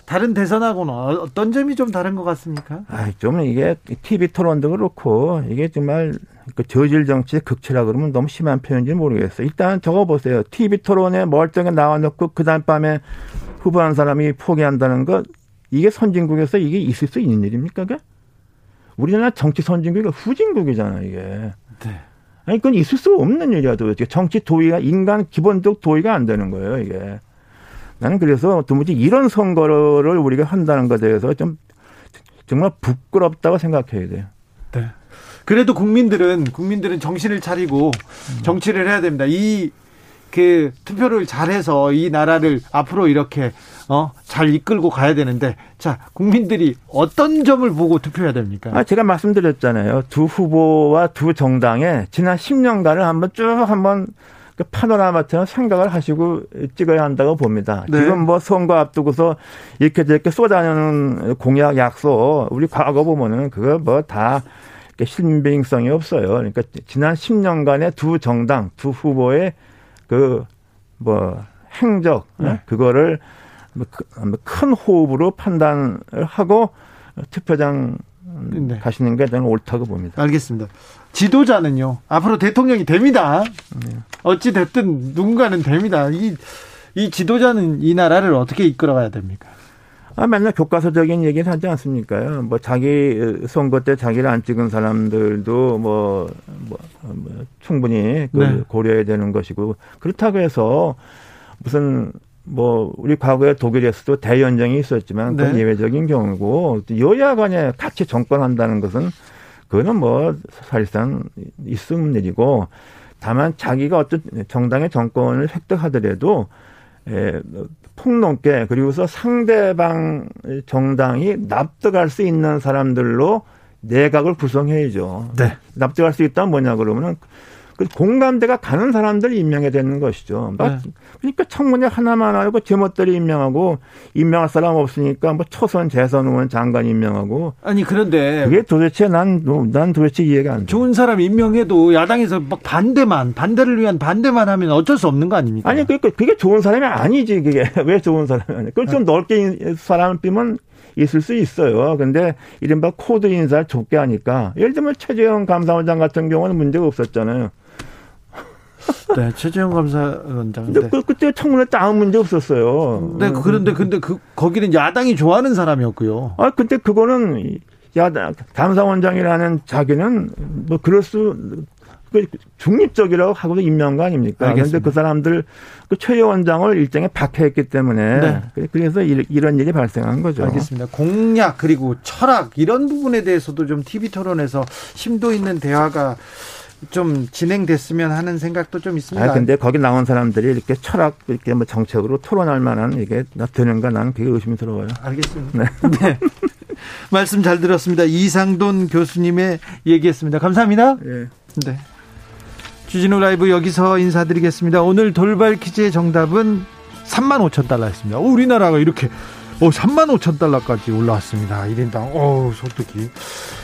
다른 대선하고는 어떤 점이 좀 다른 것 같습니까? 아, 좀 이게 TV 토론도 그렇고 이게 정말 그 저질 정치의 극치라 그러면 너무 심한 표현인지 모르겠어요. 일단 적어 보세요. TV 토론에 멀쩡히 나와 놓고 그다음 밤에 후보한 사람이 포기한다는 것 이게 선진국에서 이게 있을 수 있는 일입니까? 그게? 우리나라 정치 선진국이 후진국이잖아 이게. 네. 아니 그건 있을 수 없는 일이야 도대체 정치 도의가 인간 기본적 도의가 안 되는 거예요 이게. 나는 그래서 도무지 이런 선거를 우리가 한다는 것에 대해서 좀 정말 부끄럽다고 생각해야 돼요. 네. 그래도 국민들은 국민들은 정신을 차리고 정치를 해야 됩니다. 이 그 투표를 잘해서 이 나라를 앞으로 이렇게 어, 잘 이끌고 가야 되는데, 자, 국민들이 어떤 점을 보고 투표해야 됩니까? 아, 제가 말씀드렸잖아요. 두 후보와 두 정당에 지난 10년간을 한번 쭉 한번 그 파노라마처럼 생각을 하시고 찍어야 한다고 봅니다. 네. 지금 뭐 선거 앞두고서 이렇게 저렇게 쏟아내는 공약 약속 우리 과거 보면은 그거 뭐다 신빙성이 없어요. 그러니까 지난 10년간의 두 정당, 두 후보의 그 뭐 행적 네. 그거를 뭐 그, 큰 호흡으로 판단을 하고 투표장 네. 가시는 게 저는 옳다고 봅니다. 알겠습니다. 지도자는요 앞으로 대통령이 됩니다. 네. 어찌 됐든 누군가는 됩니다. 이, 이 지도자는 이 나라를 어떻게 이끌어가야 됩니까? 아, 맨날 교과서적인 얘기를 하지 않습니까? 뭐, 자기 선거 때 자기를 안 찍은 사람들도 뭐, 뭐, 뭐 충분히 그 네. 고려해야 되는 것이고, 그렇다고 해서 무슨 뭐 우리 과거에 독일에서도 대연정이 있었지만 그건 네. 예외적인 경우고 여야 간에 같이 정권한다는 것은 그거는 뭐 사실상 있음 일이고 다만 자기가 어떤 정당의 정권을 획득하더라도 에, 폭넓게 그리고서 상대방 정당이 납득할 수 있는 사람들로 내각을 구성해야죠. 네. 납득할 수 있다면 뭐냐 그러면은 그 공감대가 가는 사람들 임명해야 되는 것이죠. 네. 그러니까 청문회 하나만 하고 제멋대로 임명하고 임명할 사람 없으니까 뭐 초선 재선 의원 장관 임명하고 아니 그런데 그게 도대체 난난 도대체 이해가 안 돼. 좋은 사람 임명해도 야당에서 막 반대만 반대를 위한 반대만 하면 어쩔 수 없는 거 아닙니까? 아니 그러니까 그게 좋은 사람이 아니지 그게 왜 좋은 사람이 아니. 그걸 좀 네. 넓게 사람을 삐면 있을 수 있어요. 근데 이른바 코드 인사를 좁게 하니까 예를 들면 최재형 감사원장 같은 경우는 문제가 없었잖아요. 네, 최재형 감사원장. 근데 네. 그, 그때 청문회 때 아무 문제 없었어요. 네, 그런데 근데 그 거기는 야당이 좋아하는 사람이었고요. 아, 근데 그거는 야당 감사원장이라는 자기는 뭐 그럴 수그 중립적이라고 하고도 임명한 거 아닙니까? 그런데 그 사람들 그최 의원장을 일정에 박해했기 때문에 네. 그래서 이런 일이 발생한 거죠. 알겠습니다. 공약 그리고 철학 이런 부분에 대해서도 좀 TV 토론에서 심도 있는 대화가 좀 진행됐으면 하는 생각도 좀 있습니다. 아, 근데 거기 나온 사람들이 이렇게 철학, 이렇게 뭐 정책으로 토론할 만한 이게 되는가 나는 그게 의심스러워요. 알겠습니다. 네. 네. 말씀 잘 들었습니다. 이상돈 교수님의 얘기했습니다. 감사합니다. 네. 네. 주진우 라이브 여기서 인사드리겠습니다. 오늘 돌발 퀴즈의 정답은 3만 5천 달러였습니다. 우리나라가 이렇게 오, 3만 5천 달러까지 올라왔습니다. 1인당. 오, 소득이.